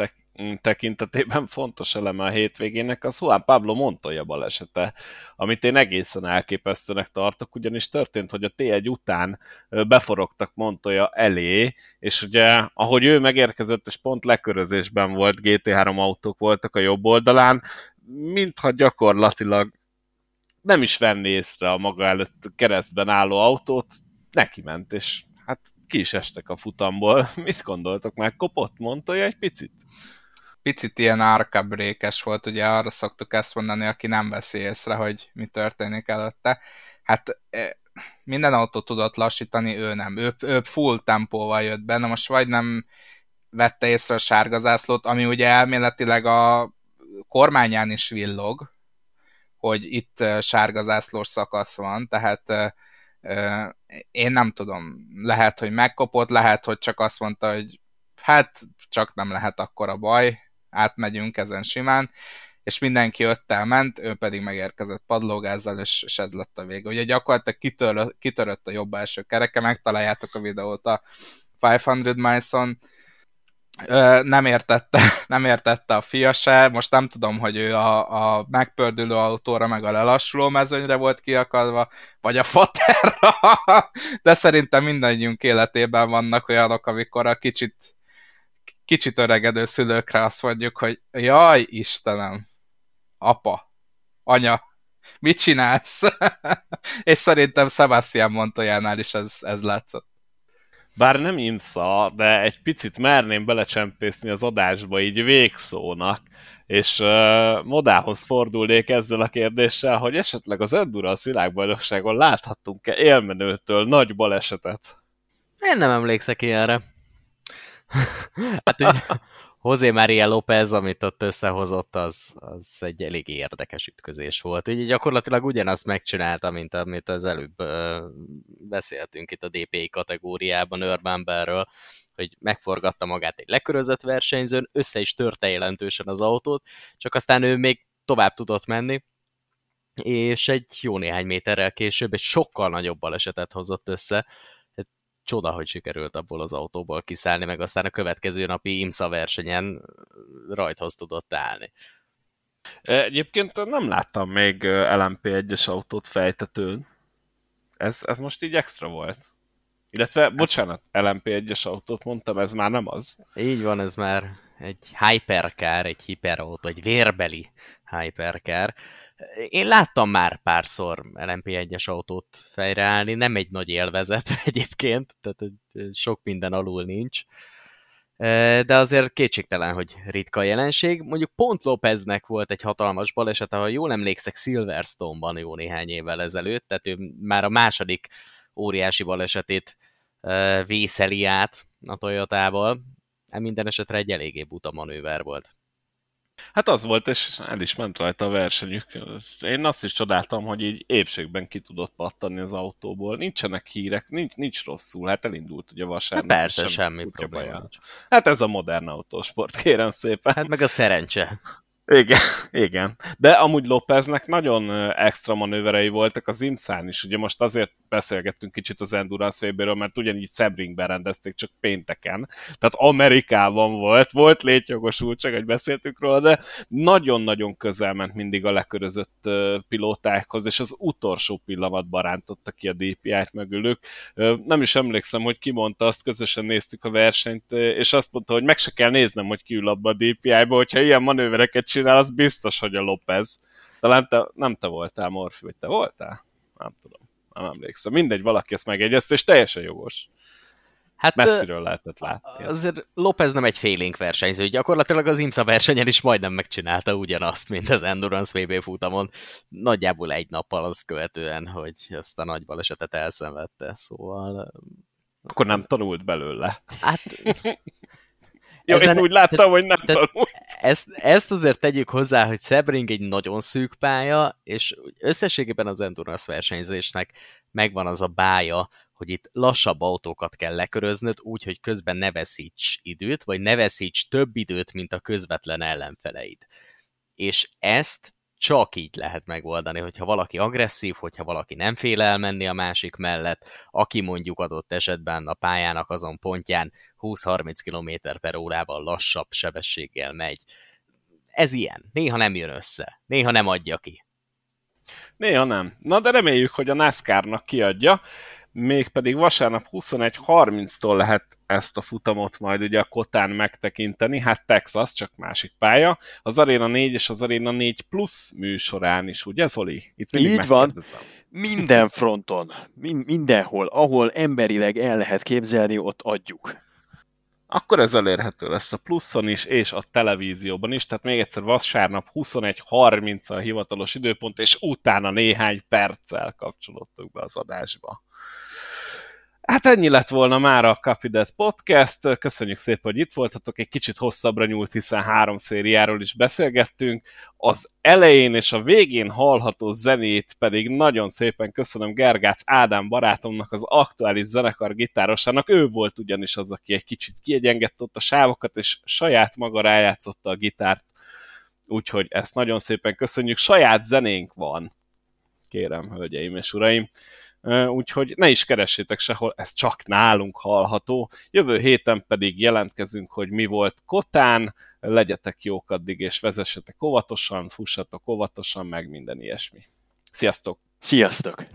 tekintetében fontos eleme a hétvégének, az Juan Pablo Montoya balesete, amit én egészen elképesztőnek tartok, ugyanis történt, hogy a T1 után beforogtak Montoya elé, és ugye, ahogy ő megérkezett, és pont lekörözésben volt, GT3 autók voltak a jobb oldalán, mintha gyakorlatilag nem is venné észre a maga előtt keresztben álló autót, neki ment, és hát ki is estek a futamból. Mit gondoltok már? Kopott Montoya egy picit? Picit ilyen árkabrékes volt, ugye arra szoktuk ezt mondani, aki nem veszi észre, hogy mi történik előtte. Hát e, minden autó tudott lassítani, ő nem. Ő, ő full tempóval jött be, na most vagy nem vette észre a sárga zászlót, ami ugye elméletileg a kormányán is villog, hogy itt e, sárga zászlós szakasz van, tehát e, én nem tudom, lehet, hogy megkopott, lehet, hogy csak azt mondta, hogy hát csak nem lehet akkor a baj, átmegyünk ezen simán, és mindenki öttel ment, ő pedig megérkezett padlógázzal, és, és ez lett a vége. Ugye gyakorlatilag kitör, kitörött a jobb első kereke, megtaláljátok a videót a 500 Miles-on, nem értette, nem értette a fia se, most nem tudom, hogy ő a, a megpördülő autóra meg a lelassuló mezőnyre volt kiakadva, vagy a faterra, de szerintem mindannyiunk életében vannak olyanok, amikor a kicsit, kicsit öregedő szülőkre azt mondjuk, hogy jaj, Istenem, apa, anya, mit csinálsz? És szerintem Sebastian Montoyánál is ez, ez látszott bár nem imsza, de egy picit merném belecsempészni az adásba így végszónak, és uh, Modához fordulnék ezzel a kérdéssel, hogy esetleg az Endurance világbajnokságon láthattunk-e élmenőtől nagy balesetet? Én nem emlékszek ilyenre. hát, José María López, amit ott összehozott, az, az egy elég érdekes ütközés volt. Így gyakorlatilag ugyanazt megcsinálta, mint amit az előbb ö, beszéltünk itt a DPI kategóriában Urban Bellről, hogy megforgatta magát egy lekörözött versenyzőn, össze is törte jelentősen az autót, csak aztán ő még tovább tudott menni, és egy jó néhány méterrel később egy sokkal nagyobb balesetet hozott össze. Hát csoda, hogy sikerült abból az autóból kiszállni, meg aztán a következő napi IMSA versenyen rajthoz tudott állni. Egyébként nem láttam még LMP1-es autót fejtetőn. Ez, ez most így extra volt. Illetve, bocsánat, LMP1-es autót mondtam, ez már nem az. Így van, ez már egy hypercar, egy hiperautó, egy vérbeli hypercar. Én láttam már párszor LMP1-es autót fejreállni, nem egy nagy élvezet egyébként, tehát sok minden alul nincs. De azért kétségtelen, hogy ritka jelenség. Mondjuk pont Lopeznek volt egy hatalmas baleset, ha jól emlékszek Silverstone-ban jó néhány évvel ezelőtt, tehát ő már a második óriási balesetét vészeli át a Toyotával. Hát minden esetre egy eléggé buta manőver volt. Hát az volt, és el is ment rajta a versenyük. Én azt is csodáltam, hogy így épségben ki tudott pattanni az autóból. Nincsenek hírek, nincs, nincs rosszul, hát elindult ugye vasárnap. Hát persze, semmi probléma. Hát ez a modern autósport, kérem szépen. Hát meg a szerencse. Igen, igen. De amúgy Lópeznek nagyon extra manőverei voltak az IMSZ-án is. Ugye most azért beszélgettünk kicsit az Endurance Weberről, mert ugyanígy Sebringben rendezték, csak pénteken. Tehát Amerikában volt, volt létjogosultság, hogy beszéltük róla, de nagyon-nagyon közel ment mindig a lekörözött pilótákhoz, és az utolsó pillanatban rántotta ki a DPI-t mögülük. Nem is emlékszem, hogy ki mondta, azt közösen néztük a versenyt, és azt mondta, hogy meg se kell néznem, hogy ki ül abba a DPI-ba, hogyha ilyen manővereket csinál, az biztos, hogy a Lopez. Talán te, nem te voltál, Morfi, vagy te voltál? Nem tudom. Nem emlékszem. Mindegy, valaki ezt megjegyezte, és teljesen jogos. Hát, Messziről lehetett látni. Azért Lopez nem egy félénk versenyző, gyakorlatilag az IMSA versenyen is majdnem megcsinálta ugyanazt, mint az Endurance VB futamon. Nagyjából egy nappal azt követően, hogy ezt a nagy balesetet elszenvedte, szóval... Akkor nem tanult belőle. Hát jó, Ezen, én úgy láttam, hogy nem tanult. Ezt, ezt azért tegyük hozzá, hogy Sebring egy nagyon szűk pálya, és összességében az endurance versenyzésnek megvan az a bája, hogy itt lassabb autókat kell leköröznöd, úgy, hogy közben ne veszíts időt, vagy ne veszíts több időt, mint a közvetlen ellenfeleid. És ezt csak így lehet megoldani, hogyha valaki agresszív, hogyha valaki nem fél elmenni a másik mellett, aki mondjuk adott esetben a pályának azon pontján 20-30 km per órával lassabb sebességgel megy. Ez ilyen. Néha nem jön össze. Néha nem adja ki. Néha nem. Na de reméljük, hogy a NASCAR-nak kiadja mégpedig vasárnap 21.30-tól lehet ezt a futamot majd ugye a Kotán megtekinteni, hát Texas, csak másik pálya, az Arena 4 és az Arena 4 Plus műsorán is, ugye Zoli? Itt Így van, minden fronton, min- mindenhol, ahol emberileg el lehet képzelni, ott adjuk. Akkor ez elérhető lesz a pluszon is, és a televízióban is, tehát még egyszer vasárnap 21.30 a hivatalos időpont, és utána néhány perccel kapcsolódtuk be az adásba. Hát ennyi lett volna már a Capidet Podcast. Köszönjük szépen, hogy itt voltatok. Egy kicsit hosszabbra nyúlt, hiszen három szériáról is beszélgettünk. Az elején és a végén hallható zenét pedig nagyon szépen köszönöm Gergác Ádám barátomnak, az aktuális zenekar gitárosának. Ő volt ugyanis az, aki egy kicsit kiegyengett ott a sávokat, és saját maga rájátszotta a gitárt. Úgyhogy ezt nagyon szépen köszönjük. Saját zenénk van. Kérem, hölgyeim és uraim úgyhogy ne is keressétek sehol, ez csak nálunk hallható. Jövő héten pedig jelentkezünk, hogy mi volt Kotán, legyetek jók addig, és vezessetek óvatosan, fussatok óvatosan, meg minden ilyesmi. Sziasztok! Sziasztok!